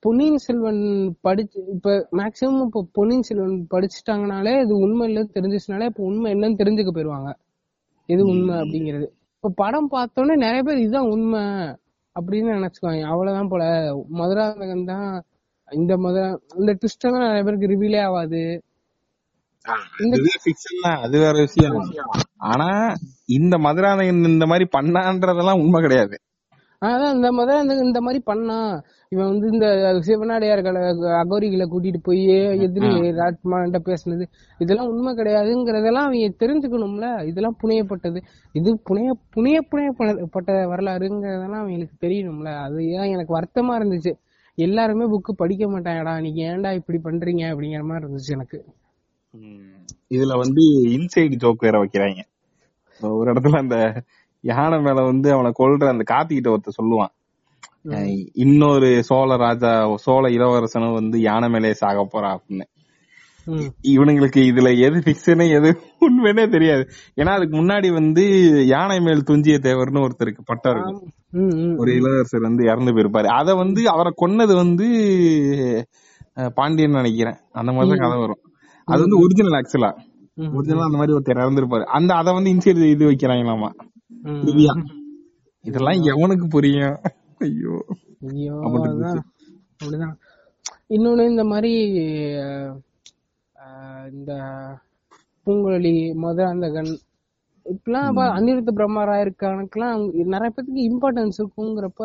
பொன்னியின் செல்வன் படிச்சு இப்ப மேக்சிமம் இப்ப பொன்னியின் செல்வன் படிச்சுட்டாங்கனாலே இது உண்மை இல்ல தெரிஞ்சிச்சுனாலே இப்ப உண்மை என்னன்னு தெரிஞ்சுக்க போயிருவாங்க. இது உண்மை அப்படிங்கிறது. இப்ப படம் பார்த்தோன்னே நிறைய பேர் இதுதான் உண்மை அப்படின்னு நினைச்சுக்குவாங்க. அவ்வளவுதான் போல. மதுராந்தகன் தான் இந்த மத இந்த ட்விஸ்ட் எல்லாம் நிறைய பேருக்கு ரிவீலே ஆகாது. இந்த அது தான். வேற விஷயம். ஆனா இந்த மதுராந்தகன் இந்த மாதிரி பண்ணான்றதெல்லாம் உண்மை கிடையாது. அதான் இந்த மதுராந்தகன் இந்த மாதிரி பண்ணா இவன் வந்து இந்த சிவனாடியார்களை அகோரிகளை கூட்டிட்டு போய் எதிரி ராஜ்குமார்கிட்ட பேசுனது. இதெல்லாம் உண்மை கிடையாதுங்கிறதெல்லாம் அவங்க தெரிஞ்சுக்கணும்ல. இதெல்லாம் புனையப்பட்டது. இது புனைய புனைய புனையப்பட்ட வரலாறுங்கிறதெல்லாம் அவங்களுக்கு தெரியணும்ல. அது ஏன் எனக்கு வருத்தமா இருந்துச்சு. எல்லாருமே புக்கு படிக்க மாட்டாங்கடா. நீங்க ஏன்டா இப்படி பண்றீங்க? அப்படிங்கிற மாதிரி இருந்துச்சு எனக்கு. ம். இதுல வந்து இன்சைடு ஜோக் வேற வைக்கிறாங்க. ஒரு இடத்துல அந்த யானை மேல வந்து அவனை கொல்ற அந்த காத்திக்கிட்ட ஒருத்தர் சொல்லுவான். இன்னொரு சோழ ராஜா சோழ இளவரசனும் வந்து யானை மேலே சாக போறான் அப்படின்னு. இவனுங்களுக்கு இதுல எது பிக்ஷனு எது உண்மைன்னே தெரியாது. ஏன்னா அதுக்கு முன்னாடி வந்து யானை மேல் துஞ்சிய தேவர்னு ஒருத்தருக்கு பட்டம் ஒரு இளவரசர் வந்து இறந்து போயிருப்பாரு. அத வந்து அவரை கொன்னது வந்து பாண்டியன் நினைக்கிறேன். அந்த மாதிரிதான் கதை வரும். அது வந்து ஒரிஜினல் ஆக்சுவலா ஒரிஜினலா அந்த மாதிரி ஒருத்தர் இறந்திருப்பாரு. அந்த அத வந்து இன்சைட் இது வைக்கிறாங்களாமா? இதெல்லாம் எவனுக்கு புரியும்? ஐயோ. ஐயோ அப்படிதான். இன்னொன்னு இந்த மாதிரி இந்த பூங்குழலி மதுராந்தகன் இப்பெல்லாம் பா- அனிருத்த பிரம்மராயருக்கானுக்கெல்லாம் நிறைய பேத்துக்கு இம்பார்ட்டன்ஸ் இருக்குங்கிறப்ப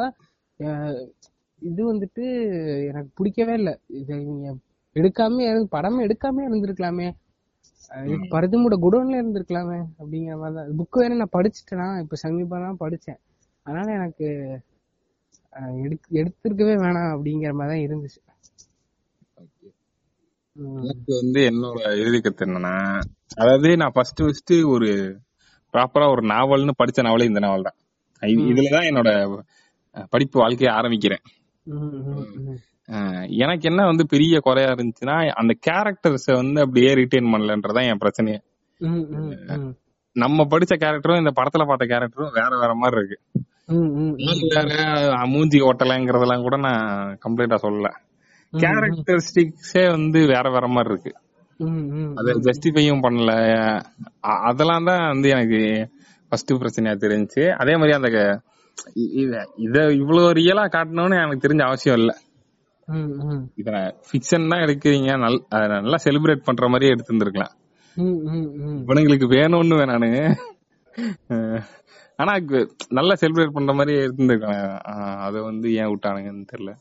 இது வந்துட்டு எனக்கு பிடிக்கவே இல்லை. இதை எடுக்காம இருந்து படமே எடுக்காம இருந்திருக்கலாமே. பருதுமோட குடோன்ல இருந்திருக்கலாமே அப்படிங்கிற மாதிரி தான். புக் வேற நான் படிச்சுட்டேனா இப்ப சமீபம் தான் படிச்சேன். அதனால எனக்கு எடுக்க எடுத்திருக்கவே வேணாம் அப்படிங்கிற மாதிரி தான் இருந்துச்சு. எனக்கு வந்து என்னோட இறுதி கருத்து என்னன்னா அதாவது நான் ஃபர்ஸ்ட் ஃபர்ஸ்ட் ஒரு ப்ராப்பரா ஒரு நாவல்னு படிச்ச நாவலே இந்த நாவல் தான். இது- இதுலதான் என்னோட படிப்பு வாழ்க்கையை ஆரம்பிக்கிறேன். எனக்கு என்ன வந்து பெரிய குறையா இருந்துச்சுன்னா அந்த கேரக்டர்ஸ வந்து அப்படியே ரிட்டைன் பண்ணலன்றதான் என் பிரச்சனையே. நம்ம படிச்ச கேரக்டரும் இந்த படத்துல பார்த்த கேரக்டரும் வேற வேற மாதிரி இருக்கு. மூஞ்சி ஓட்டலைங்கிறதெல்லாம் கூட நான் கம்ப்ளீட்டா சொல்லல. கேரக்டரிஸ்டிக்ஸே வந்து வேற வேற மாதிரி இருக்கு. அதை ஜஸ்டிஃபையும் பண்ணல. அதெல்லாம் தான் வந்து எனக்கு ஃபர்ஸ்ட் பிரச்சனையா தெரிஞ்சுச்சு அதே மாதிரி அந்த இத இவ்வளவு ரியலா காட்டணும்னு எனக்கு தெரிஞ்ச அவசியம் இல்ல. இத ஃபிக்ஷன் தான் எடுக்கிறீங்க. நல்லா செலிப்ரேட் பண்ற மாதிரியே எடுத்திருந்திருக்கலாம். இவனுங்களுக்கு வேணும்னு வேணானு. ஆனா நல்லா செலிப்ரேட் பண்ற மாதிரி அஹ், அதை வந்து ஏன் விட்டானுங்கன்னு தெரியல.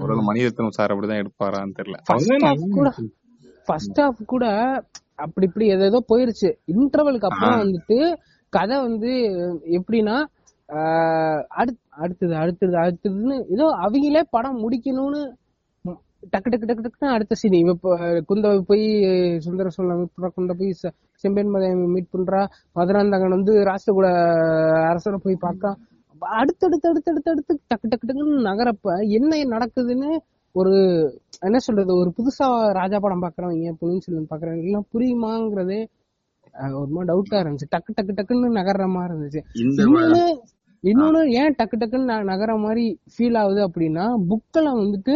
ஒரு மணிரத்னம் சார் அப்படிதான் எடுப்பாரான்னு தெரியல. ஃபர்ஸ்ட் ஹாஃப் கூட ஃபர்ஸ்ட் ஹாஃப் கூட அப்படி இப்படி ஏதோ போயிருச்சு. இன்டர்வலுக்கு அப்புறம் வந்துட்டு கதை வந்து எப்படின்னா ஆஹ் அடுத்- அடுத்தது அடுத்தது அடுத்ததுன்னு ஏதோ அவங்களே படம் முடிக்கணும்னு டக்கு டக்கு டக்கு டக்குன்னு அடுத்த சீன் இவ இப்போ குந்தவை போய் சுந்தர சோழ மீட் பண்றா குந்த போய் செ- செம்பெண் மதை மீட் பண்றா. மதுராந்தகன் வந்து ராஷ்டிரகூட அரசரை போய் பார்க்கறான் அடுத்தடுத்து அடுத்தடுத்து அடுத்து டக்கு டக்கு டக்குன்னு நகரப்ப என்ன நடக்குதுன்னு ஒரு என்ன சொல்றது ஒரு புதுசா ராஜா படம் பாக்குறவங்க பொன்னியின் செல்வன் பாக்குறவங்க எல்லாம் புரியுமாங்கிறதே ஒரு மாதிரி டவுட்டா இருந்துச்சு. டக்கு டக்கு டக்குன்னு நகர்ற மாதிரி இருந்துச்சு. இன்னொன்னு இன்னொன்னு ஏன் டக்கு டக்குன்னு நகர மாதிரி ஃபீல் ஆகுது அப்படின்னா புக்கெல்லாம் வந்துட்டு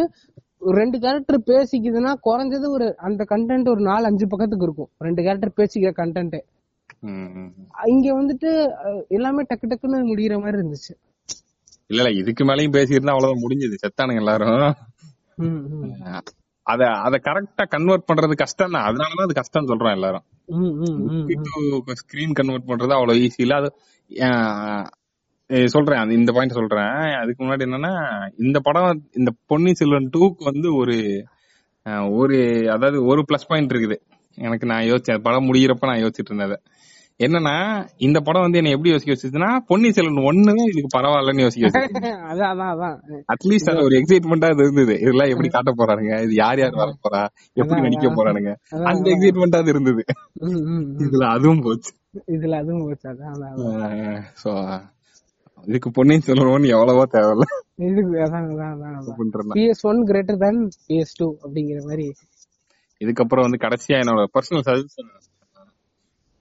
ரெண்டு கேரக்டர் பேசிக்குதுன்னா குறைஞ்சது ஒரு அந்த கண்டென்ட் ஒரு நாலு அஞ்சு பக்கத்துக்கு இருக்கும். ரெண்டு கேரக்டர் பேசிக்கிற கண்டென்ட். இங்க வந்துட்டு எல்லாமே டக்கு டக்குன்னு முடியிற மாதிரி இருந்துச்சு. இல்ல இல்ல இதுக்கு மேலயும் பேசியிருந்தா அவ்வளவுதான் முடிஞ்சது. செத்தானுங்க எல்லாரும். அத அத கரெக்டா கன்வெர்ட் பண்றது கஷ்டம் தான் அதனாலதான் அது கஷ்டம் சொல்றோம் எல்லாரும். ஸ்கிரீன் கன்வெர்ட் பண்றது அவ்வளவு ஈஸி இல்ல. அது சொல்றேன் இந்த பாயிண்ட் சொல்றேன். அதுக்கு முன்னாடி என்னன்னா இந்த படம் இந்த பொன்னி செல்வன் டூக்கு வந்து ஒரு ஒரு அதாவது ஒரு பிளஸ் பாயிண்ட் இருக்குது. எனக்கு நான் யோசிச்சேன் படம் முடியிறப்ப நான் யோசிச்சுட்டு இருந்தேன். என்னன்னா இந்த படம் வந்து என்ன எப்படி யோசிக்க வச்சுச்சுன்னா பொன்னி செல்வன் ஒண்ணுதான் இதுக்கு பரவாயில்லன்னு யோசிக்க வச்சு *laughs* அட்லீஸ்ட் அது ஒரு எக்ஸைட்மெண்டா அது இருந்தது. இதெல்லாம் எப்படி காட்ட போறானுங்க? இது யார் யார் வர போறா? எப்படி நடிக்க போறானுங்க? அந்த எக்ஸைட்மெண்டா அது இருந்தது. இதுல அதுவும் போச்சு. இதுல அதுவும் போச்சு. அதான் அதான், அதான். சோ இதுக்கு பொன்னியின் செல்வன் எவ்வளவோ தேவையில்ல. இதுக்கு அதான் அதான் PS one greater than PS two அப்படிங்கிற மாதிரி. இதுக்கப்புறம் வந்து கடைசியா என்னோட பர்சனல் சஜஷன்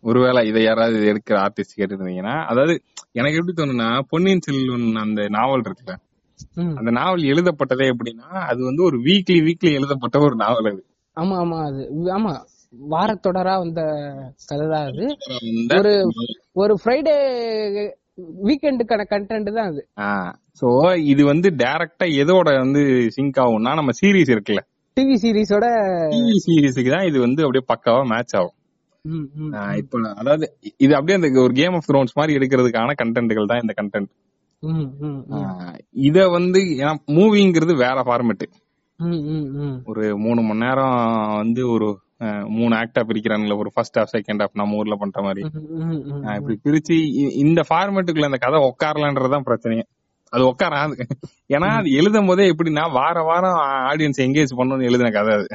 ஒருவேளை இதை யாராவது எடுக்கிற ஆர்டிஸ்ட் கேட்டிருந்தீங்கன்னா அதாவது எனக்கு எப்படி தோணுன்னா பொன்னியின் செல்வன் அந்த நாவல் இருக்குல்ல. அந்த நாவல் எழுதப்பட்டதே எப்படின்னா அது வந்து ஒரு வீக்லி வீக்லி எழுதப்பட்ட ஒரு நாவல் அது. ஆமா ஆமா அது. ஆமா வாரத்தொடரா வந்த கதை தான் அது. ஒரு ஒரு ஃப்ரைடே வீக்கெண்டுக்கான கண்டென்ட் தான் அது. சோ இது வந்து டைரக்டா எதோட வந்து சிங்க் ஆகும்னா நம்ம சீரிஸ் இருக்குல்ல. டிவி சீரிஸோட டிவி சீரிஸுக்கு தான் இது வந்து அப்படியே பக்காவா மேட்ச் ஆகும். இப்ப அதாவது இது அப்படியே அந்த ஒரு கேம் ஆஃப் த்ரோன்ஸ் மாதிரி எடுக்கிறதுக்கான கண்டென்ட்கள் தான் இந்த கண்டென்ட் இத வந்து ஏன்னா மூவிங்கிறது வேற ஃபார்மெட். ஒரு மூணு மணி நேரம் வந்து ஒரு மூணு ஆக்டா பிரிக்கிறாங்கல்ல ஒரு ஃபர்ஸ்ட் ஹாஃப் செகண்ட் ஹாஃப் நம்ம ஊர்ல பண்ற மாதிரி. இப்படி பிரிச்சு இந்த ஃபார்மேட்டுக்குள்ள அந்த கதை உட்காரலன்றதுதான் பிரச்சனையே. அது உட்காராது ஏன்னா அது எழுதும் போதே எப்படின்னா வார வாரம் ஆடியன்ஸ் எங்கேஜ் பண்ணணும்னு எழுதின கதை அது.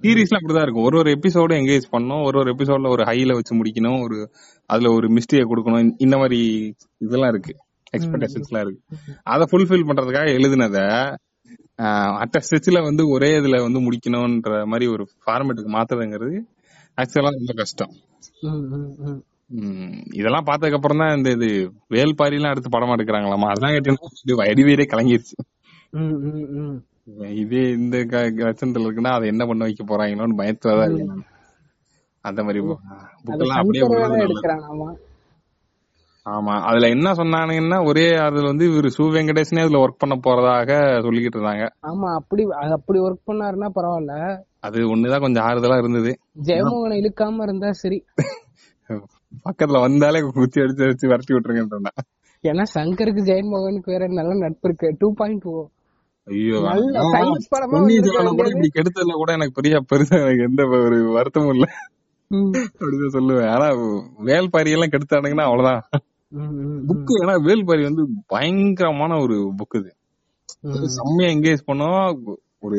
சீரீஸ்ல அப்படிதான் இருக்கும். ஒரு ஒரு எபிசோடும் எங்கேஜ் பண்ணணும். ஒரு ஒரு எபிசோட்ல ஒரு ஹைல வச்சு முடிக்கணும். ஒரு அதுல ஒரு மிஸ்டேக் கொடுக்கணும். இந்த- இந்த மாதிரி இதெல்லாம் இருக்கு. எக்ஸ்பெக்டேஷன்ஸ் எல்லாம் இருக்கு. அதை ஃபுல்ஃபில் பண்றதுக்காக எழுதுனத அட்ட ஸ்டெச்ல வந்து ஒரே இதுல வந்து முடிக்கணும்ன்ற மாதிரி ஒரு ஃபார்மேட்டுக்கு மாத்துறதுங்கிறது ஆக்சுவலா ரொம்ப கஷ்டம். இதெல்லாம் பார்த்ததுக்கு அப்புறம் தான் இந்த இது வேல்பாரி எல்லாம் எடுத்து படமா எடுக்கிறாங்களாமா? அதெல்லாம் கேட்டீங்கன்னா வடிவேரே கலங்கிருச்சு. இதே இந்த லட்சணத்துல இருக்குன்னா அதை என்ன பண்ண வைக்க போறாங்களோன்னு பயத்துலதான் இருக்கு நான். அந்த மாதிரி புக்கெல்லாம் அப்படியே சங்கர் விடுறது வேற நல்லது. எடுக்கிறானாமா ஆமா. அதுல என்ன சொன்னானுங்கன்னா ஒரே அதுல வந்து இவரு சு வெங்கடேசனே அதுல ஒர்க் பண்ண போறதாக சொல்லிக்கிட்டு இருந்தாங்க. ஆமா அப்படி அப்படி ஒர்க் பண்ணாருன்னா பரவாயில்ல. அது ஒண்ணுதான் கொஞ்சம் ஆறுதலா இருந்தது. ஜெயமோகனை இழுக்காம இருந்தா சரி. *laughs* பக்கத்துல வந்தாலே குச்சி அடிச்சு அடிச்சு விரட்டி விட்டுருங்கன்றா ஏன்னா சங்கருக்கு ஜெயமோகனுக்கு வேற நல்ல நட்பு இருக்கு. Two point O. ஐயோ கூட. இப்படி கெடுத்ததுல கூட எனக்கு பெரிய பெருசா எனக்கு எந்த ஒரு வருத்தமும் இல்ல. அப்படிதான் சொல்லுவேன். ஆனா வேல்பாரி எல்லாம் கெடுத்தானுங்கன்னா அவ்வளவுதான். புக்கு ஏன்னா வேல்பாரி வந்து பயங்கரமான ஒரு புக் இது. செம்மையா என்கேஜ் பண்ணோம் ஒரு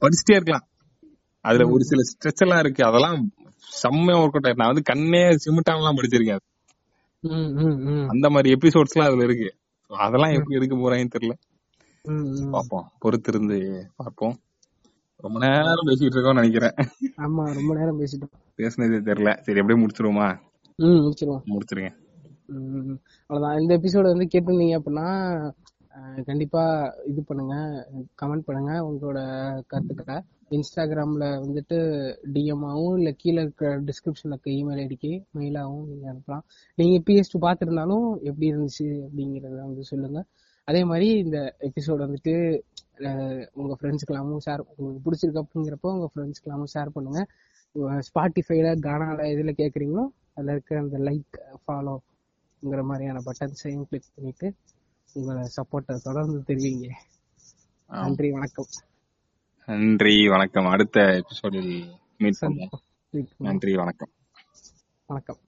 படிச்சுட்டே இருக்கலாம். அதுல ஒரு சில ஸ்ட்ரெச் எல்லாம் இருக்கு. அதெல்லாம் செம்மையா ஒர்க் அவுட் நான் வந்து கண்ணே சிமிட்டாமலாம் படிச்சிருக்கேன் அந்த மாதிரி எபிசோட்ஸ் எல்லாம் அதுல இருக்கு. அதெல்லாம் எப்படி எடுக்க போறாங்கன்னு தெரியல. பாப்போம் பொறுத்திருந்து பார்ப்போம். ரொம்ப நேரம் பேசிட்டு இருக்கோம்னு நினைக்கிறேன். ஆமா ரொம்ப நேரம் பேசிட்டோம். பேசுனதே தெரியல. சரி அப்படியே முடிச்சிருவோமா? முடிச்சிருவோம். முடிச்சிருங்க. அவ்வளோதான் இந்த எபிசோடு வந்து கேட்டிருந்தீங்க அப்படின்னா கண்டிப்பாக இது பண்ணுங்க. கமெண்ட் பண்ணுங்க. உங்களோட கருத்துக்களை இன்ஸ்டாகிராமில் வந்துட்டு டிஎம்மாகவும் இல்லை கீழே இருக்கிற டிஸ்கிரிப்ஷனில் இருக்க இமெயில் ஐடிக்கு மெயிலாகவும் நீங்கள் அனுப்பலாம். நீங்கள் பிஎஸ்டி பார்த்துருந்தாலும் எப்படி இருந்துச்சு அப்படிங்கிறத வந்து சொல்லுங்கள் அதே மாதிரி இந்த எபிசோட் வந்துட்டு உங்கள் ஃப்ரெண்ட்ஸ்க்கெல்லாமும் ஷேர் உங்களுக்கு பிடிச்சிருக்கு அப்படிங்கிறப்போ உங்கள் ஃப்ரெண்ட்ஸ்க்கெல்லாமும் ஷேர் பண்ணுங்கள் ஸ்பாட்டிஃபைல கானால எதில் கேட்குறீங்களோ அதில் இருக்கிற அந்த லைக் ஃபாலோ ஃபாலோங்கிற மாதிரியான பட்டன்ஸையும் கிளிக் பண்ணிட்டு உங்களோட சப்போர்ட்டை தொடர்ந்து தெரிவிங்க. நன்றி வணக்கம். நன்றி வணக்கம். அடுத்த எபிசோடில் மீட் பண்ணுவோம் சந்திப்போம். நன்றி வணக்கம். வணக்கம்.